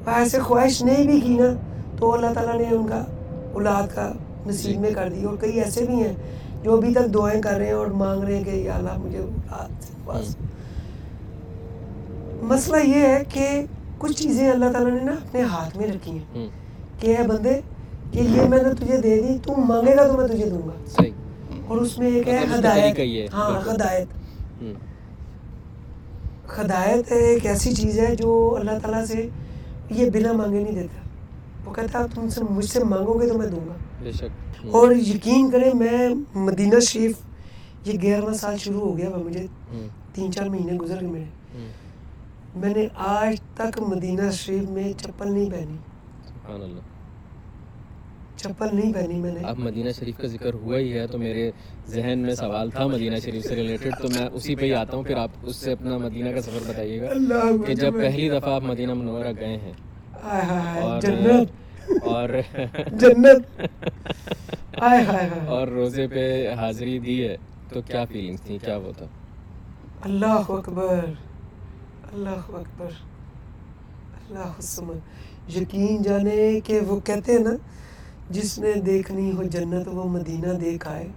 Speaker 2: ایسے خواہش نہیں بھی کی نا تو اللہ تعالیٰ نے ان کا اولاد کا نصیب میں کر دی۔ اور کئی ایسے بھی ہیں جو ابھی تک دعائیں کر رہے ہیں اور مانگ رہے ہیں کہ یا اللہ مجھے اولاد مسئلہ یہ ہے کہ کچھ چیزیں اللہ تعالیٰ نے نا اپنے ہاتھ میں رکھی ہیں۔ کہ اے بندے کہ یہ میں نے تجھے دے دی تو مانگے گا تو میں تجھے دوں گا۔ اور اس میں ایک ہے ہدایت۔ ہاں ہدایت۔ ہدایت ایک ایسی چیز ہے جو اللہ تعالیٰ سے یہ بنا مانگے نہیں دیتا۔ وہ کہتا ہے تم سے مجھ سے مانگو گے تو میں دوں گا۔ اور یقین کریں میں مدینہ شریف یہ گیارہواں سال شروع ہو گیا مجھے تین چار مہینے گزر گئے میرے۔ میں نے آج تک مدینہ شریف میں چپل نہیں پہنی۔ سبحان اللہ۔ چپل نہیں پہنی میں نے۔
Speaker 1: اب مدینہ شریف کا ذکر ہوا ہی ہے تو میرے ذہن میں سوال تھا مدینہ شریف سے ریلیٹڈ تو میں اسی پہ ہی آتا ہوں پھر آپ اس سے اپنا مدینہ کا سفر بتائیے گا کہ جب پہلی دفعہ آپ مدینہ منورہ گئے ہیں۔ اور جنت۔ *laughs* اور روزے پہ حاضری دی ہے تو کیا فیلنگس تھی کیا وہ تھا؟
Speaker 2: اللہ اکبر۔ اللہ اکبر۔ اللہ یقین جانے کہ وہ کہتے ہیں نا جس نے دیکھنی ہو جنت وہ مدینہ دیکھ آئے۔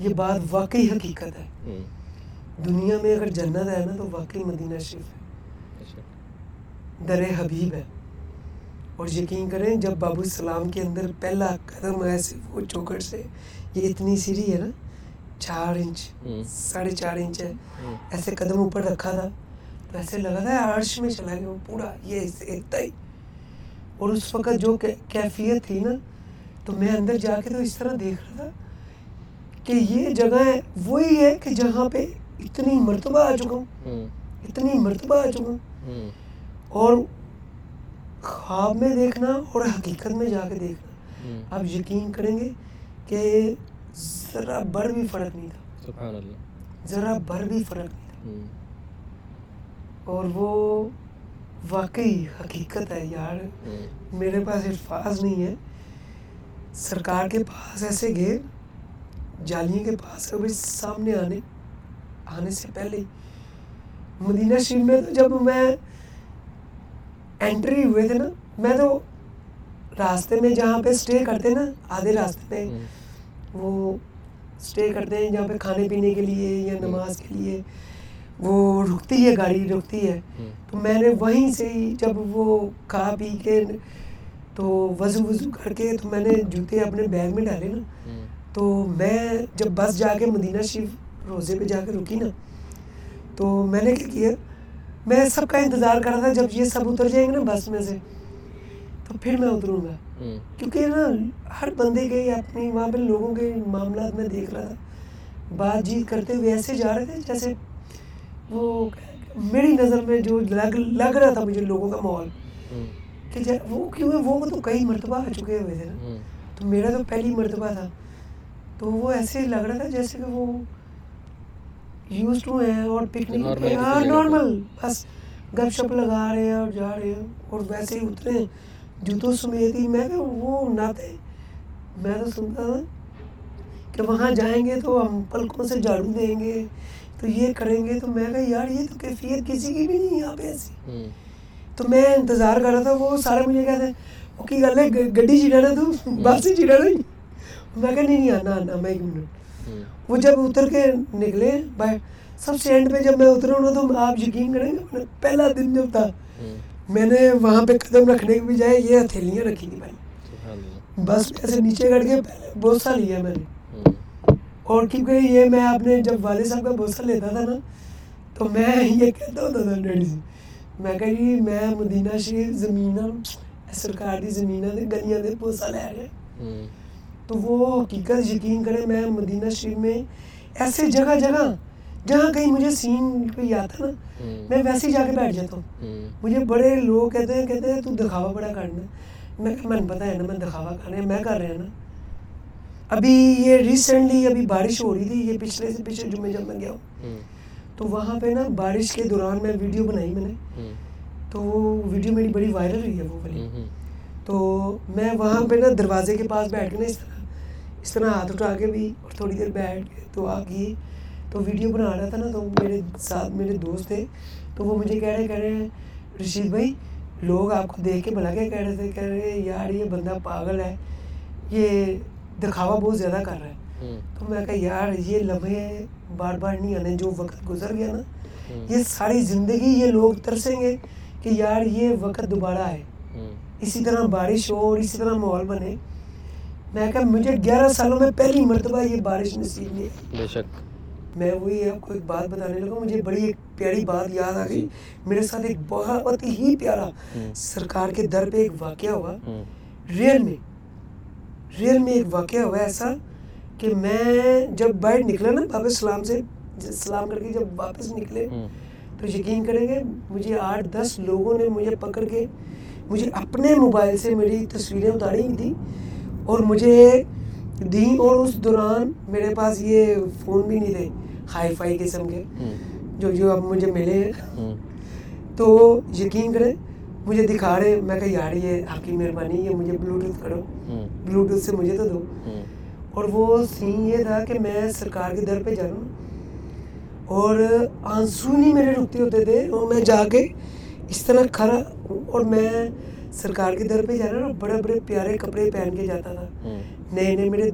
Speaker 2: یہ بات واقعی حقیقت ہے۔ دنیا میں اگر جنت ہے نا تو واقعی مدینہ شریف ہے۔ اچھا۔ در حبیب ہے۔ اور یقین کریں جب بابو السلام کے اندر پہلا قدم ایسے وہ چوکٹ سے یہ اتنی سیری ہے نا چار انچ ساڑھے چار انچ ہے۔ ایسے قدم اوپر رکھا تھا تو ایسے لگا تھا عرش میں چلا گیا پورا یہ اتنا ہی اور اس وقت جو کیفیت تھی نا تو میں اندر جا کے تو اس طرح دیکھ رہا تھا کہ یہ جگہ وہی ہے کہ جہاں پہ اتنی مرتبہ آ چکا ہوں۔ اتنی مرتبہ آ چکا ہوں۔ اور خواب میں دیکھنا اور حقیقت میں جا کے دیکھنا۔ آپ یقین کریں گے کہ ذرا بر بھی فرق نہیں تھا۔ ذرا بر بھی فرق نہیں تھا۔ اور وہ واقعی حقیقت ہے یار۔ میرے پاس الفاظ نہیں ہے۔ سرکار کے پاس ایسے گئے جالیے کے پاس کبھی سامنے آنے آنے سے پہلے۔ ہی مدینہ شریف میں تو جب میں انٹری ہوئے تھے نا میں تو راستے میں جہاں پہ اسٹے کرتے نا آدھے راستے میں وہ اسٹے کرتے ہیں جہاں پہ کھانے پینے کے لیے یا نماز کے لیے۔ وہ رکتی ہے گاڑی رکتی ہے۔ تو میں نے وہیں سے ہی جب وہ کھا پی کے تو وضو وضو کر کے تو میں نے جوتے اپنے بیگ میں ڈالے نا۔ تو میں جب بس جا کے مدینہ شریف روزے پہ جا کے رکی نا تو میں نے کیا کیا میں سب کا انتظار کر رہا تھا جب یہ سب اتر جائیں گے نا بس میں سے تو پھر میں اتروں گا۔ کیونکہ نا ہر بندے کے اپنی وہاں پہ لوگوں کے معاملات میں دیکھ رہا تھا۔ بات چیت کرتے ہوئے ایسے جا رہے تھے جیسے وہ میری نظر میں جو لگ لگ رہا تھا مجھے لوگوں کا ماحول۔ کہ وہ کیوں وہ تو کئی مرتبہ آ چکے ہوئے تھے نا۔ تو میرا تو پہلی مرتبہ تھا۔ تو وہ ایسے لگ رہا تھا جیسے کہ وہ یوز ٹو ہیں اور پکنک ہاں نارمل بس گپ شپ لگا رہے ہیں اور جا رہے ہیں اور ویسے ہی اترے ہیں۔ جوتوں سمیت ہی میں کہ وہ ناتے میں تو سنتا تھا کہ وہاں جائیں گے تو ہم پلکوں سے جھاڑو دیں گے۔ تو یہ کریں گے تو میں کہا یار یہ تو کیفیت کسی کی بھی نہیں یہاں پہ ایسی۔ تو میں انتظار کر رہا تھا وہ سارے مجھے کہتے ہیں وہ کی گل ہے گڈی چیڑا تو بس ہی چیڑا نہیں؟ میں کہا نہیں نہیں آنا آنا میں ایک منٹ۔ وہ جب اتر کے نکلے باہر سب سے اینڈ پہ جب میں اترا ہوں تو آپ یقین کریں گے پہلا دن جب تھا میں نے وہاں پہ قدم رکھنے کی بجائے یہ ہتھیلیاں رکھی تھی میں بس ایسے نیچے کر کے پہلے بوسا لیا میں نے۔ اور کیونکہ یہ میں اپنے جب والد صاحب کا بوسا لیتا تھا نا تو میں یہ کہتا ہوتا تھا ڈیڈی سے میں کہا جی میں مدینہ شریف زمین سرکار کی زمین دے گلیاں دے بوسا لے رہے تو وہ حقیقت یقین کرے میں مدینہ شریف میں ایسے جگہ جگہ جہاں کہیں مجھے سین کوئی آتا نا میں ویسے ہی جا کے بیٹھ جاتا ہوں مجھے بڑے لوگ کہتے ہیں کہتے ہیں تو دکھاوا بڑا کرنا میں کہ میں پتہ ہے نا میں دکھاوا کرنا میں کر رہا نا ابھی یہ ریسنٹلی ابھی بارش ہو رہی تھی یہ پچھلے سے پچھلے جمعے جب میں گیا ہوں تو وہاں پہ نا بارش کے دوران میں ویڈیو بنائی میں نے تو وہ ویڈیو میری بڑی وائرل ہوئی ہے وہ والی۔ تو میں وہاں پہ نا دروازے کے پاس بیٹھ کے نا اس طرح اس طرح ہاتھ اٹھا کے بھی اور تھوڑی دیر بیٹھ کے تو آ گئی۔ تو ویڈیو بنا رہا تھا نا تو میرے ساتھ میرے دوست تھے۔ تو وہ مجھے کہہ رہے کہہ رہے ہیں رشید بھائی لوگ آپ کو دیکھ کے بھلا کے کہہ رہے تھے کہہ رہے یار یہ بندہ پاگل ہے یہ دکھاوا بہت زیادہ کر رہا ہے۔ تو میں کہا یار یہ لمحے بار بار نہیں آنے جو وقت گزر گیا نا یہ ساری زندگی یہ لوگ ترسیں گے کہ یار یہ وقت دوبارہ آئے اسی طرح بارش ہو اور اسی طرح ماحول بنے۔ میں کہا مجھے گیارہ سالوں میں پہلی مرتبہ یہ بارش نصیب نہیں بے شک۔ میں وہی آپ کو ایک بات بتانے لگا مجھے بڑی ایک پیاری بات یاد آ گئی۔ میرے ساتھ ایک بہت ہی پیارا سرکار کے در پہ ایک واقعہ ہوا۔ ریئل میں ریئل میں ایک واقعہ ہوا ایسا۔ کہ میں جب باہر نکلا نا بابا سلام سے سلام کر کے جب واپس نکلے تو یقین کریں گے مجھے آٹھ دس لوگوں نے مجھے پکڑ کے مجھے اپنے موبائل سے میری تصویریں اتاری تھیں اور مجھے دیں اور اس دوران میرے پاس یہ فون بھی نہیں تھے ہائی فائی قسم کے جو جو اب مجھے ملے۔ ہیں تو یقین کریں مجھے دکھا رہے میں کہ یار یہ آپ کی مہربانی ہے مجھے بلوٹوتھ کرو۔ بلوٹوتھ سے مجھے تو دو۔ اور وہ سین یہ تھا کہ میں سرکار کے در پہ جا رہا ہوں اور آنسو نہیں میرے رکتے ہوتے تھے اور میں جا کے اس طرح کھڑا اور میں سرکار کے در پہ جانا نا بڑے بڑے پیارے کپڑے پہن کے جاتا تھا۔ نئے نئے میرے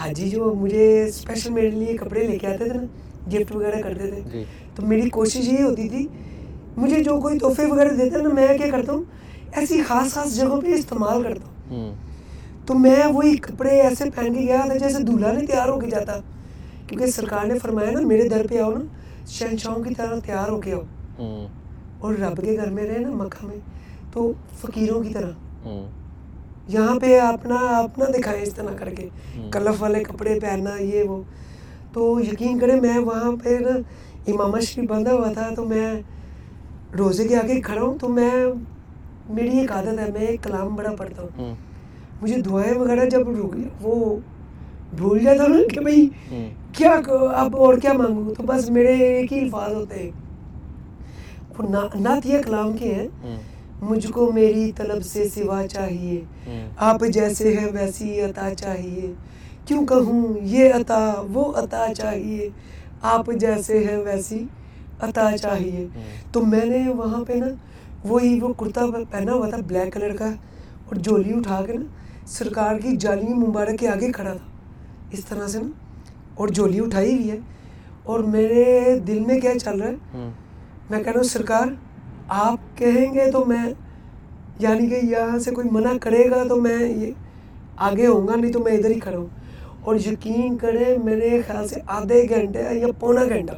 Speaker 2: حاجی جو مجھے اسپیشل میرے لیے کپڑے لے کے آتے تھے نا گفٹ وغیرہ کرتے تھے۔
Speaker 1: جی۔
Speaker 2: تو میری کوشش یہ ہوتی تھی مجھے جو کوئی تحفے وغیرہ دیتا نا میں کیا کرتا ہوں ایسی خاص خاص جگہوں پہ استعمال کرتا ہوں۔ تو میں وہی کپڑے ایسے پہن کے گیا تھا جیسے دولہا نہیں تیار ہو کے جاتا۔ کیونکہ سرکار نے فرمایا نا میرے در پہ آؤ نا شہنشاہوں کی طرح تیار ہو کے آؤ۔ اور رب کے گھر میں رہے نا مکہ میں۔ تو فقیروں کی طرح۔ یہاں پہ اپنا اپنا دکھائے اس طرح کر کے۔ کلف والے کپڑے پہننا یہ وہ۔ تو یقین کریں میں وہاں پہ نا امامہ شریف بندہ ہوا تھا تو میں روزے کے آگے کھڑا ہوں تو میں میری ایک عادت ہے میں ایک کلام بڑا پڑھتا ہوں۔ مجھے دعائیں وغیرہ جب رک وہ بھول جاتا ہوں کہ بھائی کیا اب اور کیا مانگوں؟ تو بس میرے ایک ہی الفاظ ہوتے ہیں۔ وہ نعت یہ کلام کے ہیں مجھ کو میری طلب سے سوا چاہیے۔ آپ جیسے ہے ویسی عطا چاہیے۔ کیوں کہوں؟ یہ عطا وہ عطا چاہیے۔ آپ جیسے ہے ویسی عطا چاہیے۔ تو میں نے وہاں پہ نا وہی وہ کرتا پہنا ہوا تھا بلیک کلر کا اور جولی اٹھا کے نا سرکار کی جالی مبارک کے آگے کھڑا تھا۔ اس طرح سے نا اور جولی اٹھائی ہوئی ہے۔ اور میرے دل میں کیا چل رہا ہے؟ میں کہہ رہا ہوں سرکار آپ کہیں گے تو میں یعنی کہ یہاں سے کوئی منع کرے گا تو میں یہ آگے ہوں گا نہیں تو میں ادھر ہی کھڑا ہوں۔ اور یقین کریں میرے خیال سے آدھے گھنٹے یا پونا گھنٹہ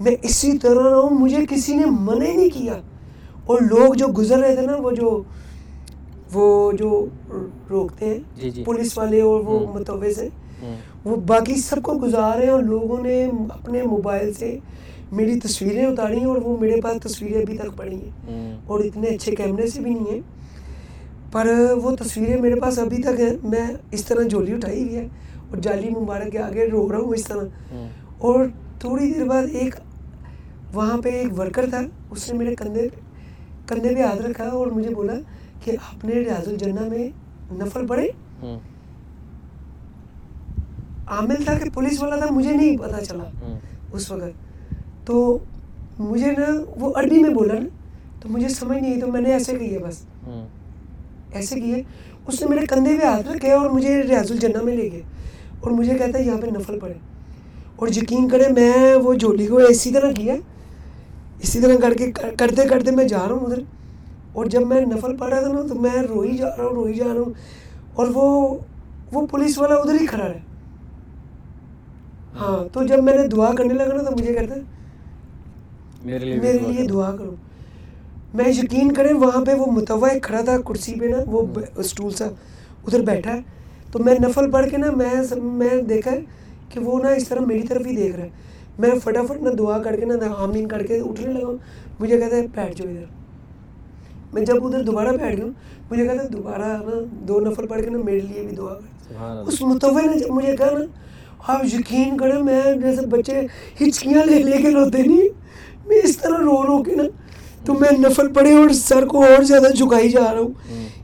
Speaker 2: میں اسی طرح رہا ہوں مجھے کسی نے منع نہیں کیا۔ اور لوگ جو گزر رہے تھے نا وہ جو وہ جو روکتے ہیں جی، جی۔ پولیس والے اور وہ متوے سے وہ باقی سب کو گزار ہیں اور لوگوں نے اپنے موبائل سے میری تصویریں اتاری ہیں اور وہ میرے پاس تصویریں ابھی تک پڑی ہیں۔ اور اتنے اچھے کیمرے سے بھی نہیں ہیں۔ پر وہ تصویریں میرے پاس ابھی تک ہیں۔ میں اس طرح جولی اٹھائی ہوئی ہے اور جالی مبارک کے آگے رو رہا ہوں اس طرح۔ اور تھوڑی دیر بعد ایک وہاں پہ ایک ورکر تھا اس نے میرے کندھے کندھے پہ ہاتھ رکھا اور مجھے بولا کہ آپ نے ریاض الجنہ میں نفل پڑھے عامل تھا کہ پولیس والا تھا مجھے نہیں پتا چلا اس وقت۔ تو مجھے نا وہ عربی میں بولا نا تو مجھے سمجھ نہیں تو میں نے ایسے کیے بس۔ ایسے کیے اس نے میرے کندھے پہ ہاتھ رکھے اور مجھے ریاض الجنہ میں لے گئے۔ اور مجھے کہتا ہے یہاں پہ نفل پڑے۔ اور یقین کرے میں وہ جولی کو اسی طرح کیا اسی طرح کر کے کرتے کرتے میں جا رہا ہوں ادھر۔ اور جب میں نفل پڑھ رہا تھا نا تو میں روئی جا رہا ہوں روئی جا رہا ہوں اور وہ وہ پولیس والا ادھر ہی کھڑا رہے۔ ہاں تو جب میں نے دعا کرنے لگا نا تو مجھے کہتا ہے میرے لیے دعا کرو۔ میں یقین کریں وہاں پہ وہ متوع کھڑا تھا کرسی پہ نا وہ اسٹول سا ادھر بیٹھا ہے۔ تو میں نفل پڑھ کے نا میں میں دیکھا ہے کہ وہ نا اس طرح میری طرف ہی دیکھ رہا ہے۔ میں فٹافٹ نہ دعا کر کے نہ آمین کر کے اٹھنے لگا مجھے کہتا ہے بیٹھ جاؤ ادھر۔ میں جب ادھر دوبارہ بیٹھ گیا مجھے کہتا ہے دوبارہ نا دو نفل پڑھ کے نا میرے لیے بھی دعا کر۔ اس متوع نے جب مجھے کہا نا آپ یقین کریں میں جیسے بچے ہچکیاں لے لے کے روتے نہیں۔ میں اس طرح رو رو کے نا تو میں نفل پڑے اور سر کو اور زیادہ جھکائی جا رہا ہوں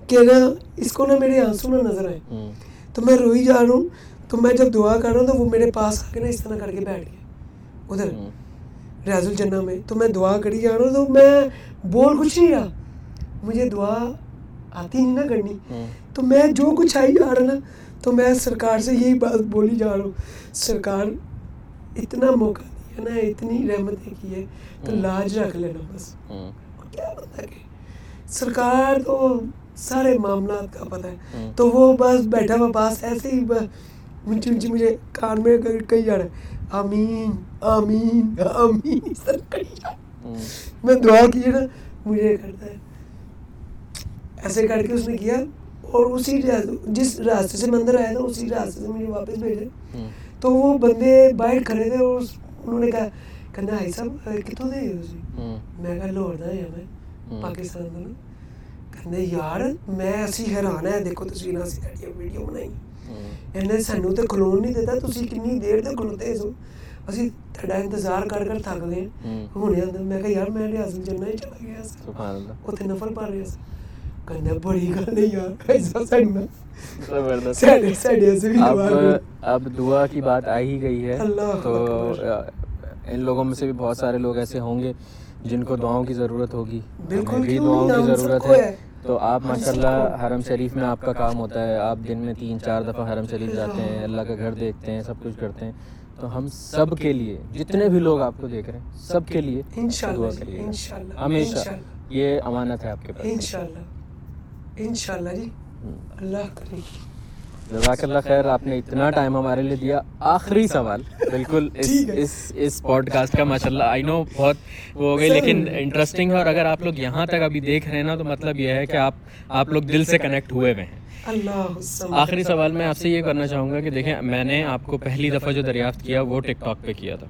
Speaker 2: کہ نا اس کو نا میرے آنسو نہ نظر آئے۔ تو میں روئی جا رہا ہوں تو میں جب دعا کر رہا ہوں تو وہ میرے پاس آ کے نا اس طرح کر کے بیٹھ گئے ادھر ریاض الجنہ میں۔ تو میں دعا کری جا رہا ہوں تو میں بول کچھ نہیں رہا۔ مجھے دعا آتی نہیں نا کرنی۔ تو میں جو کچھ آئی جا رہا نا تو میں سرکار سے یہی بات بولی جا رہا ہوں۔ سرکار اتنا موقع نا اتنی رحمتیں کی ہے تو لاج رکھ لینا بس۔ کیا بتا کہ سرکار تو سارے معاملات کا پتہ ہے۔ تو وہ بس بیٹھا ہوا پاس ایسے ہی اونچی اونچی مجھے کان میں کہی جا رہا ہے آمین آمین آمین سر کہی جا۔ میں دعا کیے نا مجھے کرتا ہے۔ ایسے کر کے اس نے کیا اور اسی جس راستے سے مندر آیا تھا اسی راستے سے مجھے واپس بھیجے تو وہ بندے باہر کھڑے تھے اور انہوں نے کہا کہنا بھائی صاحب کتوں دے میں کہا لاہور دا ہاں میں پاکستان دا یار میں اسی حیران ہے دیکھو تصویراں اسی ساڈی ویڈیو بنائی۔ انہیں سانو تے کھلون نہیں دیتا تسی کنی دیر تک کھلوتے سو اسی تھڑا انتظار کر کر تھک گئے۔ ہونے اندر میں کہا یار میں الجنہ ہی چلا گیا۔ سبحان اللہ۔ اوتھے نفل پڑھ رہا سی کہنے بڑی گل ہے یار ایسا سننا
Speaker 1: اب دعا کی بات آ ہی گئی ہے تو ان لوگوں میں سے بھی بہت سارے لوگ ایسے ہوں گے جن کو دعاؤں کی ضرورت ہوگی
Speaker 2: بالکل بھی دعاؤں کی ضرورت ہے
Speaker 1: تو آپ ماشاء اللہ حرم شریف میں آپ کا کام ہوتا ہے آپ دن میں تین چار دفعہ حرم شریف جاتے ہیں اللہ کا گھر دیکھتے ہیں سب کچھ کرتے ہیں تو ہم سب کے لیے جتنے بھی لوگ آپ کو دیکھ رہے ہیں سب کے لیے دعا کریے ہمیشہ یہ امانت ہے آپ کے پاس
Speaker 2: انشاءاللہ جی۔ اللہ کرے۔
Speaker 1: جزاک اللہ خیر آپ نے اتنا ٹائم ہمارے لیے دیا۔ آخری سوال۔ بالکل اس اس اس پوڈ کاسٹ کا ماشاء اللہ آئی نو بہت وہ ہو گئی لیکن انٹرسٹنگ ہے۔ اور اگر آپ لوگ یہاں تک ابھی دیکھ رہے ہیں نا تو مطلب یہ ہے کہ آپ آپ لوگ دل سے کنیکٹ ہوئے ہوئے ہیں۔ آخری سوال میں آپ سے یہ کرنا چاہوں گا کہ دیکھیں میں نے آپ کو پہلی دفعہ جو دریافت کیا وہ ٹک ٹاک پہ کیا تھا۔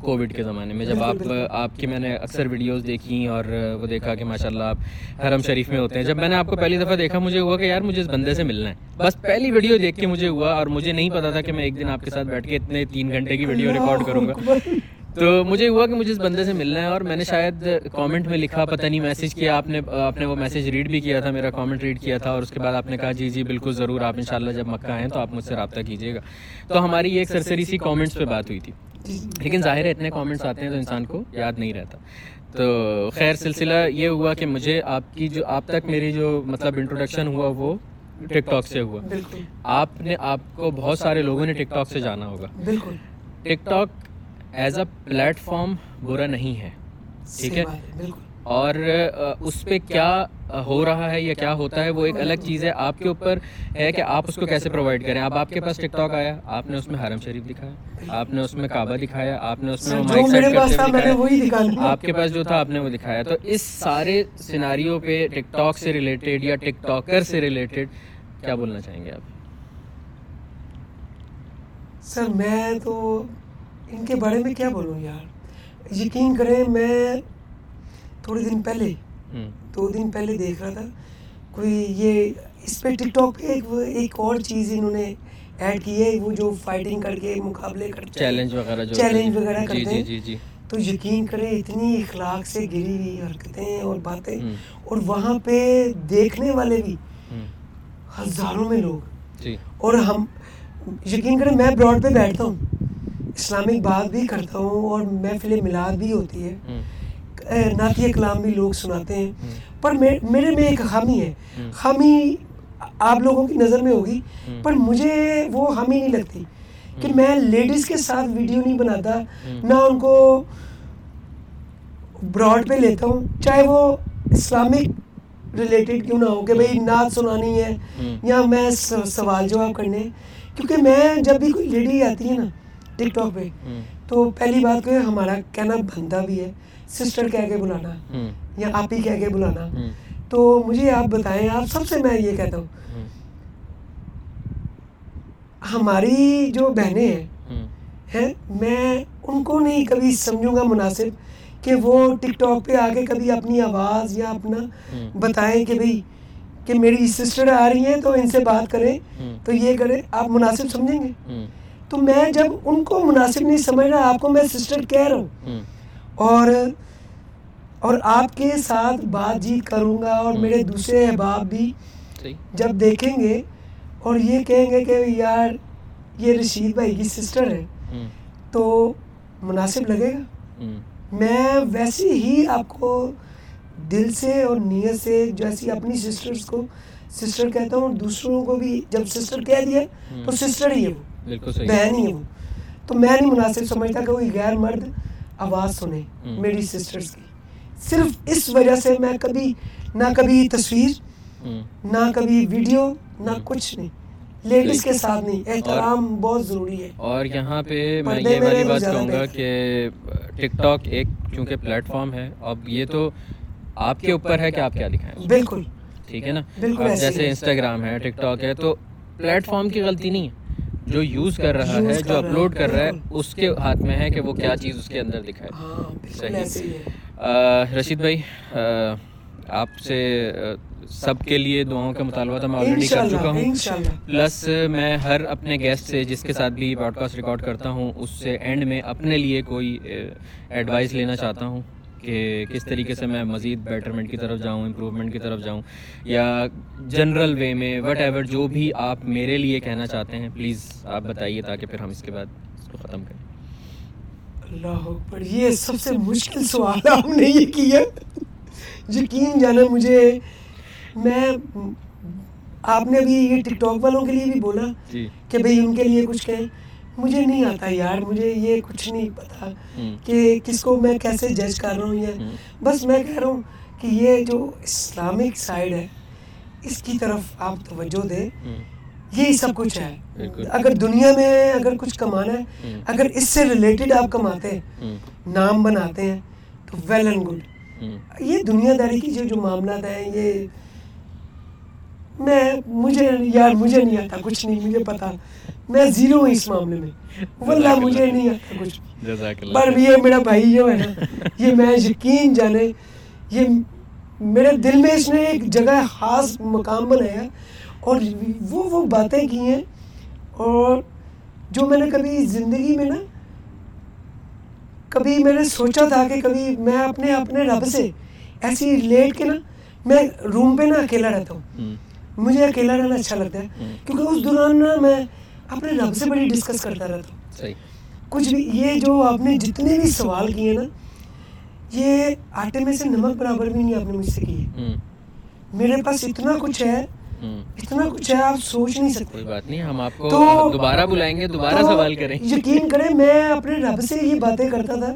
Speaker 1: کووڈ کے زمانے میں جب آپ آپ کی میں نے اکثر ویڈیوز دیکھی اور وہ دیکھا کہ ماشاء اللہ آپ حرم شریف میں ہوتے ہیں۔ جب میں نے آپ کو پہلی دفعہ دیکھا مجھے ہوا کہ یار مجھے اس بندے سے ملنا ہے۔ بس پہلی ویڈیو دیکھ کے مجھے ہوا اور مجھے نہیں پتا تھا کہ میں ایک دن آپ کے ساتھ بیٹھ کے اتنے تین گھنٹے کی ویڈیو ریکارڈ کروں گا۔ *laughs* تو مجھے ہوا کہ مجھے اس بندے سے ملنا ہے اور میں نے شاید کامنٹ میں لکھا پتہ نہیں میسیج کیا آپ نے آپ نے وہ میسیج ریڈ بھی کیا تھا میرا کامنٹ ریڈ کیا تھا اور اس کے بعد آپ نے کہا جی جی بالکل ضرور آپ انشاءاللہ جب مکہ آئیں تو آپ مجھ سے رابطہ کیجیے گا۔ تو ہماری ایک سرسری سی کامنٹس پہ بات ہوئی تھی۔ لیکن ظاہر ہے اتنے کامنٹس آتے ہیں تو انسان کو یاد نہیں رہتا۔ تو خیر سلسلہ یہ ہوا کہ مجھے آپ کی جو آپ تک میری جو مطلب انٹروڈکشن ہوا وہ ٹک ٹاک سے ہوا۔ آپ نے آپ کو بہت سارے لوگوں نے ٹک ٹاک سے جانا ہوگا۔ TikTok as a platform برا نہیں ہے ٹھیک ہے؟ اور اس پہ کیا ہو رہا ہے یا کیا ہوتا ہے وہ ایک الگ چیز ہے۔ آپ کے اوپر ہے کہ آپ اس کو کیسے پرووائڈ کریں؟ اب آپ کے پاس ٹک ٹاک آیا آپ نے اس میں حرم شریف دکھایا آپ نے اس میں کعبہ دکھایا آپ نے اس میں آپ کے پاس جو تھا آپ نے وہ دکھایا۔ تو اس سارے سیناریوں پہ ٹک ٹاک سے ریلیٹڈ یا ٹک ٹاکر سے ریلیٹڈ کیا بولنا چاہیں گے آپ؟
Speaker 2: سر میں تو ان کے بارے میں کیا بولوں یار؟ یقین کریں میں تھوڑے دن پہلے دو دن پہلے دیکھ رہا تھا کوئی یہ اس پہ ٹک ٹاک پہ ایک اور چیز انہوں نے ایڈ کی ہے وہ جو فائٹنگ کر کے مقابلے کرتے
Speaker 1: چیلنج وغیرہ
Speaker 2: چیلنج وغیرہ کرتے ہیں۔ تو یقین کرے اتنی اخلاق سے گری ہوئی حرکتیں اور باتیں۔ اور وہاں پہ دیکھنے والے بھی ہزاروں میں لوگ۔ اور ہم یقین کریں میں براڈ پہ بیٹھتا ہوں۔ اسلامک بات بھی کرتا ہوں اور محفل میلاد بھی ہوتی ہے نعتیہ کلام بھی لوگ سناتے ہیں۔ پر میرے میں ایک خامی ہے۔ خامی آپ لوگوں کی نظر میں ہوگی، پر مجھے وہ خامی نہیں لگتی کہ میں لیڈیز کے ساتھ ویڈیو نہیں بناتا، نہ ان کو براڈ پہ لیتا ہوں، چاہے وہ اسلامک ریلیٹڈ کیوں نہ ہو کہ بھائی نعت سنانی ہے یا میں سوال جواب کرنے، کیونکہ میں جب بھی کوئی لیڈی آتی ہے نا ٹک ٹاک پہ تو پہلی بات کہ ہمارا کہنا بنتا بھی ہے۔ سسٹر کہہ کے بلانا یا آپ ہی کہہ کے بلانا۔ تو مجھے آپ بتائیں آپ سب سے میں یہ کہتا ہوں۔ ہماری جو بہنیں ہیں میں ان کو نہیں کبھی سمجھوں گا مناسب کہ وہ ٹک ٹاک پہ آگے کبھی اپنی آواز یا اپنا بتائیں کہ بھائی کہ میری سسٹر آ رہی ہیں تو ان سے بات کریں۔ تو یہ کریں آپ مناسب سمجھیں گے؟ تو میں جب ان کو مناسب نہیں سمجھ رہا آپ کو میں سسٹر کہہ رہا ہوں۔ اور اور آپ کے ساتھ بات چیت کروں گا اور میرے دوسرے احباب بھی جب دیکھیں گے اور یہ کہیں گے کہ یار یہ رشید بھائی کی سسٹر ہے تو مناسب لگے گا۔ میں ویسے ہی آپ کو دل سے اور نیت سے جیسی اپنی سسٹرز کو سسٹر کہتا ہوں دوسروں کو بھی جب سسٹر کہہ دیا تو سسٹر ہی ہے وہ۔ بہن ہی ہے وہ تو میں نہیں مناسب سمجھتا کہ کوئی غیر مرد آواز سنے میری سسٹرز کی۔ صرف اس وجہ سے میں کبھی نہ کبھی تصویر نہ کبھی ویڈیو نہ کچھ نہیں۔ لیڈیز کے ساتھ نہیں احترام بہت ضروری ہے۔
Speaker 1: اور یہاں پہ میں یہ والی بات کہوں گا کہ ٹک ٹاک ایک کیونکہ پلیٹ فارم ہے اب یہ تو آپ کے اوپر ہے کہ آپ کیا دکھائیں۔
Speaker 2: بالکل۔
Speaker 1: ٹھیک ہے نا؟ جیسے انسٹاگرام ہے ٹک ٹاک ہے تو پلیٹ فارم کی غلطی نہیں ہے۔ جو یوز کر رہا ہے جو اپلوڈ کر رہا ہے اس کے ہاتھ میں ہے کہ وہ کیا چیز اس کے اندر دکھائے
Speaker 2: ہاں،
Speaker 1: صحیح۔ رشید بھائی آپ سے سب کے لیے دعاؤں کا مطالبہ تھا میں آلریڈی کر چکا ہوں۔ پلس میں ہر اپنے گیسٹ سے جس کے ساتھ بھی پوڈ کاسٹ ریکارڈ کرتا ہوں اس سے اینڈ میں اپنے لیے کوئی ایڈوائس لینا چاہتا ہوں۔ کہ کس طریقے سے میں مزید بیٹرمنٹ کی طرف جاؤں امپروومنٹ کی طرف جاؤں یا جنرل وے میں وٹ ایور جو بھی آپ میرے لیے کہنا چاہتے ہیں پلیز آپ بتائیے تاکہ پھر ہم اس کے بعد اس کو ختم کریں۔
Speaker 2: اللہ اکبر یہ سب سے مشکل سوال آپ نے یہ کیا؟ یقین جانا مجھے میں آپ نے ابھی یہ ٹک ٹاک والوں کے لیے بھی بولا
Speaker 1: جی۔
Speaker 2: کہ بھئی ان کے لیے کچھ کہیں۔ مجھے نہیں آتا یار مجھے یہ کچھ نہیں پتا کہ کس کو میں کیسے جج کر رہا ہوں یہ بس میں کہہ رہا ہوں کہ یہ جو اسلامک سائڈ ہے اس کی طرف آپ توجہ دیں۔ یہی سب کچھ ہے۔ اگر دنیا میں اگر کچھ کمانا ہے اگر اس سے ریلیٹڈ آپ کماتے ہیں نام بناتے ہیں تو ویل اینڈ گڈ یہ دنیا داری کی جو جو معاملات ہیں یہ میں مجھے یار مجھے نہیں آتا کچھ نہیں مجھے پتا۔ میں زیرو ہوں اس معاملے میں۔ واللہ مجھے نہیں آتا کچھ۔ پر یہ میرا بھائی جو ہے نا۔ *laughs* یہ میں یقین جانے یہ میرے دل میں اس نے ایک جگہ خاص مقام بنایا۔ اور وہ وہ باتیں کی ہیں۔ اور جو میں نے کبھی زندگی میں نا کبھی میں نے سوچا تھا کہ کبھی میں اپنے اپنے رب سے ایسی لیٹ کے نا میں روم پہ نا اکیلا رہتا ہوں۔ مجھے اکیلا رہنا اچھا لگتا ہے۔ کیونکہ اس دوران نا میں اپنے رب سے بڑی ڈسکس کرتا رہتا ہوں۔ کچھ بھی یہ جو آپ نے جتنے بھی سوال کیے نا یہ آٹے میں سے نمک برابر بھی نہیں آپ نے مجھ سے کیے۔ میرے پاس اتنا کچھ ہے اتنا کچھ ہے آپ سوچ نہیں سکتے۔
Speaker 1: کوئی بات نہیں ہم آپ کو دوبارہ بلائیں گے دوبارہ سوال کریں۔ *laughs*
Speaker 2: یقین کریں میں اپنے رب سے یہ باتیں کرتا تھا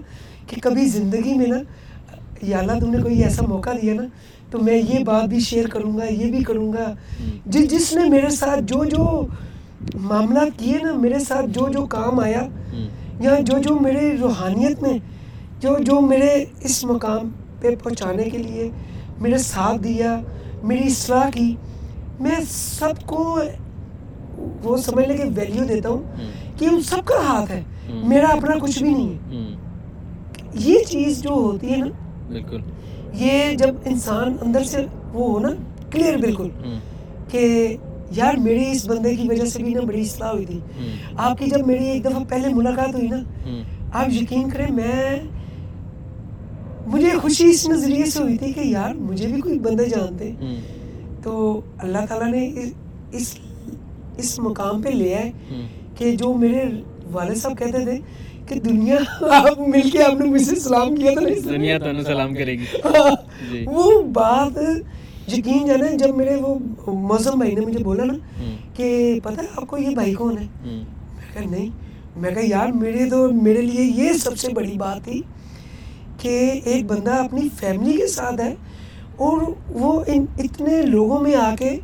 Speaker 2: کہ کبھی زندگی میں نا یا اللہ تم نے کوئی ایسا موقع دیا نا تو میں یہ بات بھی شیئر کروں گا یہ بھی کروں گا۔ جس جس نے میرے ساتھ جو جو معاملات کیے نا میرے ساتھ جو جو کام آیا یا جو جو میرے روحانیت میں جو جو میرے اس مقام پہ پہنچانے کے لیے میرے ساتھ دیا میری اصلاح کی میں سب کو وہ سمجھ لے کے ویلیو دیتا ہوں کہ ان سب کا ہاتھ ہے۔ میرا اپنا کچھ بھی نہیں ہے۔ یہ چیز جو ہوتی ہے نا بالکل۔ یہ جب انسان اندر سے وہ ہو نا کلیئر بالکل کہ یار میری اس بندے کی وجہ سے بھی نا بڑی اصلاح ہوئی تھی۔ آپ کی جب میری ایک دفعہ پہلے ملاقات ہوئی نا آپ یقین کریں میں مجھے خوشی اس نظریے سے ہوئی تھی کہ یار مجھے بھی کوئی بندے جانتے۔ تو اللہ تعالیٰ نے اس اس مقام پہ لیا ہے کہ جو میرے والد صاحب کہتے تھے کہ دنیا آپ مل کے آپ نے مجھ سے سلام کیا تھا
Speaker 1: دنیا تو سلام کرے گی۔
Speaker 2: جی۔ وہ بات یقین جانا جب میرے وہ موسم بھائی نے مجھے بولا نا کہ پتہ ہے آپ کو یہ بھائی کون ہے؟ میں کہا نہیں۔ میں کہا یار میرے تو میرے لیے یہ سب سے بڑی بات تھی کہ ایک بندہ اپنی فیملی کے ساتھ ہے اور وہ ان اتنے لوگوں میں آ کے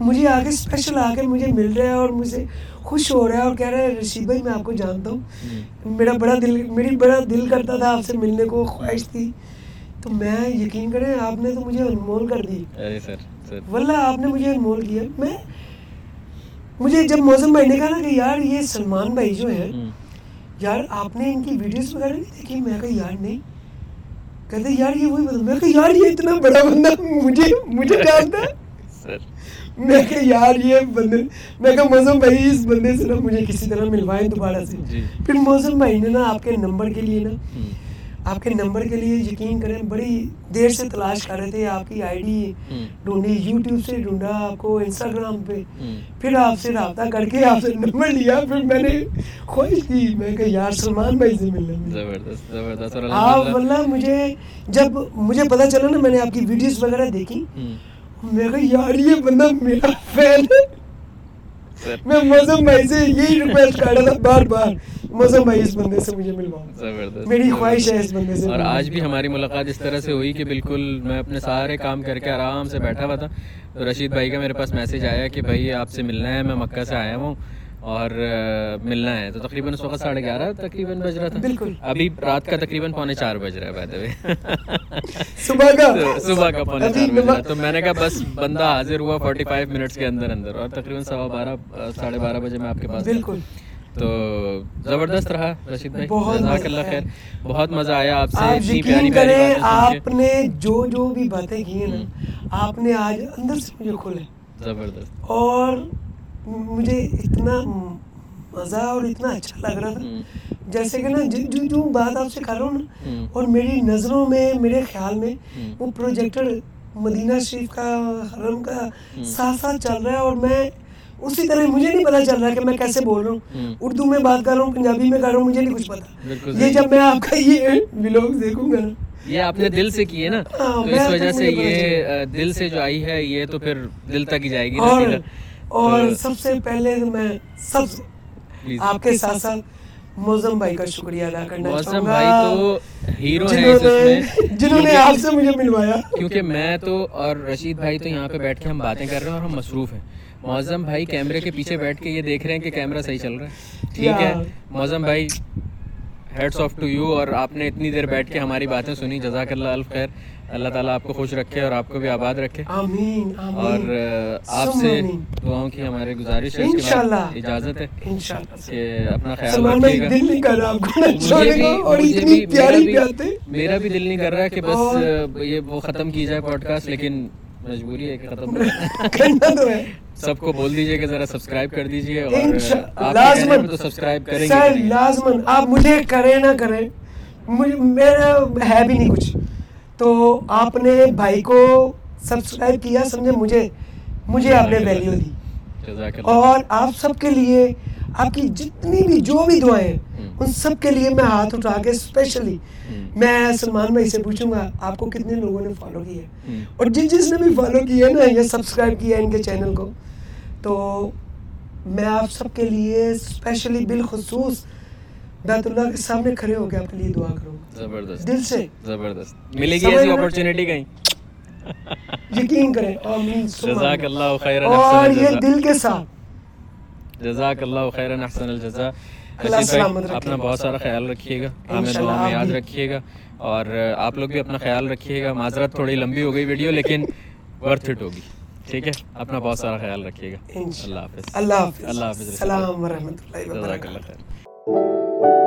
Speaker 2: مجھے آ کے اسپیشل آ کے مجھے مل رہا ہے اور مجھے خوش ہو رہا ہے اور کہہ رہا ہے رشید بھائی میں آپ کو جانتا ہوں۔ میرا بڑا دل میری بڑا دل کرتا تھا آپ سے ملنے کو خواہش تھی۔ تو میں یقین کریں آپ نے تو مجھے انمول کر دی۔ واللہ آپ نے مجھے انمول کیا۔ میں مجھے جب موسم بھائی نے کہا نا کہ یار یہ سلمان بھائی جو ہے یار آپ نے ان کی ویڈیوز وغیرہ نہیں دیکھی؟ میں کہا یار نہیں۔ کہتے یار یہ وہی بندہ میں کہ یار یہ اتنا بڑا بندہ مجھے مجھے جانتا ہے۔ میں کہ یار یہ بندے میں کہ موسم بھائی اس بندے سے نا مجھے کسی طرح ملوائیں دوبارہ سے۔ جی۔ پھر موسم بھائی نے نا آپ کے نمبر کے لیے نا آپ کے نمبر کے لیے یقین کریں بڑی دیر سے تلاش کر رہے تھے آپ کی آئی ڈی ڈھونڈی یوٹیوب سے ڈھونڈا آپ کو انسٹاگرام پہ۔ پھر آپ سے رابطہ کر کے آپ سے نمبر لیا پھر میں نے خواہش کی میں کہ یار سلمان بھائی سے ملنا آپ واللہ مجھے جب مجھے پتا چلا نا میں نے آپ کی ویڈیوز وغیرہ دیکھی میں کہ یار یہ بندہ میرا فین ہے۔ میں موسم بھائی سے یہی ریکویسٹ کر رہا تھا بار بار۔ موسم بھائی اس بندے سے مجھے ملواؤ میری خواہش ہے اس بندے سے۔
Speaker 1: اور آج بھی ہماری ملاقات اس طرح سے ہوئی کہ بالکل میں اپنے سارے کام کر کے آرام سے بیٹھا ہوا تھا۔ تو رشید بھائی کا میرے پاس میسج آیا کہ بھائی آپ سے ملنا ہے میں مکہ سے آیا ہوں اور ملنا ہے۔ تو تقریباً اس وقت ساڑھے گیارہ تقریباً بج رہا تھا۔ بالکل۔ ابھی رات کا تقریباً پونے چار بج رہا ہے
Speaker 2: صبح کا۔
Speaker 1: صبح کا پونے چار بج رہا تو میں نے کہا بس بندہ حاضر ہوا فورٹی فائیو منٹس کے اندر اندر اور تقریباً سوا بارہ ساڑھے بارہ بجے میں آپ کے پاس
Speaker 2: بالکل۔
Speaker 1: تو زبردست رہا رشید بھائی جزاک اللہ خیر بہت مزہ آیا آپ سے اتنی پیاری
Speaker 2: پیاری آپ نے جو جو بھی باتیں کی ہیں نا آپ نے آج اندر سے مجھے کھولے۔
Speaker 1: زبردست۔
Speaker 2: اور مجھے اتنا مزہ اور اتنا اچھا لگ رہا تھا۔ جیسے کہ نا جو جو بات آپ سے کر رہا ہوں نا اور میری نظروں میں میرے خیال میں وہ پروجیکٹر مدینہ شریف کا حرم کا ساتھ ساتھ چل رہا ہے اور میں اسی طرح مجھے نہیں پتا چل رہا کہ میں کیسے بول رہا ہوں۔ اردو میں بات کر رہا ہوں پنجابی میں کر رہا ہوں مجھے نہیں کچھ پتا۔ یہ جب میں آپ کا یہ ولاگ دیکھوں گا نا۔
Speaker 1: یہ آپ نے دل سے کی ہے نا۔
Speaker 2: ہاں،
Speaker 1: تو اس وجہ سے یہ دل سے جو آئی ہے یہ تو پھر دل تک ہی جائے گی
Speaker 2: اور سب سے پہلے میں سب سے. آپ کے ساتھ ساتھ موزم بھائی کا شکریہ ادا کرنا چاہوں
Speaker 1: بھائی تو ہیرو ہیں اس میں۔
Speaker 2: جنہوں نے آپ سے مجھے ملوایا۔
Speaker 1: کیونکہ میں تو اور رشید بھائی تو یہاں پہ بیٹھ کے ہم باتیں کر رہے ہیں اور ہم مصروف ہیں۔ معظم بھائی کیمرے کے پیچھے بیٹھ کے یہ دیکھ رہے ہیں کہ کیمرہ صحیح چل رہا ہے۔ ٹھیک ہے؟
Speaker 2: یار۔
Speaker 1: معظم بھائی ہیڈس آف ٹو یو اور آپ نے اتنی دیر بیٹھ کے ہماری باتیں سنی۔ جزاک اللہ الف خیر۔ اللہ تعالیٰ آپ کو خوش رکھے اور آپ کو بھی آباد رکھے۔
Speaker 2: آمین
Speaker 1: اور آپ سے۔ دعاؤں کی ہماری گزارش ہے۔ اجازت ہے کہ اپنا خیال رکھیے میرا بھی دل نہیں کر رہا کہ بس یہ وہ ختم کی جائے پوڈ کاسٹ لیکن مجبوری ہے کہ ختم۔ *laughs*
Speaker 2: کرنا تو ہے۔
Speaker 1: سب کو بول دیجیے کہ ذرا سبسکرائب کر دیجیے اور
Speaker 2: لازمن
Speaker 1: تو سبسکرائب کریں گے
Speaker 2: سر۔ لازمن آپ مجھے کریں نہ کریں میرا ہے بھی نہیں کچھ۔ تو آپ نے بھائی کو سبسکرائب کیا سمجھے؟ مجھے مجھے آپ نے ویلیو دی۔ اور آپ سب کے لیے آپ کی جتنی بھی جو بھی دعائیں۔ ان سب کے لیے میں ہاتھ اٹھا کے اسپیشلی۔ میں سلمان بھائی سے پوچھوں گا آپ کو کتنے لوگوں نے فالو کیا ہے۔ اور جس جس نے بھی فالو کیا ہے نا یا سبسکرائب کیا ہے ان کے چینل کو تو میں آپ سب کے لیے اسپیشلی بالخصوص بیت اللہ کے سامنے کھڑے ہو کے آپ کے لیے دعا کروں
Speaker 1: زبردست
Speaker 2: دل سے
Speaker 1: زبردست ملے گی ایسی؟ اپرچونٹی کہیں
Speaker 2: یقین کریں آمین آمین۔
Speaker 1: اللہ
Speaker 2: اور یہ دل کے ساتھ
Speaker 1: جزاک اللہ خیرا احسن الجزا اپنا بہت سارا خیال رکھیے گا ہمیں دعا میں یاد۔ رکھیے گا اور آپ لوگ بھی اپنا خیال رکھیے گا معذرت تھوڑی لمبی ہو گئی ویڈیو لیکن ورتھ اٹ ہوگی. ٹھیک ہے؟ اپنا بہت سارا خیال رکھیے گا۔ اللہ حافظ۔
Speaker 2: اللہ حافظ.
Speaker 1: اللہ حافظ۔
Speaker 2: السلام ورحمۃ اللہ وبرکاتہ۔